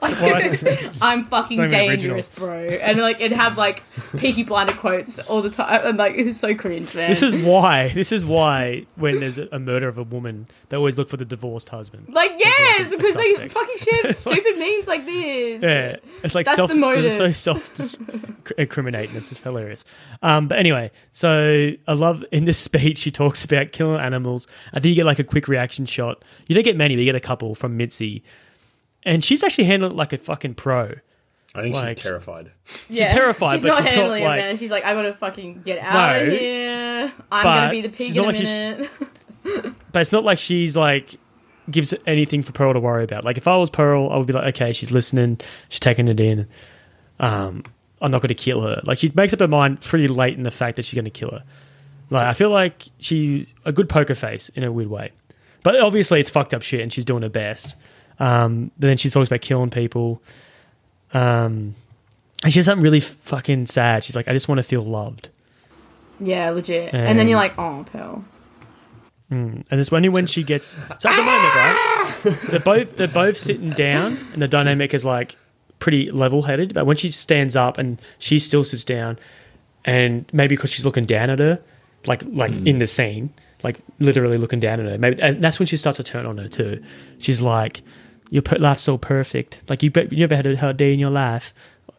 like, like? I'm fucking So dangerous, bro. And like it'd have like Peaky Blinder quotes all the time, and like it's so cringe, man. This is why. This is why when there's a, murder of a woman, they always look for the divorced husband. like yes, like because they fucking share stupid memes like this. Yeah, it's like That's self. the motive. It's so self-incriminating. It's just hilarious. Um, but anyway, so I love in this speech she talks about killing animals. I think you get like a quick reaction shot. You don't get many, but you get a couple from Mitzi, and she's actually handling it like a fucking pro. I think Like- she's terrified. Yeah. terrified, She's but not she's not, handling like- it, man. She's like, I gotta fucking get out No, of here. I'm gonna be the pig in a like minute. But it's not like she's like gives anything for Pearl to worry about. Like if I was Pearl, I would be like, okay, she's listening, she's taking it in. Um, I'm not going to kill her. Like she makes up her mind pretty late in the fact that she's going to kill her. Like I feel like she's a good poker face in a weird way, but obviously it's fucked up shit, and she's doing her best. Um, but then she talks about killing people. Um, and she has something really fucking sad. She's like, I just want to feel loved. yeah, legit. And, then you're like, oh, Pearl. And it's only when she gets so at the moment, right? They're both they're both sitting down, and the dynamic is like pretty level headed. But when she stands up and she still sits down, and maybe because she's looking down at her, like like in the scene, like literally looking down at her, maybe and that's when she starts to turn on her too. She's like, "Your per- life's so perfect. Like you, bet you never had a hard day in your life."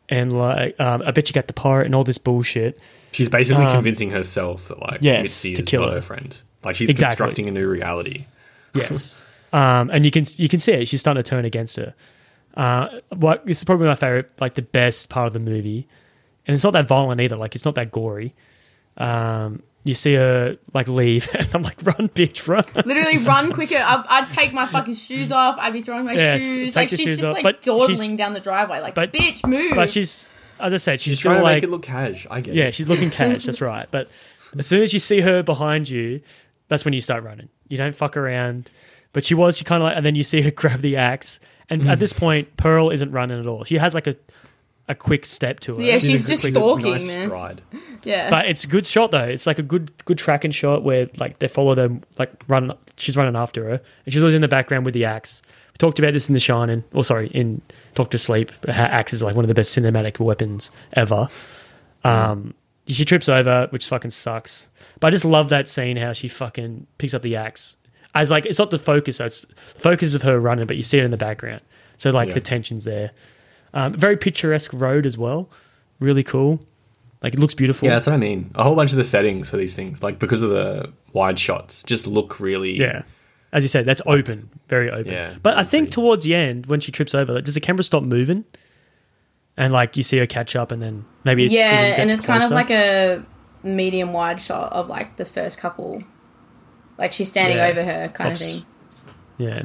And like, um, I bet you got the part and all this bullshit. She's basically Um, convincing herself that like yes, Mitzi to kill her. her friend. Like she's Exactly. constructing a new reality. Yes. um, and you can you can see it. She's starting to turn against her. Uh, what this is probably my favorite, like the best part of the movie, and it's not that violent either. Like it's not that gory. Um, you see her like leave, and I'm like, "Run, bitch, run!" Literally run quicker. I'd, I'd take my fucking shoes off. I'd be throwing my Yes, shoes. Like she's shoes just off. like But dawdling she's- down the driveway. Like, but- bitch, move. but she's, as I said, she's, She's trying to like, make it look cash. I get yeah, it. she's looking cash. that's right. But as soon as you see her behind you, that's when you start running. You don't fuck around. But she was, she kind of like, and then you see her grab the axe. And at mm. this point, Pearl isn't running at all. She has like a a quick step to her. Yeah, she's just quick, stalking, nice man. stride. yeah. But it's a good shot though. It's like a good good tracking shot where like they follow them like run. She's running after her, and she's always in the background with the axe. We talked about this in The Shining, or sorry, in Doctor Sleep. How axe is like one of the best cinematic weapons ever. Um, she trips over, which fucking sucks. But I just love that scene how she fucking picks up the axe. As like it's not the focus, so it's the focus of her running, but you see it in the background. So like Yeah. the tension's there. Um, very picturesque road as well. Really cool. Like it looks beautiful. Yeah, that's what I mean. A whole bunch of the settings for these things, like because of the wide shots, just look really. Yeah. As you said, that's open, very open. Yeah, but I think pretty. towards the end, when she trips over, like, does the camera stop moving? And like you see her catch up, and then maybe it, yeah, it and gets it's kind of like a medium wide shot of like the first couple. Like she's standing Yeah. over her kind Ops. of thing. yeah.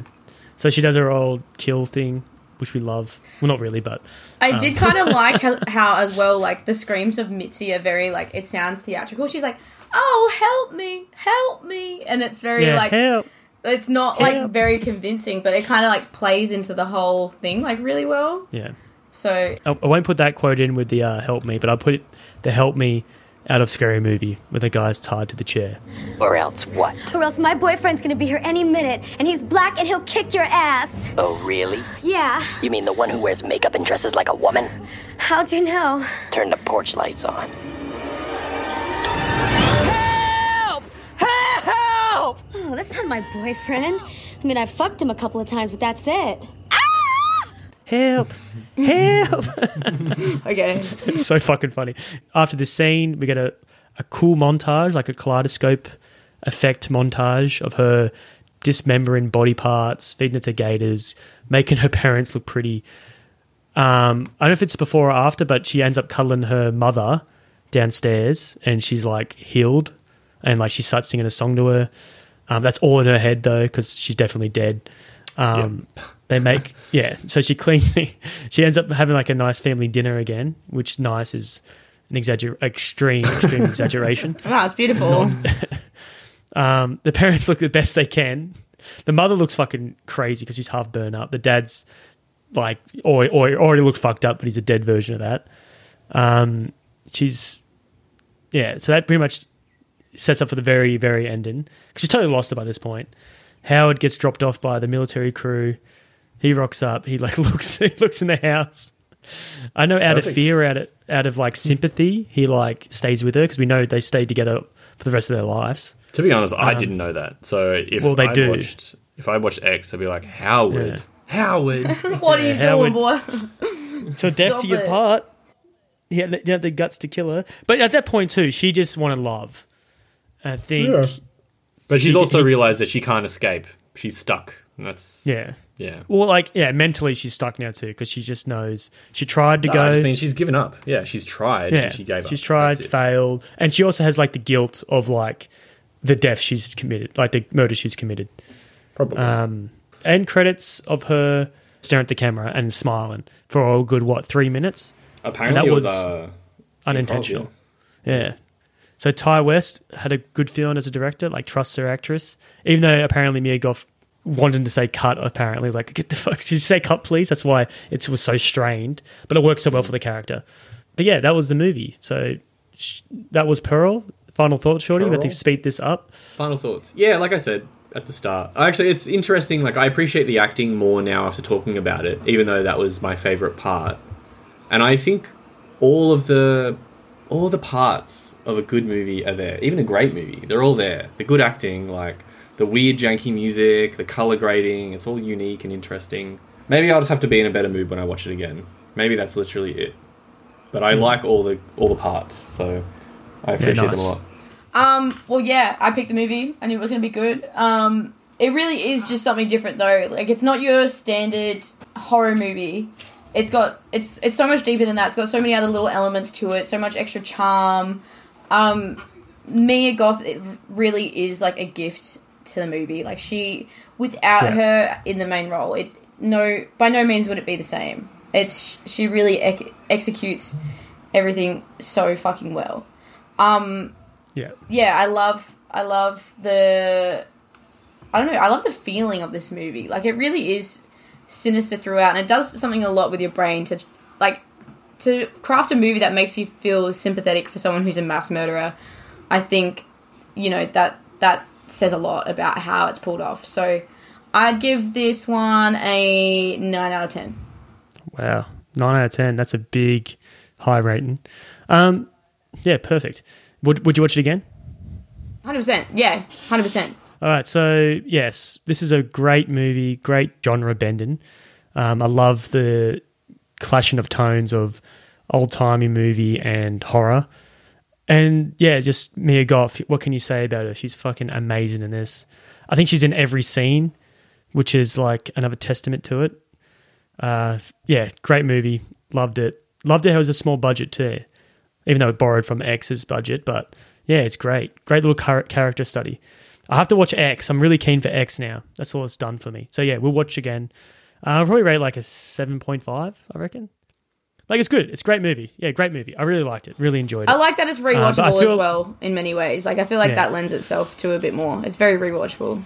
So she does her old kill thing, which we love. Well, not really, but I did kind of like how, how as well like the screams of Mitzi are very like it sounds theatrical. She's like, "Oh, help me, help me," and it's very yeah, like help. it's not like very convincing, but it kind of like plays into the whole thing like really well. Yeah. So I, I won't put that quote in with the uh, help me, but I'll put it the help me out of scary movie where the guy's tied to the chair. Or else what? Or else my boyfriend's gonna be here any minute, and he's black and he'll kick your ass. Oh, really? Yeah. You mean the one who wears makeup and dresses like a woman? How'd you know? Turn the porch lights on. Help! Help! Oh, that's not my boyfriend. I mean, I fucked him a couple of times, but that's it. Help! help! okay, it's so fucking funny. After this scene, we get a, a cool montage, like a kaleidoscope effect montage of her dismembering body parts, feeding it to gators, making her parents look pretty. Um, I don't know if it's before or after, but she ends up cuddling her mother downstairs, and she's like healed, and like she starts singing a song to her. Um, that's all in her head though, because she's definitely dead. Um, They make yeah, so she cleans. she ends up having like a nice family dinner again, which nice is an exagger extreme extreme exaggeration. wow, it's beautiful. Um, the parents look the best they can. The mother looks fucking crazy because she's half burnt up. The dad's like, or, or already looked fucked up, but he's a dead version of that. Um, she's, yeah. So that pretty much sets up for the very, very ending because she's totally lost it by this point. Howard gets dropped off by the military crew. He rocks up. He like looks. He looks in the house. I know out of fear, out of out of like sympathy, he like stays with her because we know they stayed together for the rest of their lives. To be honest, I didn't know that. So if Um, well, they I do. watched, if I watched X, I'd be like, Howard, Yeah. Howard. What are you how doing, boy? So death Stop to your it. part. He had, he had the guts to kill her, but at that point too, she just wanted love. I think, yeah, But she's She- also he- realized that she can't escape. She's stuck. And that's yeah. Well, like yeah, mentally she's stuck now too because she just knows she tried to No, go. I just mean she's given up. Yeah, she's tried yeah, and she gave up. she's tried, failed, and she also has like the guilt of like the death she's committed, like the murder she's committed. Probably. Um, and credits of her staring at the camera and smiling for a good what three minutes, Apparently, that it was, was uh, unintentional. Yeah. So Ti West had a good feeling as a director, like trusts her actress, even though apparently Mia Goth wanted to say cut. Apparently, like get the fuck, did you say cut, please? That's why it was so strained, but it worked so well for the character. But yeah, that was the movie. So sh- that was Pearl. Final thoughts, Shorty. But Pearl? to speed this up, Final thoughts. Yeah, like I said at the start. Actually, it's interesting. Like I appreciate the acting more now after talking about it, even though that was my favorite part. And I think all of the all the parts of a good movie are there. Even a great movie, they're all there. The good acting, like the weird janky music, the color grading, it's all unique and interesting. Maybe I'll just have to be in a better mood when I watch it again. Maybe that's literally it. But I like all the all the parts, so I appreciate nice. them a lot. Um, well, yeah, I picked the movie. I knew it was going to be good. Um, it really is just something different, though. Like, it's not your standard horror movie. It's got it's it's so much deeper than that. It's got so many other little elements to it. So much extra charm. Um, Mia Goth it really is like a gift to the movie. Like she, without Yeah. her in the main role, it no by no means would it be the same. It's she really ec- executes everything so fucking well. Um, yeah, yeah, I love I love the I don't know, I love the feeling of this movie. Like it really is sinister throughout and it does something a lot with your brain to like to craft a movie that makes you feel sympathetic for someone who's a mass murderer. I think you know that that says a lot about how it's pulled off. So I'd give this one a 9 out of 10. wow, nine out of ten. That's a big high rating. Um, yeah, perfect. Would Would you watch it again? 100%. Yeah, 100%. All right, so yes, this is a great movie, great genre bending. Um, I love the clashing of tones of old timey movie and horror. And yeah, just Mia Goth. What can you say about her? She's fucking amazing in this. I think she's in every scene, which is like another testament to it. Uh, yeah, great movie. Loved it. Loved it. How it was a small budget too, even though it borrowed from X's budget. But yeah, it's great. Great little char- character study. I have to watch X. I'm really keen for X now. That's all it's done for me. So yeah, we'll watch again. Uh, I'll probably rate like a seven point five. I reckon. Like it's good. It's a great movie. Yeah, great movie. I really liked it. Really enjoyed it. I like that it's um, but I rewatchable feel- as well in many ways. Like I feel like Yeah. that lends itself to a bit more. It's very rewatchable.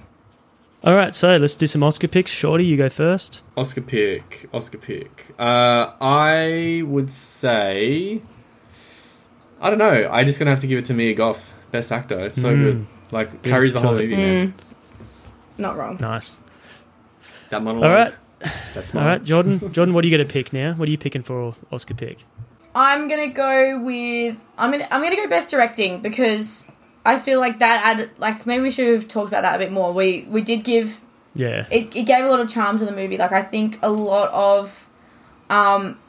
all right, so let's do some Oscar picks. Shorty, you go first. Oscar pick. Oscar pick. Uh, I would say. I don't know. I just gonna have to give it to Mia Goth, best actor. It's so mm. good. Like carries the whole movie. Man. Mm. Not wrong. Nice. That monologue. All right, That's all mine. right, Jordan. Jordan, what are you going to pick now? What are you picking for Oscar pick? I'm gonna go with I'm gonna I'm gonna go best directing because I feel like that added like maybe we should have talked about that a bit more. We we did give Yeah, it, it gave a lot of charm to the movie. Like I think a lot of um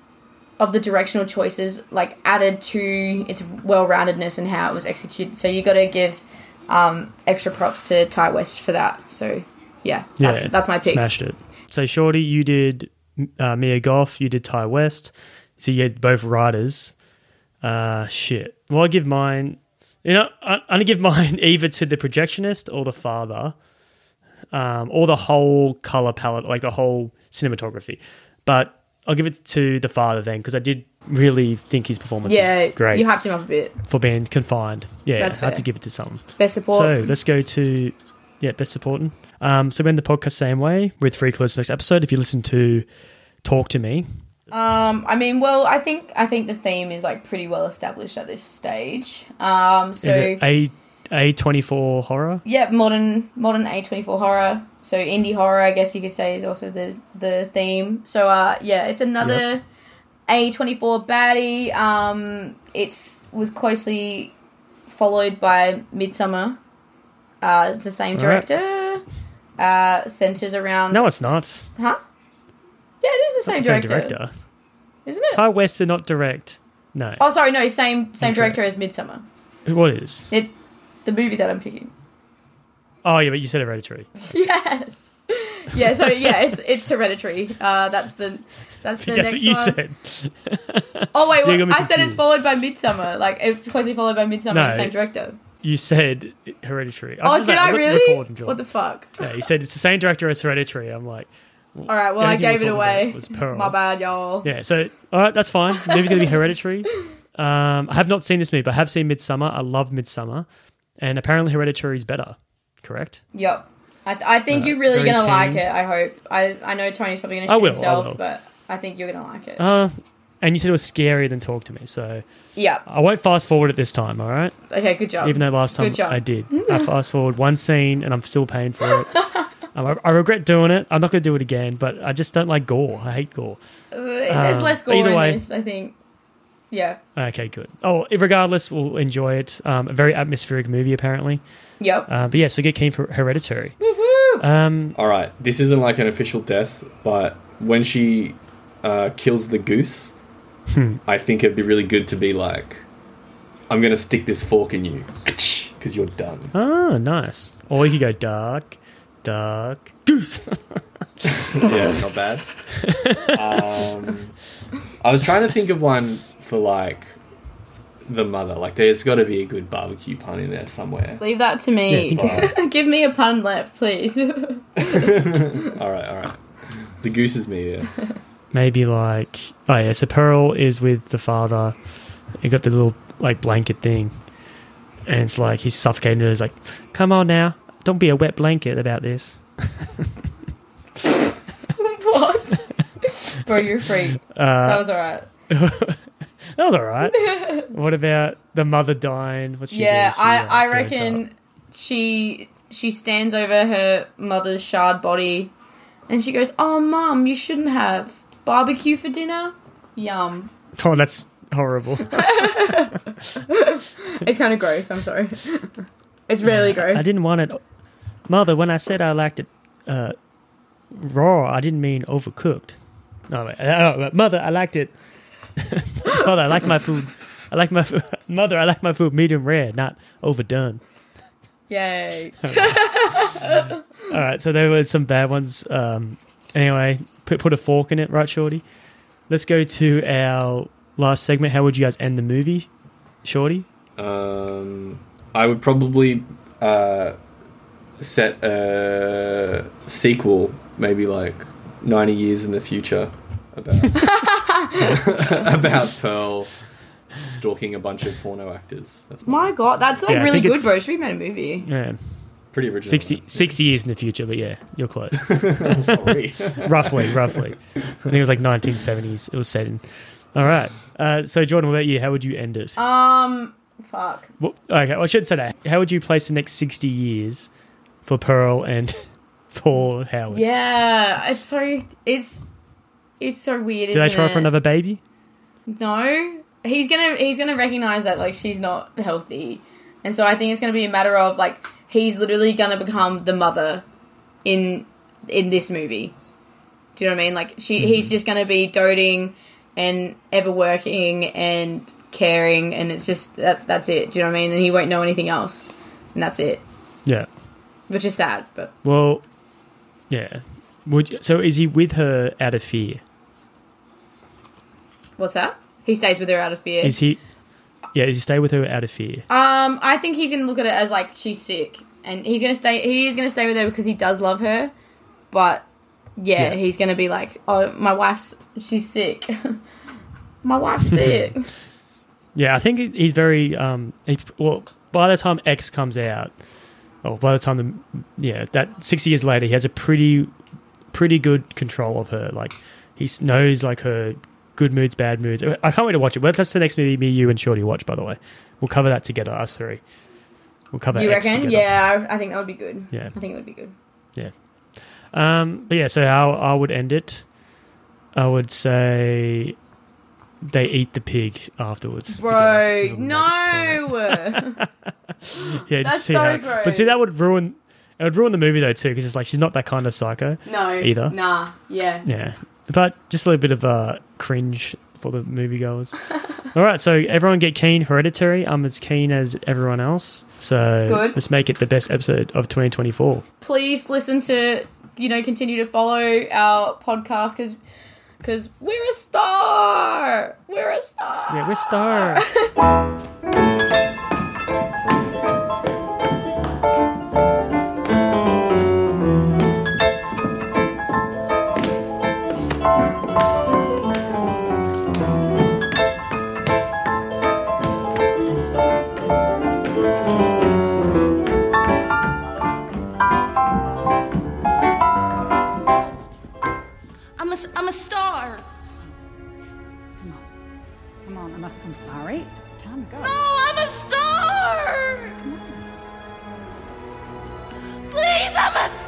of the directional choices like added to its well roundedness and how it was executed. So you gotta give um extra props to Ti West for that. So yeah, that's yeah, that's my pick. Smashed it. So Shorty, you did uh, Mia Goth, You did Ti West. So you had both riders. Uh, shit. Well, I give mine. You know, I, I'm gonna give mine either to the projectionist or the father, um, or the whole color palette, like the whole cinematography. But I'll give it to the father then because I did really think his performance Yeah, was great you hyped him up a bit. for being confined. Yeah, That's I had fair. to give it to something. Best support. So let's go to yeah, best supporting. Um, so we end the podcast same way with free close next episode. If you listen to Talk to Me, Um, I mean, well, I think I think the theme is like pretty well established at this stage. Um, so is it a A twenty four horror. Yeah, modern modern A twenty four horror. So indie horror, I guess you could say, is also the the theme. So uh, yeah, it's another A twenty four baddie. Um, it's was closely followed by Midsommar. Uh, it's the same director. Uh, centers around. No, it's not. Huh? Yeah, it is the same, the same director, director. isn't it? Ti West did not direct. No. Oh, sorry, no, same same Incorrect. director as Midsommar. What is? It, the movie that I'm picking. Oh yeah, but you said Hereditary. yes. Yeah. So yeah, it's it's Hereditary. Uh, that's the that's the That's next what you one. said. Oh wait, You me I said it's followed by Midsommar. Like it's closely followed by Midsommar, No. the same director. You said Hereditary. Oh, did like, I looked at the really? What the fuck? Yeah, you said it's the same director as Hereditary. I'm like, All right. Well, I gave it away. was Pearl. My bad, y'all. yeah. So all right, that's fine. The movie's gonna be Hereditary. Um, I have not seen this movie, but I have seen Midsommar. I love Midsommar, and apparently Hereditary is better. Correct. Yep. I, th- I think Uh, you're really gonna like it. I hope. I I know Tony's probably gonna I shoot will, I himself, will. but I think you're gonna like it. Uh, and you said it was scarier than Talk to Me, so yeah. I won't fast forward it this time. All right. Okay. Good job. Even though last time Good job. I did, I fast forward one scene and I'm still paying for it. Um, I, I regret doing it. I'm not going to do it again, but I just don't like gore. I hate gore. Uh, There's Um, less but either in way- this. I think. Yeah. Okay, good. Oh, regardless, we'll enjoy it. Um, a very atmospheric movie, apparently. Yep. Uh, but yeah, so get keen for Hereditary. Woo-hoo. Um, All right, this isn't like an official death, but when she uh, kills the goose, Hmm. I think it'd be really good to be like, "I'm gonna stick this fork in you because you're done." oh, nice. Or you could go dark, dark goose. yeah, not bad. Um, I was trying to think of one for like the mother. Like, there's got to be a good barbecue pun in there somewhere. Leave that to me. Yeah, think- Give me a pun left, please. all right, all right. The goose is me. Yeah. Maybe like, oh yeah, so Pearl is with the father. He got the little like blanket thing, and it's like he's suffocating her. He's like, "Come on now, don't be a wet blanket about this." what? Bro, you're free. Uh, that was alright. That was all right. what about the mother dying? What's she Yeah, do? She, I, uh, I reckon she she stands over her mother's shard body and she goes, Oh mom, you shouldn't have. Barbecue for dinner? Yum. Oh, that's horrible. It's kinda gross, I'm sorry. it's really gross. I didn't want it. Mother, when I said I liked it uh, raw, I didn't mean overcooked. No, wait. Uh, mother, I liked it. mother, I like my food. I like my food. Mother, I like my food medium rare, not overdone. Yay. All right, so there were some bad ones. Um, anyway, put put a fork in it, right, Shorty? Let's go to our last segment. How would you guys end the movie, Shorty? Um, I would probably uh, set a sequel, maybe like ninety years in the future, about about Pearl stalking a bunch of porno actors. That's My god, that's like Yeah, really good, bro. it's- Should we made a movie? Yeah, pretty original. 60, 60 years in the future, but yeah, you're close. Roughly, roughly. I think it was like 1970s. It was set in. All right. Uh, so, Jordan, what about you? How would you end it? Um fuck. Well, okay, well, I should say that. How would you place the next 60 years for Pearl and Paul Howard? Yeah, it's so it's it's so weird. Do they isn't try it? for another baby? No, he's gonna he's gonna recognize that like she's not healthy, and so I think it's gonna be a matter of like he's literally gonna become the mother in in this movie. Do you know what I mean? Like she mm-hmm. he's just gonna be doting and ever working and caring, and it's just that that's it. Do you know what I mean? And he won't know anything else, and that's it, Yeah. which is sad. But Well, yeah. Would you, so is he with her out of fear? what's that? He stays with her out of fear. Is he? Yeah, does he stay with her out of fear? Um, I think he's gonna look at it as like she's sick, and he's gonna stay. He is gonna stay with her because he does love her, but yeah, Yeah. he's gonna be like, oh, my wife's she's sick. my wife's sick. Yeah, I think he's very. Um, he, well, by the time X comes out, or by the time the yeah that sixty years later, he has a pretty pretty good control of her. Like he knows like her good moods, bad moods. I can't wait to watch it. Well, that's the next movie me, you, and Shorty watch. By the way, we'll cover that together, us three. We'll cover. That. You X reckon? together. Yeah, I, think that would be good. Yeah. I think it would be good. Yeah. Um, but yeah, so how I would end it, I would say they eat the pig afterwards. Bro, together. No. Yeah, That's so how, gross. But see, that would ruin. It would ruin the movie though too, because it's like she's not that kind of psycho. no. Either. Nah. Yeah. Yeah, but just a little bit of a cringe for the moviegoers. All right, so everyone get keen. Hereditary. I'm as keen as everyone else. So Good. let's make it the best episode of 2024. Please listen to, you know, continue to follow our podcast because. Because we're a star! We're a star! Yeah, we're a star. Please, I'm